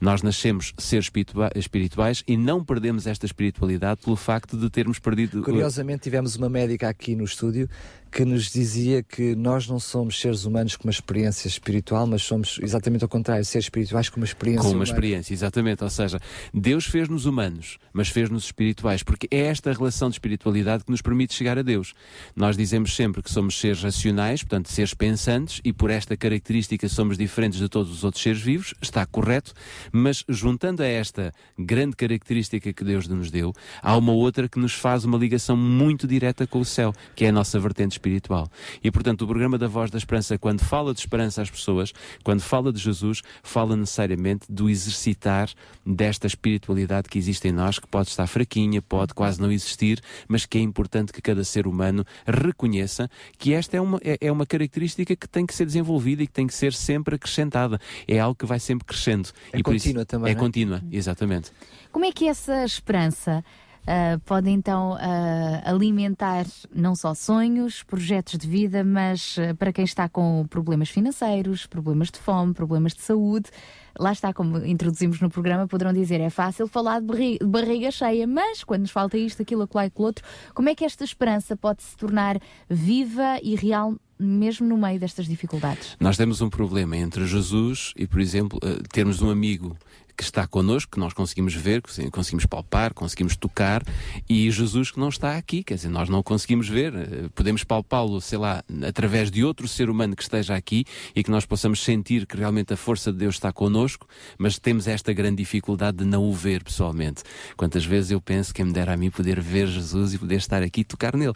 Nós nascemos seres espiritua- espirituais e não perdemos esta espiritualidade pelo facto de termos perdido. Curiosamente, tivemos uma médica aqui no estúdio que nos dizia que nós não somos seres humanos com uma experiência espiritual, mas somos exatamente ao contrário, seres espirituais com uma experiência Com uma humana. experiência, exatamente. Ou seja, Deus fez-nos humanos, mas fez-nos espirituais, porque é esta relação de espiritualidade que nos permite chegar a Deus. Nós dizemos sempre que somos seres racionais, portanto, seres pensantes, e por esta característica somos diferentes de todos os outros seres vivos, está correto, mas juntando a esta grande característica que Deus nos deu, há uma outra que nos faz uma ligação muito direta com o céu, que é a nossa vertente espiritual. E, portanto, o programa da Voz da Esperança, quando fala de esperança às pessoas, quando fala de Jesus, fala necessariamente do exercitar desta espiritualidade que existe em nós, que pode estar fraquinha, pode quase não existir, mas que é importante que cada ser humano reconheça que esta é uma, é, é uma característica que tem que ser desenvolvida e que tem que ser sempre acrescentada. É algo que vai sempre crescendo. É e por isso- contínua também, É é? contínua, exatamente. Como é que essa esperança ah, pode então ah, alimentar não só sonhos, projetos de vida, mas ah, para quem está com problemas financeiros, problemas de fome, problemas de saúde? Lá está, como introduzimos no programa, poderão dizer é fácil falar de barri- de barriga cheia, mas quando nos falta isto, aquilo, aquilo aquilo outro, como é que esta esperança pode se tornar viva e real mesmo no meio destas dificuldades? Nós temos um problema entre Jesus e, por exemplo, termos um amigo que está connosco, que nós conseguimos ver, conseguimos palpar, conseguimos tocar, e Jesus que não está aqui, quer dizer, nós não o conseguimos ver, eh, podemos palpá-lo, sei lá, através de outro ser humano que esteja aqui e que nós possamos sentir que realmente a força de Deus está connosco, mas temos esta grande dificuldade de não o ver pessoalmente. Quantas vezes eu penso que me dera a mim poder ver Jesus e poder estar aqui e tocar nele.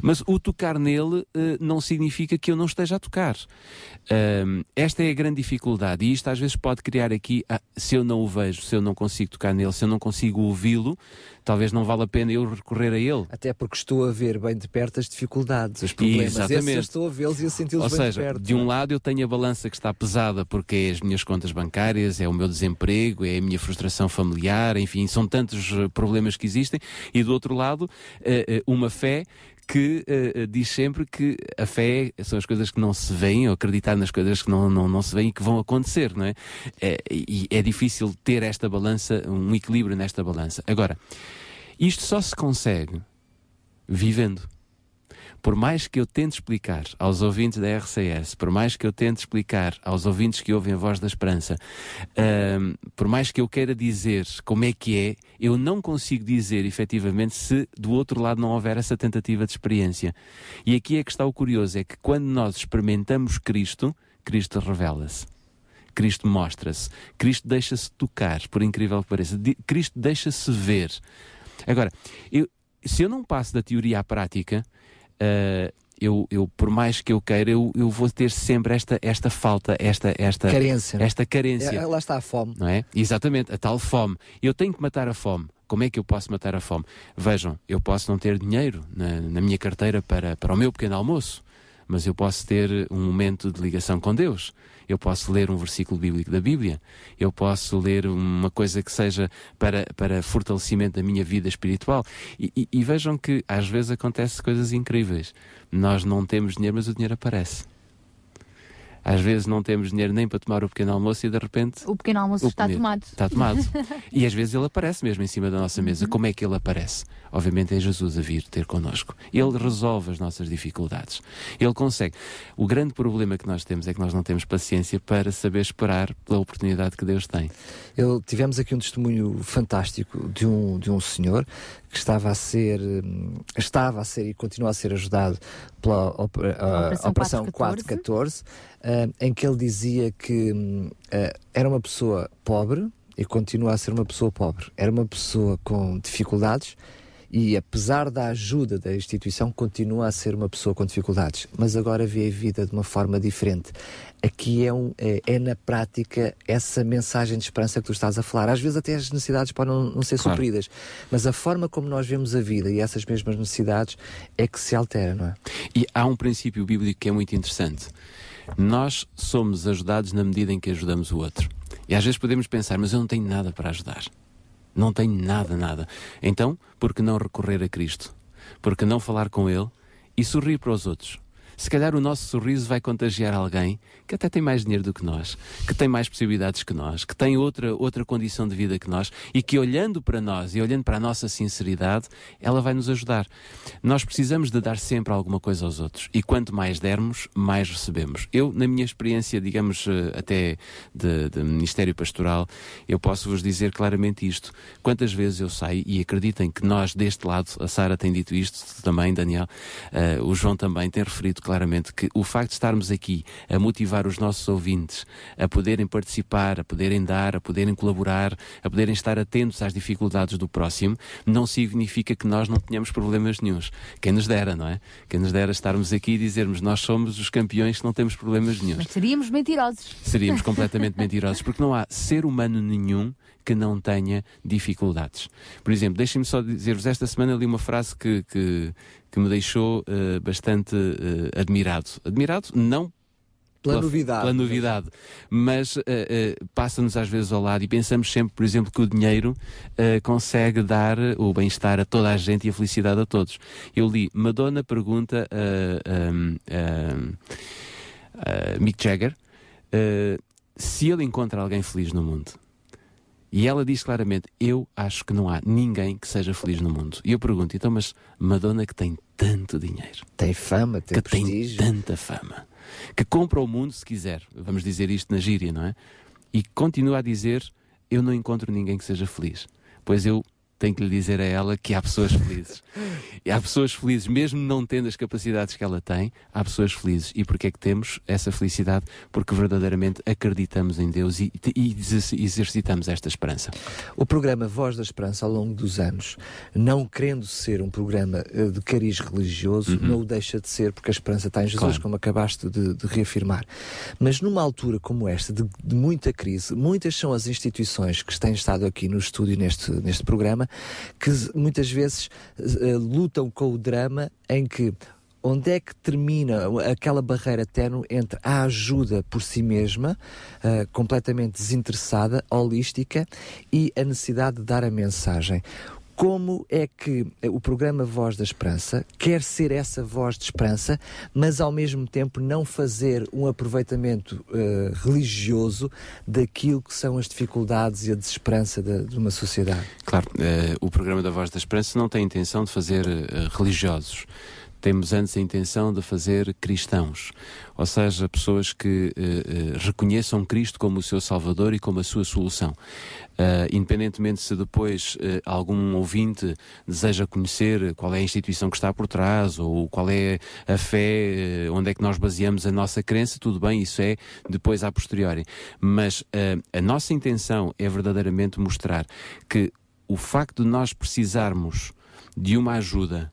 Mas o tocar nele eh, não significa que eu não esteja a tocar. Esta é a grande dificuldade e isto às vezes pode criar aqui, ah, se eu não o vejo, se eu não consigo tocar nele, se eu não consigo ouvi-lo, talvez não vale a pena eu recorrer a ele. Até porque estou a ver bem de perto as dificuldades, os problemas. Esses Exatamente. estou a vê-los e a senti-los bem de seja, perto. de um lado eu tenho a balança que está pesada porque é as minhas contas bancárias, é o meu desemprego, é a minha frustração familiar, enfim, são tantos eh, problemas que existem, e do outro lado, eh, eh, uma fé que eh, diz sempre que a fé são as coisas que não se veem, ou acreditar nas coisas que não, não, não se veem e que vão acontecer, não é? É, E é difícil ter esta balança, um equilíbrio nesta balança. Agora, isto só se consegue vivendo. Por mais que eu tente explicar aos ouvintes da RCS, por mais que eu tente explicar aos ouvintes que ouvem a voz da esperança, ahm, por mais que eu queira dizer como é que é, eu não consigo dizer efetivamente se do outro lado não houver essa tentativa de experiência. E aqui é que está o curioso: é que quando nós experimentamos Cristo, Cristo revela-se. Cristo mostra-se. Cristo deixa-se tocar, por incrível que pareça. Cristo deixa-se ver. Agora, eu- se eu não passo da teoria à prática, ah, eu, eu, por mais que eu queira, eu, eu vou ter sempre esta, esta falta, esta, esta Carência. Esta carência. É, lá está a fome. Não é? Exatamente, a tal fome. Eu tenho que matar a fome. Como é que eu posso matar a fome? Vejam, eu posso não ter dinheiro na, na minha carteira para, para o meu pequeno almoço, mas eu posso ter um momento de ligação com Deus. Eu posso ler um versículo bíblico da Bíblia. Eu posso ler uma coisa que seja para, para fortalecimento da minha vida espiritual. E, e- e vejam que às vezes acontecem coisas incríveis. Nós não temos dinheiro, mas o dinheiro aparece. Às vezes não temos dinheiro nem para tomar o pequeno almoço e de repente O pequeno almoço o está tomado. Está tomado. e às vezes ele aparece mesmo em cima da nossa mesa. Como é que ele aparece? Obviamente é Jesus a vir ter connosco. Ele resolve as nossas dificuldades. Ele consegue. O grande problema que nós temos é que nós não temos paciência para saber esperar pela oportunidade que Deus tem. Eu, tivemos aqui um testemunho fantástico de um, de um senhor que estava a ser, hum, estava a ser e continua a ser ajudado pela a- Operação Operação 414, 414, ah, em que ele dizia que ah, era uma pessoa pobre e continua a ser uma pessoa pobre. Era uma pessoa com dificuldades e, apesar da ajuda da instituição, continua a ser uma pessoa com dificuldades. Mas agora vê a vida de uma forma diferente. Aqui é, um, é, é na prática essa mensagem de esperança que tu estás a falar. Às vezes até as necessidades podem não, não ser Claro. supridas, mas a forma como nós vemos a vida e essas mesmas necessidades é que se altera, não é? E há um princípio bíblico que é muito interessante. Nós somos ajudados na medida em que ajudamos o outro. E às vezes podemos pensar, mas eu não tenho nada para ajudar. Não tenho nada, nada. Então, por que não recorrer a Cristo? Por que não falar com Ele e sorrir para os outros? Se calhar o nosso sorriso vai contagiar alguém que até tem mais dinheiro do que nós, que tem mais possibilidades que nós, que tem outra, outra condição de vida que nós e que olhando para nós e olhando para a nossa sinceridade, ela vai nos ajudar. Nós precisamos de dar sempre alguma coisa aos outros e quanto mais dermos, mais recebemos. Eu, na minha experiência, digamos, eh, até de, de Ministério Pastoral, eu posso vos dizer claramente isto. Quantas vezes eu saio e acreditem que nós, deste lado, a Sara tem dito isto também, Daniel, eh, o João também tem referido claramente que o facto de estarmos aqui a motivar os nossos ouvintes a poderem participar, a poderem dar, a poderem colaborar, a poderem estar atentos às dificuldades do próximo, não significa que nós não tenhamos problemas nenhums. Quem nos dera, não é? Quem nos dera estarmos aqui e dizermos nós somos os campeões que não temos problemas nenhums. Mas seríamos mentirosos. Seríamos completamente mentirosos, porque não há ser humano nenhum que não tenha dificuldades. Por exemplo, deixem-me só dizer-vos, esta semana li uma frase que, que, que me deixou eh, bastante eh, admirado. Admirado não Pela novidade. pela novidade. Mas eh, eh, passa-nos às vezes ao lado e pensamos sempre, por exemplo, que o dinheiro eh, consegue dar o bem-estar a toda a gente e a felicidade a todos. Eu li, Madonna pergunta a, a- a Mick Jagger se ele encontra alguém feliz no mundo. E ela diz claramente: Eu acho que não há ninguém que seja feliz no mundo. E eu pergunto: então, mas Madonna que tem tanto dinheiro, tem fama, tem que tem tanta fama, que compra o mundo se quiser, vamos dizer isto na gíria, não é? E continua a dizer: Eu não encontro ninguém que seja feliz. Pois eu tenho que lhe dizer a ela que há pessoas felizes. E há pessoas felizes, mesmo não tendo as capacidades que ela tem, há pessoas felizes. E porquê é que temos essa felicidade? Porque verdadeiramente acreditamos em Deus e, e exerc- exercitamos esta esperança. O programa Voz da Esperança, ao longo dos anos, não querendo ser um programa eh, de cariz religioso, não o deixa de ser, porque a esperança está em Jesus, Uhum. Claro. como acabaste de, de reafirmar. Mas numa altura como esta, de, de muita crise, muitas são as instituições que têm estado aqui no estúdio, neste, neste programa, que muitas vezes eh, lutam com o drama em que Onde é que termina aquela barreira ténue entre a ajuda por si mesma, ah, completamente desinteressada, holística, e a necessidade de dar a mensagem? Como é que o programa Voz da Esperança quer ser essa voz de esperança, mas ao mesmo tempo não fazer um aproveitamento ah, religioso daquilo que são as dificuldades e a desesperança de, de uma sociedade? Claro, eh, o programa da Voz da Esperança não tem intenção de fazer eh, religiosos. Temos antes a intenção de fazer cristãos, ou seja, pessoas que eh, eh, reconheçam Cristo como o seu Salvador e como a sua solução. Ah, independentemente se depois algum ouvinte deseja conhecer qual é a instituição que está por trás ou qual é a fé, onde é que nós baseamos a nossa crença, tudo bem, isso é depois a posteriori. Mas a nossa intenção é verdadeiramente mostrar que o facto de nós precisarmos de uma ajuda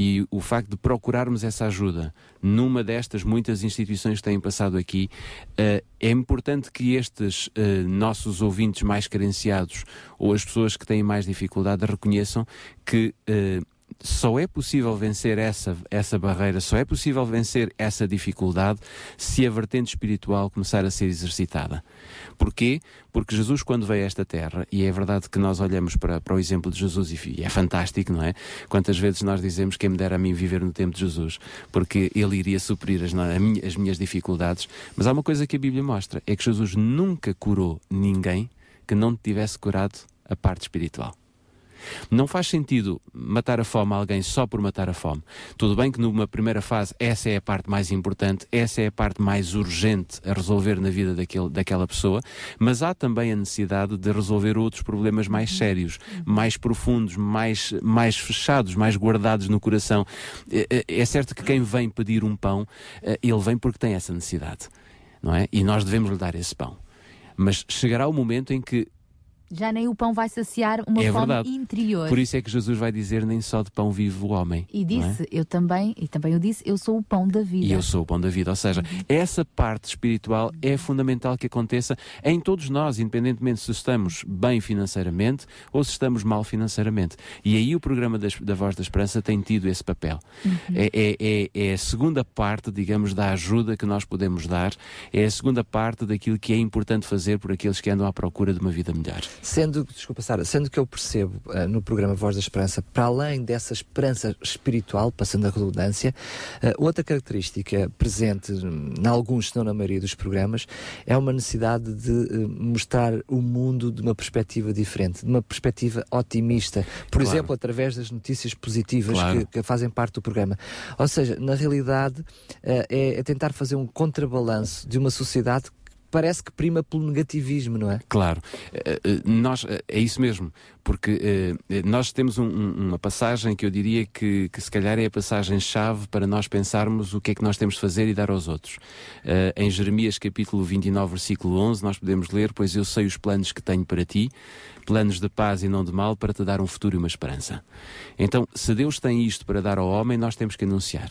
e o facto de procurarmos essa ajuda numa destas muitas instituições que têm passado aqui, eh, é importante que estes eh, nossos ouvintes mais carenciados ou as pessoas que têm mais dificuldade reconheçam que eh, só é possível vencer essa, essa barreira, só é possível vencer essa dificuldade se a vertente espiritual começar a ser exercitada. Porquê? Porque Jesus, quando veio a esta terra, e é verdade que nós olhamos para, para o exemplo de Jesus e é fantástico, não é? Quantas vezes nós dizemos quem me dera a mim viver no tempo de Jesus, porque ele iria suprir as, as minhas dificuldades. Mas há uma coisa que a Bíblia mostra: é que Jesus nunca curou ninguém que não tivesse curado a parte espiritual. Não faz sentido matar a fome a alguém só por matar a fome. Tudo bem que numa primeira fase essa é a parte mais importante, essa é a parte mais urgente a resolver na vida daquele, daquela pessoa, mas há também a necessidade de resolver outros problemas mais sérios, mais profundos, mais, mais fechados, mais guardados no coração. É, é- é certo que quem vem pedir um pão, eh, ele vem porque tem essa necessidade, não é? E nós devemos lhe dar esse pão. Mas chegará o momento em que Já nem o pão vai saciar uma é fome verdade. interior. Por isso é que Jesus vai dizer: nem só de pão vive o homem. E é? disse, eu também, e também eu disse, eu sou o pão da vida. E eu sou o pão da vida. Ou seja, essa parte espiritual é fundamental que aconteça em todos nós, independentemente se estamos bem financeiramente ou se estamos mal financeiramente. E aí o programa das- da Voz da Esperança tem tido esse papel. É, é- é- é a segunda parte, digamos, da ajuda que nós podemos dar, é a segunda parte daquilo que é importante fazer por aqueles que andam à procura de uma vida melhor. Sendo, desculpa Sara, sendo que eu percebo ah, no programa Voz da Esperança, para além dessa esperança espiritual, passando a redundância, ah, outra característica presente hum, em alguns, se não na maioria dos programas, é uma necessidade de eh, mostrar o mundo de uma perspectiva diferente, de uma perspectiva otimista. Por Claro. exemplo, através das notícias positivas Claro. que, que fazem parte do programa. Ou seja, na realidade, é, é tentar fazer um contrabalanço de uma sociedade parece que prima pelo negativismo, não é? Claro, Eh, eh, nós, eh, é isso mesmo, porque nós temos um- um- uma passagem que eu diria que, que se calhar é a passagem-chave para nós pensarmos o que é que nós temos de fazer e dar aos outros. Em Jeremias capítulo 29, versículo 11, nós podemos ler, pois eu sei os planos que tenho para ti, planos de paz e não de mal, para te dar um futuro e uma esperança. Então, se Deus tem isto para dar ao homem, nós temos que anunciar.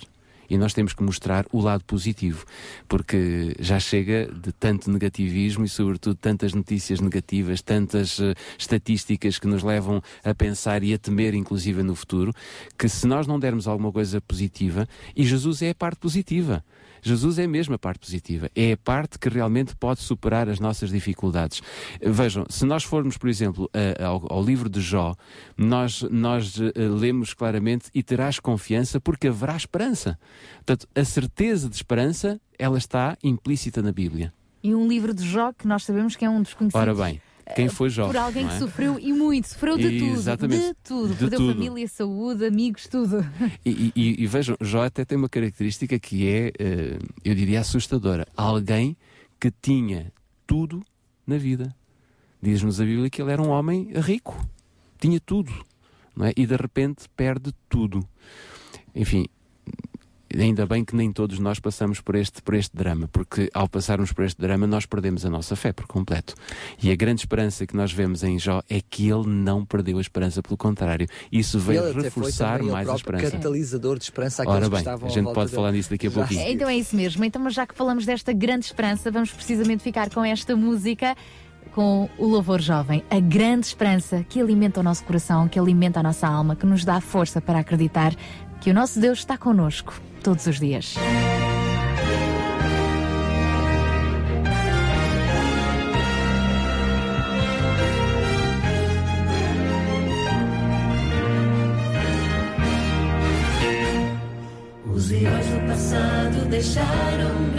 E nós temos que mostrar o lado positivo, porque já chega de tanto negativismo e, sobretudo, tantas notícias negativas, tantas eh, estatísticas que nos levam a pensar e a temer, inclusive, no futuro, que se nós não dermos alguma coisa positiva, e Jesus é a parte positiva. Jesus é mesmo a parte positiva, é a parte que realmente pode superar as nossas dificuldades. Vejam, se nós formos, por exemplo, ao, ao livro de Jó, nós, nós eh, lemos claramente e terás confiança porque haverá esperança. Portanto, a certeza de esperança, ela está implícita na Bíblia. E um livro de Jó que nós sabemos que é um dos conhecidos. Ora bem, quem foi Jó? Por alguém não que é? sofreu e muito, sofreu de tudo. Exatamente. De tudo. De Perdeu tudo. família, saúde, amigos, tudo. E, e- e vejam, Jó até tem uma característica que é, eh, eu diria, assustadora. Alguém que tinha tudo na vida. Diz-nos a Bíblia que ele era um homem rico. Tinha tudo. Não é? E de repente perde tudo. Enfim, ainda bem que nem todos nós passamos por este, por este drama, porque ao passarmos por este drama nós perdemos a nossa fé por completo. E a grande esperança que nós vemos em Jó é que ele não perdeu a esperança, pelo contrário, isso veio Ele até foi reforçar mais a esperança. catalisador de esperança àqueles Ora que bem, estavam a gente pode falar nisso daqui a pouquinho. Então é isso mesmo. Então, mas já que falamos desta grande esperança, vamos precisamente ficar com esta música. Com o louvor jovem, a grande esperança que alimenta o nosso coração, que alimenta a nossa alma, que nos dá força para acreditar que o nosso Deus está connosco todos os dias. Os heróis do passado deixaram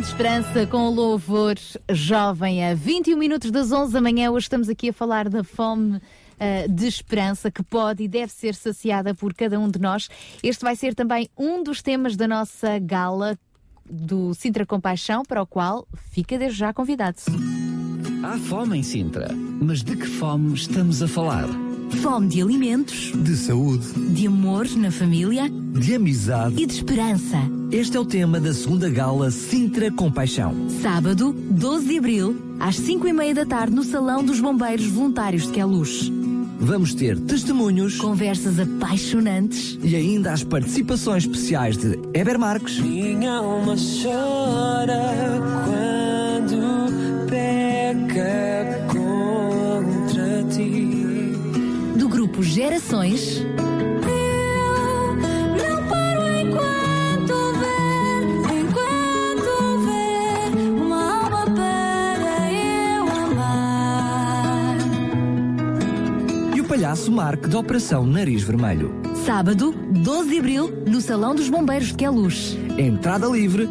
grande esperança com o louvor jovem a 21 minutos das 11 da manhã. Hoje estamos aqui a falar da fome. ah, de esperança que pode e deve ser saciada por cada um de nós. Este vai ser também um dos temas da nossa gala do Sintra Compaixão, para o qual fica desde já convidado. Há fome em Sintra, mas de que fome estamos a falar? Fome de alimentos, De saúde, de amor na família. De amizade. E de esperança. Este é o tema da segunda gala Sintra Compaixão. Sábado, 12 de abril, às 5 e meia da tarde, no Salão dos Bombeiros Voluntários de Queluz. Vamos ter testemunhos, conversas apaixonantes. E ainda as participações especiais de Eber Marques, Minha alma chora quando o palhaço Mark da Operação Nariz Vermelho. Sábado, 12 de abril, no Salão dos Bombeiros de Queluz. Entrada livre,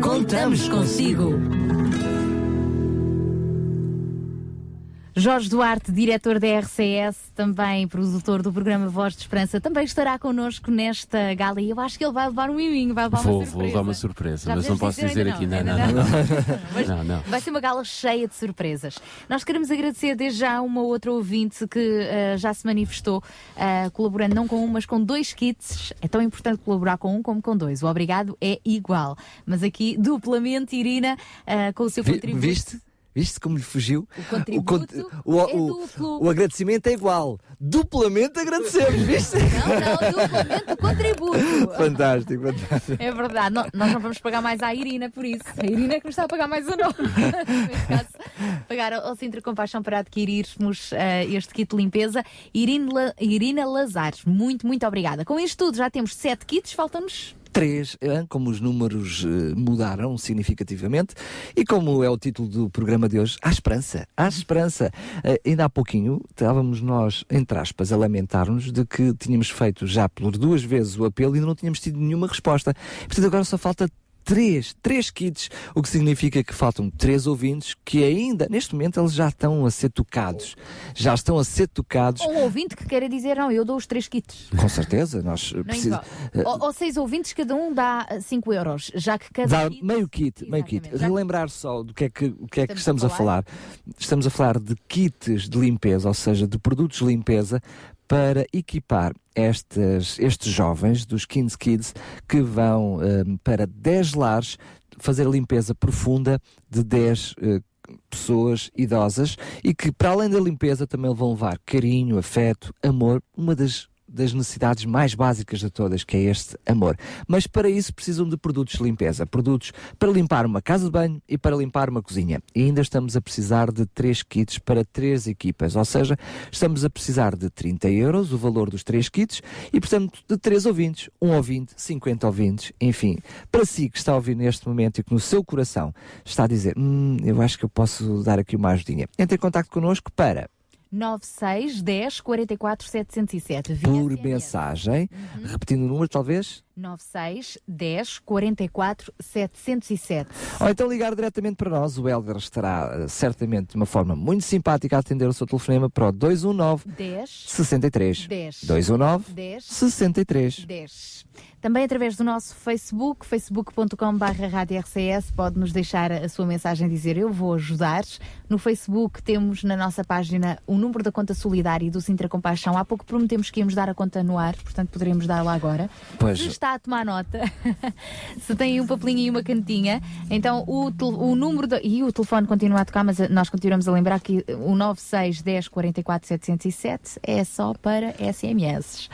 Contamos consigo. Jorge Duarte, diretor da RCS, também produtor do programa Voz de Esperança, também estará connosco nesta gala e eu acho que ele vai levar um miminho, vai levar Vou, uma vou surpresa. levar uma surpresa, Já mas não posso dizer ainda aqui. não, Não, não, não. Não. Vai ser uma gala cheia de surpresas. Nós queremos agradecer desde já uma outra ouvinte que eh, já se manifestou, eh, colaborando não com um, mas com dois kits. É tão importante colaborar com um como com dois. O obrigado é igual. Mas aqui, duplamente, Irina, eh, com o seu Vi- contributo. viste? Viste como lhe fugiu? O contributo o, é o- duplo. o agradecimento é igual. Duplamente agradecemos, viste? Não, não, duplamente o contributo. fantástico, fantástico. É verdade, Nó- nós não vamos pagar mais à Irina por isso. A Irina é que nos está a pagar mais a nós. Neste caso, pagar ao ao Sintra Compaixão para adquirirmos eh, este kit de limpeza. Irina, La- Irina Lazares, muito, muito obrigada. Com isto tudo, já temos sete kits, faltam-nos. Três, hein, como os números eh, mudaram significativamente e como é o título do programa de hoje, há esperança, há esperança. Eh, ainda há pouquinho estávamos nós, entre aspas, a lamentar-nos de que tínhamos feito já por duas vezes o apelo e não tínhamos tido nenhuma resposta. Portanto, agora só falta três, três kits, o que significa que faltam três ouvintes que ainda, neste momento, eles já estão a ser tocados. Já estão a ser tocados. Um ouvinte que queira dizer, não, eu dou os três kits. Com certeza, nós precisamos. importa. ou, ou seis ouvintes, cada um dá 5 euros, já que cada Dá kit- meio kit, meio kit. Relembrar só do que é que, o que, é que Estamos estamos a a falar. Estamos a falar de kits de limpeza, ou seja, de produtos de limpeza para equipar estes, estes jovens dos Kins Kids que vão hum, para 10 lares fazer a limpeza profunda de 10 eh, pessoas idosas e que, para além da limpeza, também vão levar carinho, afeto, amor, uma das das necessidades mais básicas de todas, que é este amor. Mas para isso precisam de produtos de limpeza. Produtos para limpar uma casa de banho e para limpar uma cozinha. E ainda estamos a precisar de três kits para três equipas. Ou seja, estamos a precisar de 30 euros, o valor dos três kits, e portanto de três ouvintes, um ouvinte, 50 ouvintes, enfim. Para si que está a ouvir neste momento e que no seu coração está a dizer, hum, eu acho que eu posso dar aqui uma ajudinha. Entre em contato connosco para 96 10 44 707. Via por SMS. mensagem, repetindo o número talvez, 96 10 44 707. Ou então ligar diretamente para nós. O Helder estará eh, certamente de uma forma muito simpática a atender o seu telefonema para o 219 10 63 10 219 10 63 10. Também através do nosso Facebook, facebook.com.br RCS, pode nos deixar a sua mensagem dizer eu vou ajudar. No Facebook temos na nossa página o número da conta solidária e do Sintra Compaixão. Há pouco prometemos que íamos dar a conta no ar, portanto poderemos dar lá agora. Pois. Está a tomar nota, se tem um papelinho e uma canetinha, então o, o número e o telefone continua a tocar, mas eh, nós continuamos a lembrar que o 96 10 44 707 é só para SMS.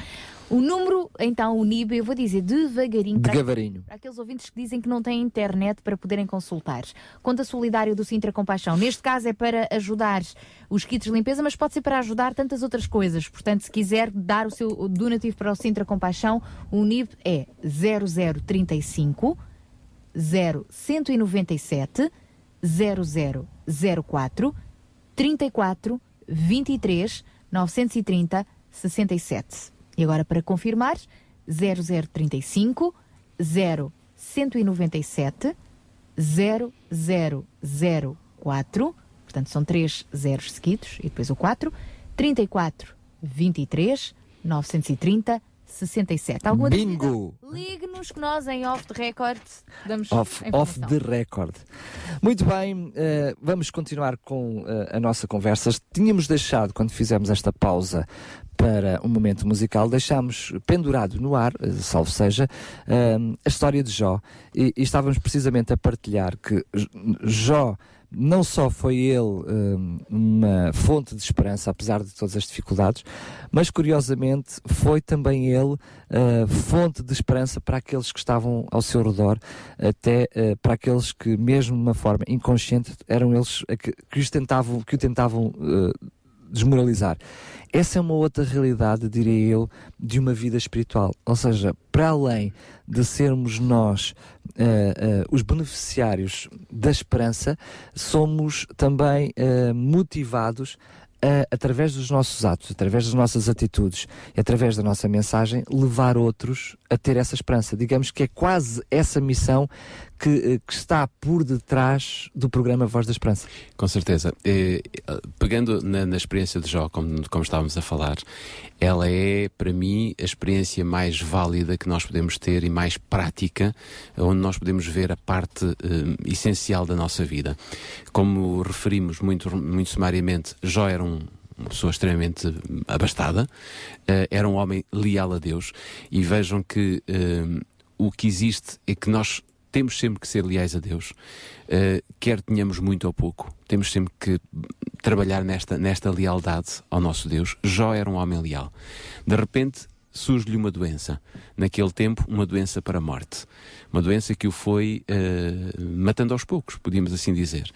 O número, então, o NIB, eu vou dizer devagarinho. para- Devagarinho. Para aqueles ouvintes que dizem que não têm internet para poderem consultar. Conta solidário do Sintra Compaixão. Neste caso é para ajudar os kits de limpeza, mas pode ser para ajudar tantas outras coisas. Portanto, se quiser dar o seu donativo para o Sintra Compaixão, o NIB é 0035 0197 0004 34 23 930 67. E agora para confirmar, 0035 0197 0004, portanto são três zeros seguidos e depois o 4, 34 23 930 67. Alguma Bingo! Ligue-nos que nós em off the record damos Off, off the record. Muito bem, eh, vamos continuar com eh, a nossa conversa. Tínhamos deixado, quando fizemos esta pausa para um momento musical, deixámos pendurado no ar, eh, salvo seja, eh, a história de Jó. E, e estávamos precisamente a partilhar que Jó não só foi ele hum, uma fonte de esperança, apesar de todas as dificuldades, mas curiosamente foi também ele uh, fonte de esperança para aqueles que estavam ao seu redor, até uh, para aqueles que, mesmo de uma forma inconsciente, eram eles que, que, os tentavam, que o tentavam uh, desmoralizar. Essa é uma outra realidade, diria eu, de uma vida espiritual. Ou seja, para além de sermos nós uh, uh, os beneficiários da esperança, somos também uh, motivados a, através dos nossos atos, através das nossas atitudes e através da nossa mensagem, levar outros a ter essa esperança. Digamos que é quase essa missão que, que está por detrás do programa Voz da Esperança. Com certeza. Eh, pegando na, na, experiência de Jó, como, como estávamos a falar, ela é, para mim, a experiência mais válida que nós podemos ter e mais prática, onde nós podemos ver a parte eh, essencial da nossa vida. Como referimos muito, muito sumariamente, Jó era um, uma pessoa extremamente abastada, uh, era um homem leal a Deus, e vejam que uh, o que existe é que nós temos sempre que ser leais a Deus, uh, quer tenhamos muito ou pouco, temos sempre que trabalhar nesta, nesta lealdade ao nosso Deus. Jó era um homem leal. De repente surge-lhe uma doença, naquele tempo, uma doença para a morte. Uma doença que o foi uh, matando aos poucos, podíamos assim dizer.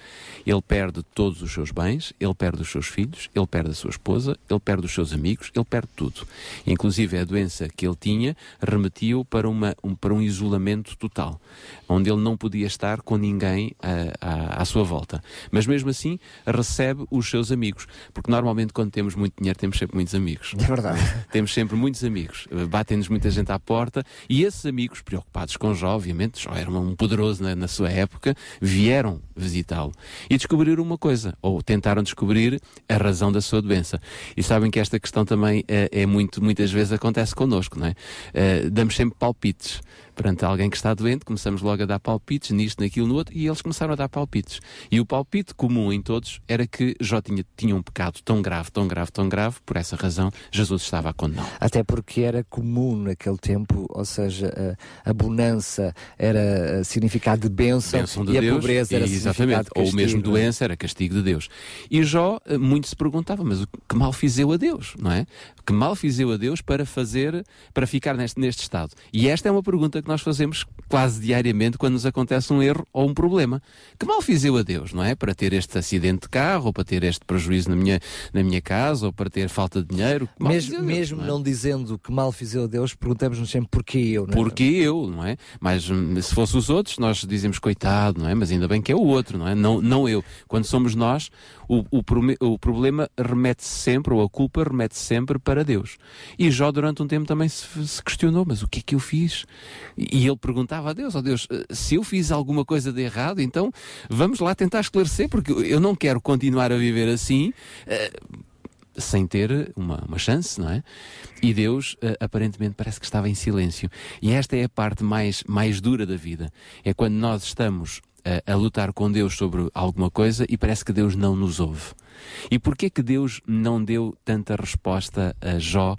Ele perde todos os seus bens, ele perde os seus filhos, ele perde a sua esposa, ele perde os seus amigos, ele perde tudo. Inclusive a doença que ele tinha remetia-o para, uma, um, para um isolamento total, onde ele não podia estar com ninguém uh, à, à sua volta. Mas mesmo assim recebe os seus amigos, porque normalmente quando temos muito dinheiro temos sempre muitos amigos. É verdade. temos sempre muitos amigos. Batem-nos muita gente à porta e esses amigos, preocupados com Jó, obviamente, Jó era um poderoso na, na sua época, vieram visitá-lo e descobriram uma coisa, ou tentaram descobrir a razão da sua doença. E sabem que esta questão também é, é muito, muitas vezes acontece connosco, não é? Uh, damos sempre palpites perante alguém que está doente, começamos logo a dar palpites nisto, naquilo, no outro, e eles começaram a dar palpites. E o palpite comum em todos era que Jó tinha, tinha um pecado tão grave, tão grave, tão grave, por essa razão Jesus estava a condená-lo. Até porque era comum naquele tempo, ou seja, a, a bonança era significado de bênção, bênção de e Deus, a pobreza era e, exatamente, significado de castigo. ou mesmo doença era castigo de Deus. E Jó muito se perguntava, mas que mal fiz eu a Deus, não é? Que mal fiz eu a Deus para fazer, para ficar neste, neste estado? E esta é uma pergunta que nós fazemos quase diariamente quando nos acontece um erro ou um problema. Que mal fiz eu a Deus, não é? Para ter este acidente de carro, ou para ter este prejuízo na minha, na minha casa, ou para ter falta de dinheiro. Que mal mesmo a mesmo Deus, não, não, é? dizendo que mal fiz eu a Deus, perguntamos-nos sempre porquê eu, não é? Porquê eu, não é? Mas hum, se fosse os outros, nós dizemos coitado, não é? Mas ainda bem que é o outro, não é? Não, não eu. Quando somos nós, o, o, o problema remete sempre, ou a culpa remete sempre para Deus. E Jó, durante um tempo, também se, se questionou: mas o que é que eu fiz? E ele perguntava a Deus: ó oh Deus, se eu fiz alguma coisa de errado, então vamos lá tentar esclarecer, porque eu não quero continuar a viver assim. Uh, sem ter uma, uma chance, não é? E Deus uh, aparentemente parece que estava em silêncio. E esta é a parte mais, mais dura da vida. É quando nós estamos a lutar com Deus sobre alguma coisa e parece que Deus não nos ouve. E porquê que Deus não deu tanta resposta a Jó, uh,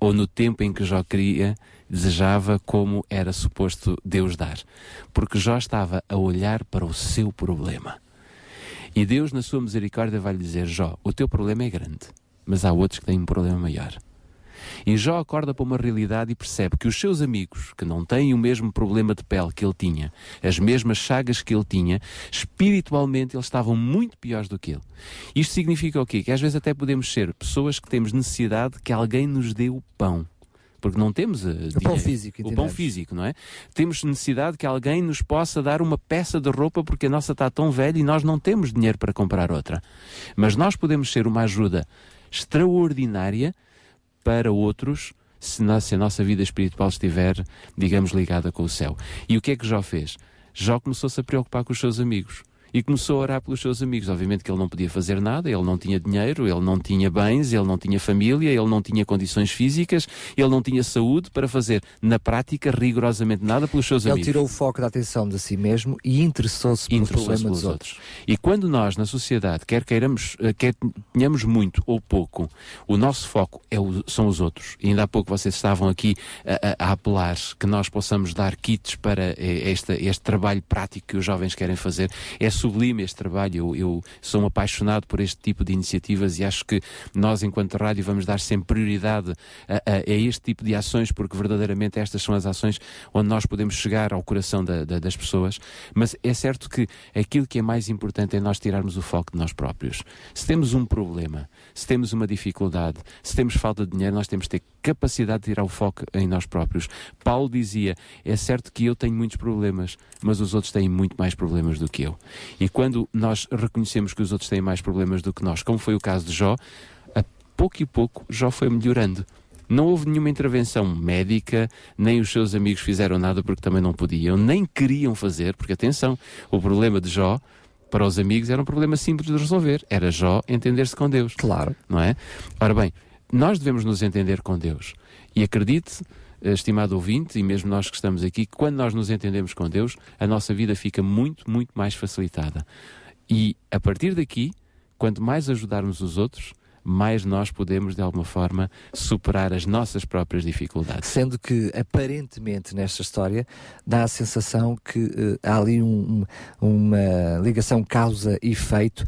ou no tempo em que Jó queria, desejava, como era suposto Deus dar? Porque Jó estava a olhar para o seu problema. E Deus, na sua misericórdia, vai lhe dizer: Jó, o teu problema é grande, mas há outros que têm um problema maior. E Jó acorda para uma realidade e percebe que os seus amigos, que não têm o mesmo problema de pele que ele tinha, as mesmas chagas que ele tinha, espiritualmente eles estavam muito piores do que ele. Isto significa o quê? Que às vezes até podemos ser pessoas que temos necessidade que alguém nos dê o pão. Porque não temos uh, O pão dinheiro. físico, O pão físico, não é? Temos necessidade que alguém nos possa dar uma peça de roupa porque a nossa está tão velha e nós não temos dinheiro para comprar outra. Mas nós podemos ser uma ajuda extraordinária para outros se, na- se a nossa vida espiritual estiver, digamos, ligada com o céu. E o que é que Jó fez? Jó começou-se a preocupar com os seus amigos. E começou a orar pelos seus amigos. Obviamente que ele não podia fazer nada, ele não tinha dinheiro, ele não tinha bens, ele não tinha família, ele não tinha condições físicas, ele não tinha saúde para fazer, na prática, rigorosamente nada pelos seus Ele amigos. tirou o foco da atenção de si mesmo e interessou-se pelo Interessou-se problema pelos dos outros. E quando nós, na sociedade, quer queiramos, eh, quer tenhamos muito ou pouco, o nosso foco é o- são os outros. E ainda há pouco vocês estavam aqui a, a- a apelar que nós possamos dar kits para eh, este, este trabalho prático que os jovens querem fazer. É sublime este trabalho. Eu, eu sou um apaixonado por este tipo de iniciativas e acho que nós, enquanto rádio, vamos dar sempre prioridade a, a- a este tipo de ações, porque verdadeiramente estas são as ações onde nós podemos chegar ao coração da- da- das pessoas. Mas é certo que aquilo que é mais importante é nós tirarmos o foco de nós próprios. Se temos um problema, se temos uma dificuldade, se temos falta de dinheiro, nós temos que ter capacidade de tirar o foco em nós próprios. Paulo dizia: é certo que eu tenho muitos problemas, mas os outros têm muito mais problemas do que eu. E quando nós reconhecemos que os outros têm mais problemas do que nós, como foi o caso de Jó, a pouco e pouco Jó foi melhorando. Não houve nenhuma intervenção médica, nem os seus amigos fizeram nada porque também não podiam, nem queriam fazer, porque atenção, o problema de Jó para os amigos era um problema simples de resolver. Era Jó entender-se com Deus. Claro. Não é? Ora bem, nós devemos nos entender com Deus. E acredite, estimado ouvinte, e mesmo nós que estamos aqui, quando nós nos entendemos com Deus, a nossa vida fica muito, muito mais facilitada. E a partir daqui, quanto mais ajudarmos os outros, mais nós podemos, de alguma forma, superar as nossas próprias dificuldades. Sendo que, aparentemente, nesta história, dá a sensação que eh, há ali um- um- uma ligação causa-efeito,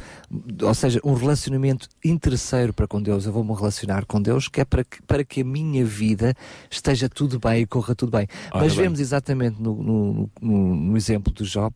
ou seja, um relacionamento interesseiro para com Deus. Eu vou-me relacionar com Deus, que é para que, para que a minha vida esteja tudo bem e corra tudo bem. Ora Mas bem. vemos exatamente no, no- no- no exemplo do Jó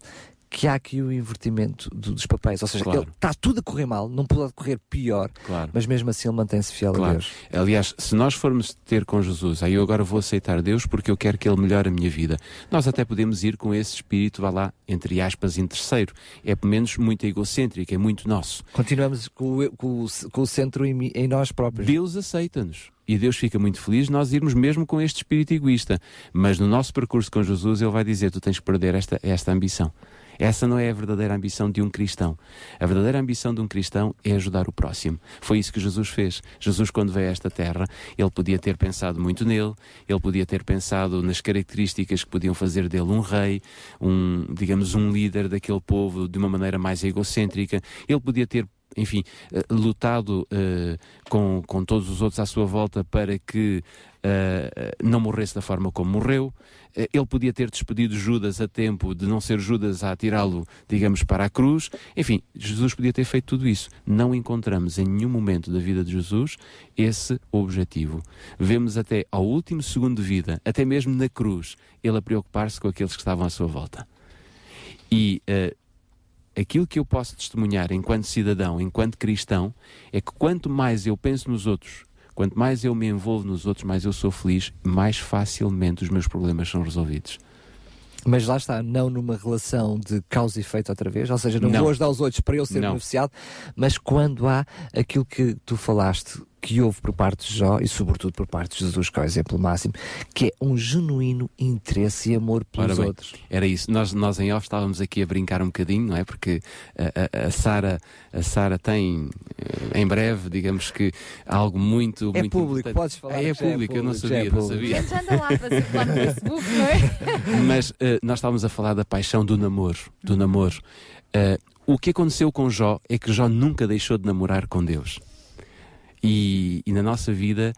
que há aqui o invertimento do- dos papéis. Ou seja, Claro. ele está tudo a correr mal, não pode correr pior, Claro. mas mesmo assim ele mantém-se fiel a Claro. Deus. Aliás, se nós formos ter com Jesus, aí eu agora vou aceitar Deus porque eu quero que Ele melhore a minha vida. Nós até podemos ir com esse espírito, vá lá, entre aspas, interesseiro. É pelo menos muito egocêntrico, é muito nosso. Continuamos com o, com o- com o centro em, em nós próprios. Deus aceita-nos. E Deus fica muito feliz nós irmos mesmo com este espírito egoísta. Mas no nosso percurso com Jesus, Ele vai dizer: tu tens que perder esta, esta ambição. Essa não é a verdadeira ambição de um cristão. A verdadeira ambição de um cristão é ajudar o próximo. Foi isso que Jesus fez. Jesus, quando veio a esta terra, ele podia ter pensado muito nele, ele podia ter pensado nas características que podiam fazer dele um rei, um, digamos, um líder daquele povo de uma maneira mais egocêntrica. Ele podia ter enfim, eh, lutado eh, com, com todos os outros à sua volta para que eh, não morresse da forma como morreu. Ele podia ter despedido Judas a tempo de não ser Judas a atirá-lo, digamos, para a cruz. Enfim, Jesus podia ter feito tudo isso. Não encontramos em nenhum momento da vida de Jesus esse objetivo. Vemos até ao último segundo de vida, até mesmo na cruz, ele a preocupar-se com aqueles que estavam à sua volta. E eh, aquilo que eu posso testemunhar enquanto cidadão, enquanto cristão, é que quanto mais eu penso nos outros, quanto mais eu me envolvo nos outros, mais eu sou feliz, mais facilmente os meus problemas são resolvidos. Mas lá está, não numa relação de causa e efeito outra vez, ou seja, não, Não. vou ajudar os outros para eu ser Não. beneficiado, mas quando há aquilo que tu falaste, que houve por parte de Jó e sobretudo por parte de Jesus, que é o exemplo máximo, que é um genuíno interesse e amor pelos Ora bem, outros. Era isso. Nós, nós em off estávamos aqui a brincar um bocadinho, não é? Porque a, a, a Sara a Sara tem eh, em breve, digamos que algo muito É muito público, importante. podes falar É, é já é público, eu não público, é sabia, não público. sabia. Já anda lá para circular no Facebook, não é? Mas eh, nós estávamos a falar da paixão do namoro, do namoro. Eh, o que aconteceu com Jó é que Jó nunca deixou de namorar com Deus. E, e na nossa vida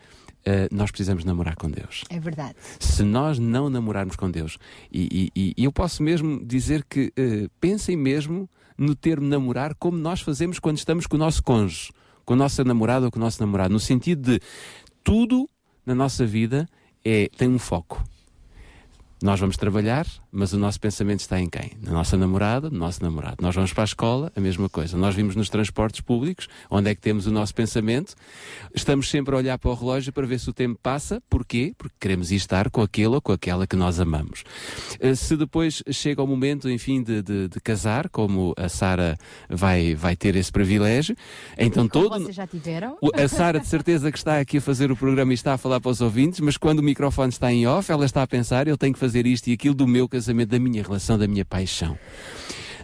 eh, nós precisamos namorar com Deus. É verdade. Se nós não namorarmos com Deus, e, e- e eu posso mesmo dizer que eh, pensem mesmo no termo namorar como nós fazemos quando estamos com o nosso cônjuge, com a nossa namorada ou com o nosso namorado, no sentido de tudo na nossa vida é, tem um foco. Nós vamos trabalhar, mas o nosso pensamento está em quem? Na nossa namorada, no nosso namorado. Nós vamos para a escola, a mesma coisa. Nós vimos nos transportes públicos, onde é que temos o nosso pensamento. Estamos sempre a olhar para o relógio para ver se o tempo passa. Porquê? Porque queremos ir estar com aquele ou com aquela que nós amamos. Eh, Se depois chega o momento, enfim, de, de- de casar, como a Sara vai, vai ter esse privilégio, então Como todo. vocês já tiveram? A Sara, de certeza que está aqui a fazer o programa e está a falar para os ouvintes, mas quando o microfone está em off, ela está a pensar: eu tenho que fazer isto e aquilo do meu casamento, da minha relação, da minha paixão.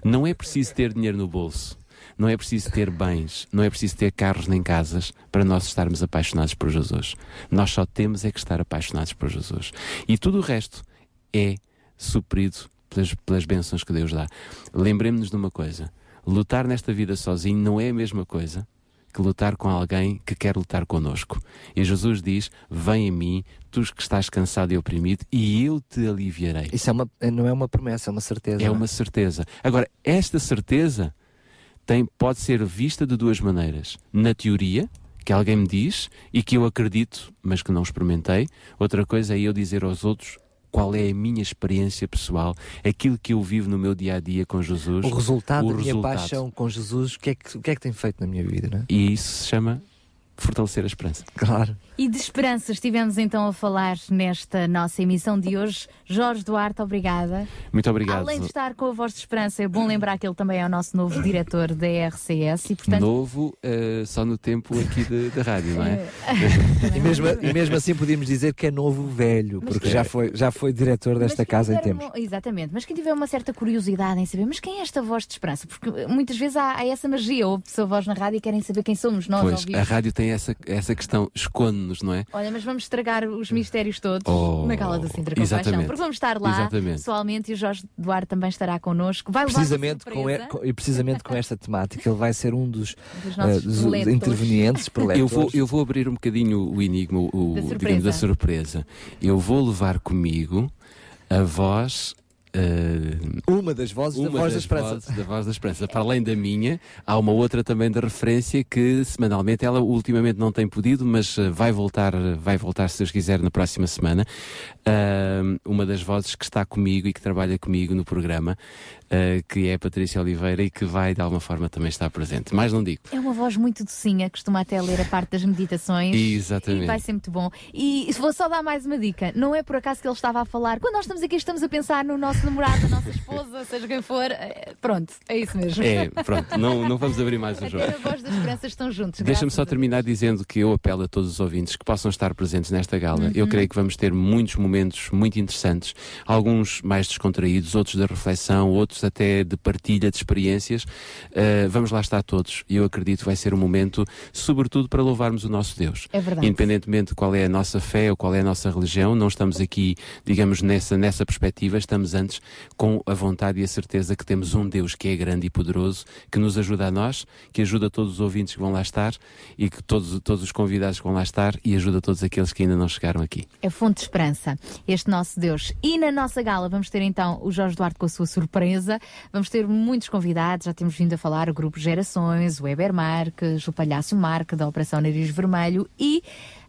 Não é preciso ter dinheiro no bolso. Não é preciso ter bens, não é preciso ter carros nem casas para nós estarmos apaixonados por Jesus. Nós só temos é que estar apaixonados por Jesus. E tudo o resto é suprido pelas, pelas bênçãos que Deus dá. Lembremos-nos de uma coisa: lutar nesta vida sozinho não é a mesma coisa que lutar com alguém que quer lutar connosco. E Jesus diz: Vem a mim, tu que estás cansado e oprimido, e eu te aliviarei. Isso é uma, não é uma promessa, é uma certeza. É uma certeza. Agora, esta certeza tem, pode ser vista de duas maneiras. Na teoria, que alguém me diz e que eu acredito, mas que não experimentei. Outra coisa é eu dizer aos outros qual é a minha experiência pessoal, aquilo que eu vivo no meu dia a dia com Jesus. O resultado o da minha resultado. paixão com Jesus, o que, é que, o que é que tem feito na minha vida, não é? E isso se chama fortalecer a esperança. Claro. E de esperança estivemos então a falar nesta nossa emissão de hoje. Jorge Duarte, obrigada. Muito obrigado. Além de estar com a voz de esperança, é bom lembrar que ele também é o nosso novo diretor da RCS e, portanto, Novo, eh, só no tempo aqui da rádio, não é? E mesmo, e mesmo assim podíamos dizer que é novo velho, Mas porque que- já foi, já foi diretor desta casa em tempos. uma- Exatamente, mas quem tiver uma certa curiosidade em saber, mas quem é esta voz de esperança? Porque muitas vezes há, há essa magia, ouve a sua voz na rádio e querem saber quem somos nós Pois, a rádio tem essa, essa questão, esconde-nos, não é? Olha, mas vamos estragar os mistérios todos Oh, na Gala do Sintra Compaixão, exatamente. porque vamos estar lá Exatamente. pessoalmente e o Jorge Duarte também estará connosco. Vai Precisamente com, e- com- e precisamente com esta temática, ele vai ser um dos, Dos nossos eh, dos intervenientes, Eu vou, eu vou abrir um bocadinho o enigma, o, Da digamos, surpresa. da surpresa. Eu vou levar comigo a voz. Eh, Uma das vozes da uma Voz da das Esperança. vozes da Voz da Esperança. Para além da minha, há uma outra também de referência que semanalmente ela ultimamente não tem podido, mas eh, vai voltar, vai voltar se Deus quiser na próxima semana. Ah, uma das vozes que está comigo e que trabalha comigo no programa, ah, que é a Patrícia Oliveira e que vai de alguma forma também estar presente. Mais não digo. É uma voz muito docinha, costuma até ler a parte das meditações. Exatamente. E vai ser muito bom. E vou só dar mais uma dica: não é por acaso que ele estava a falar, quando nós estamos aqui, estamos a pensar no nosso namorado, na nossa esposa, seja quem for. eh, Pronto, é isso mesmo. É, pronto, não, não vamos abrir mais o jogo. Até a voz da esperança estão juntos. Deixa-me só terminar dizendo que eu apelo a todos os ouvintes que possam estar presentes nesta gala. Uhum. Eu creio que vamos ter muitos momentos muito interessantes, alguns mais descontraídos, outros de reflexão, outros até de partilha de experiências. Uh, vamos lá estar todos e eu acredito que vai ser um momento, sobretudo, para louvarmos o nosso Deus. É verdade. Independentemente de qual é a nossa fé ou qual é a nossa religião, não estamos aqui, digamos, nessa, nessa perspectiva, estamos antes com a vontade e a certeza que temos um Deus que é grande e poderoso, que nos ajuda a nós, que ajuda todos os ouvintes que vão lá estar e que todos, todos os convidados que vão lá estar e ajuda todos aqueles que ainda não chegaram aqui. É fonte de esperança, este nosso Deus. E na nossa gala vamos ter então o Jorge Duarte com a sua surpresa. Vamos ter muitos convidados, já temos vindo a falar o Grupo Gerações, o Weber Marques, o Palhaço Marque da Operação Nariz Vermelho e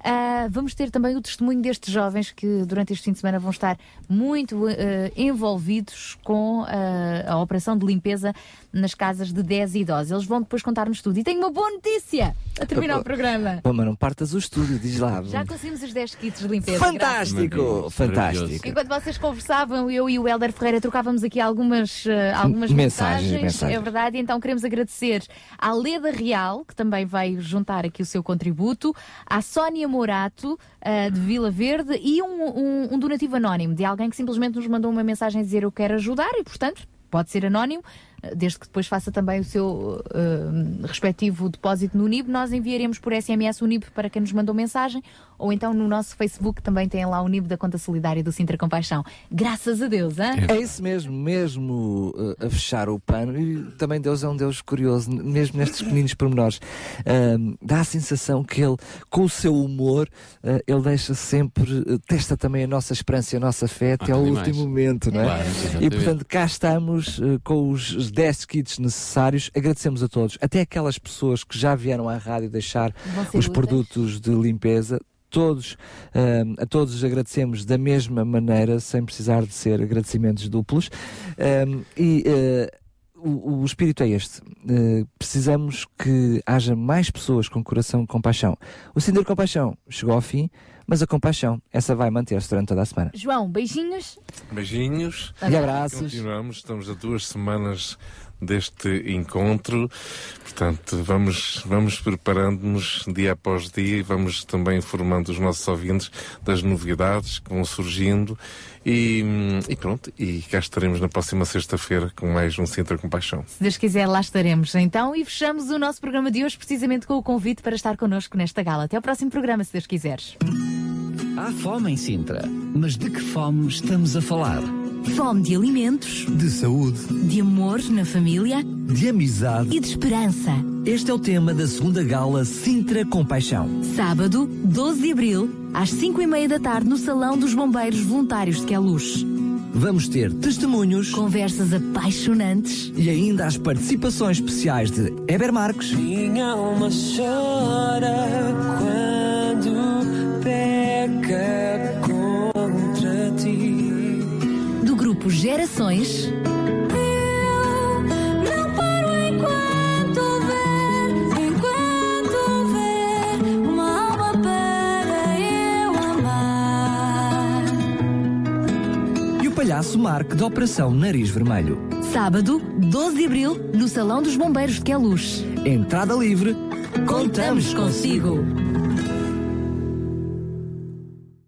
ah, vamos ter também o testemunho destes jovens que durante este fim de semana vão estar muito ah, envolvidos com ah, a operação de limpeza nas casas de 10 idosos. Eles vão depois contar-nos tudo. E tenho uma boa notícia a terminar o programa. Pô, mas não partas o estúdio, diz lá. Já conseguimos os 10 kits de limpeza. Fantástico! Maravilhoso, Fantástico! Enquanto vocês conversavam, eu e o Helder Ferreira trocávamos aqui algumas, algumas Mensagens, mensagens, mensagens. É verdade, e então queremos agradecer à Leda Real, que também vai juntar aqui o seu contributo, à Sónia Morato, eh, de Vila Verde, e um, um- um donativo anónimo de alguém que simplesmente nos mandou uma mensagem a dizer eu quero ajudar e, portanto, pode ser anónimo. eh, Desde que depois faça também o seu eh, respectivo depósito no UNIB, nós enviaremos por SMS o UNIB para quem nos mandou mensagem, ou então no nosso Facebook também tem lá o UNIB da Conta Solidária do Sintra Compaixão. Graças a Deus, hein? É isso mesmo, mesmo uh, a fechar o pano. E também Deus é um Deus curioso, mesmo nestes pequeninos pormenores. Ahm, dá a sensação que Ele, com o seu humor, uh, Ele deixa sempre, uh, testa também a nossa esperança e a nossa fé até ao tudo último mais. momento, não é? Claro, e portanto, cá estamos uh, com os os 10 kits necessários. Agradecemos a todos, até aquelas pessoas que já vieram à rádio deixar os úteis. produtos de limpeza. Todos, ah, a todos agradecemos da mesma maneira, sem precisar de ser agradecimentos duplos. Ah, e ah, o, o espírito é este. Eh, precisamos que haja mais pessoas com coração de compaixão. O Cinder Compaixão chegou ao fim, mas a compaixão, essa vai manter-se durante toda a semana. João, beijinhos. Beijinhos. E abraços. Continuamos, estamos a duas semanas deste encontro. Portanto, vamos, vamos preparando-nos dia após dia e vamos também informando os nossos ouvintes das novidades que vão surgindo. E, e pronto, e cá estaremos na próxima sexta-feira com mais um Sintra Compaixão. Se Deus quiser, lá estaremos então e fechamos o nosso programa de hoje precisamente com o convite para estar connosco nesta gala. Até ao próximo programa, se Deus quiseres. Há fome em Sintra, mas de que fome estamos a falar? Fome de alimentos, De saúde, de amor na família de amizade e de esperança. Este é o tema da segunda gala Sintra Compaixão. Sábado, 12 de abril, às 5 e meia da tarde, no Salão dos Bombeiros Voluntários de Queluz. Vamos ter testemunhos, conversas apaixonantes e ainda as participações especiais de Eber Marques, Minha alma chora quando peca contra ti. Grupo Gerações. Não paro enquanto houver, enquanto houver uma alma para eu amar. e o palhaço Mark da Operação Nariz Vermelho. Sábado, 12 de abril, no Salão dos Bombeiros de Queluz. Entrada livre. Contamos consigo.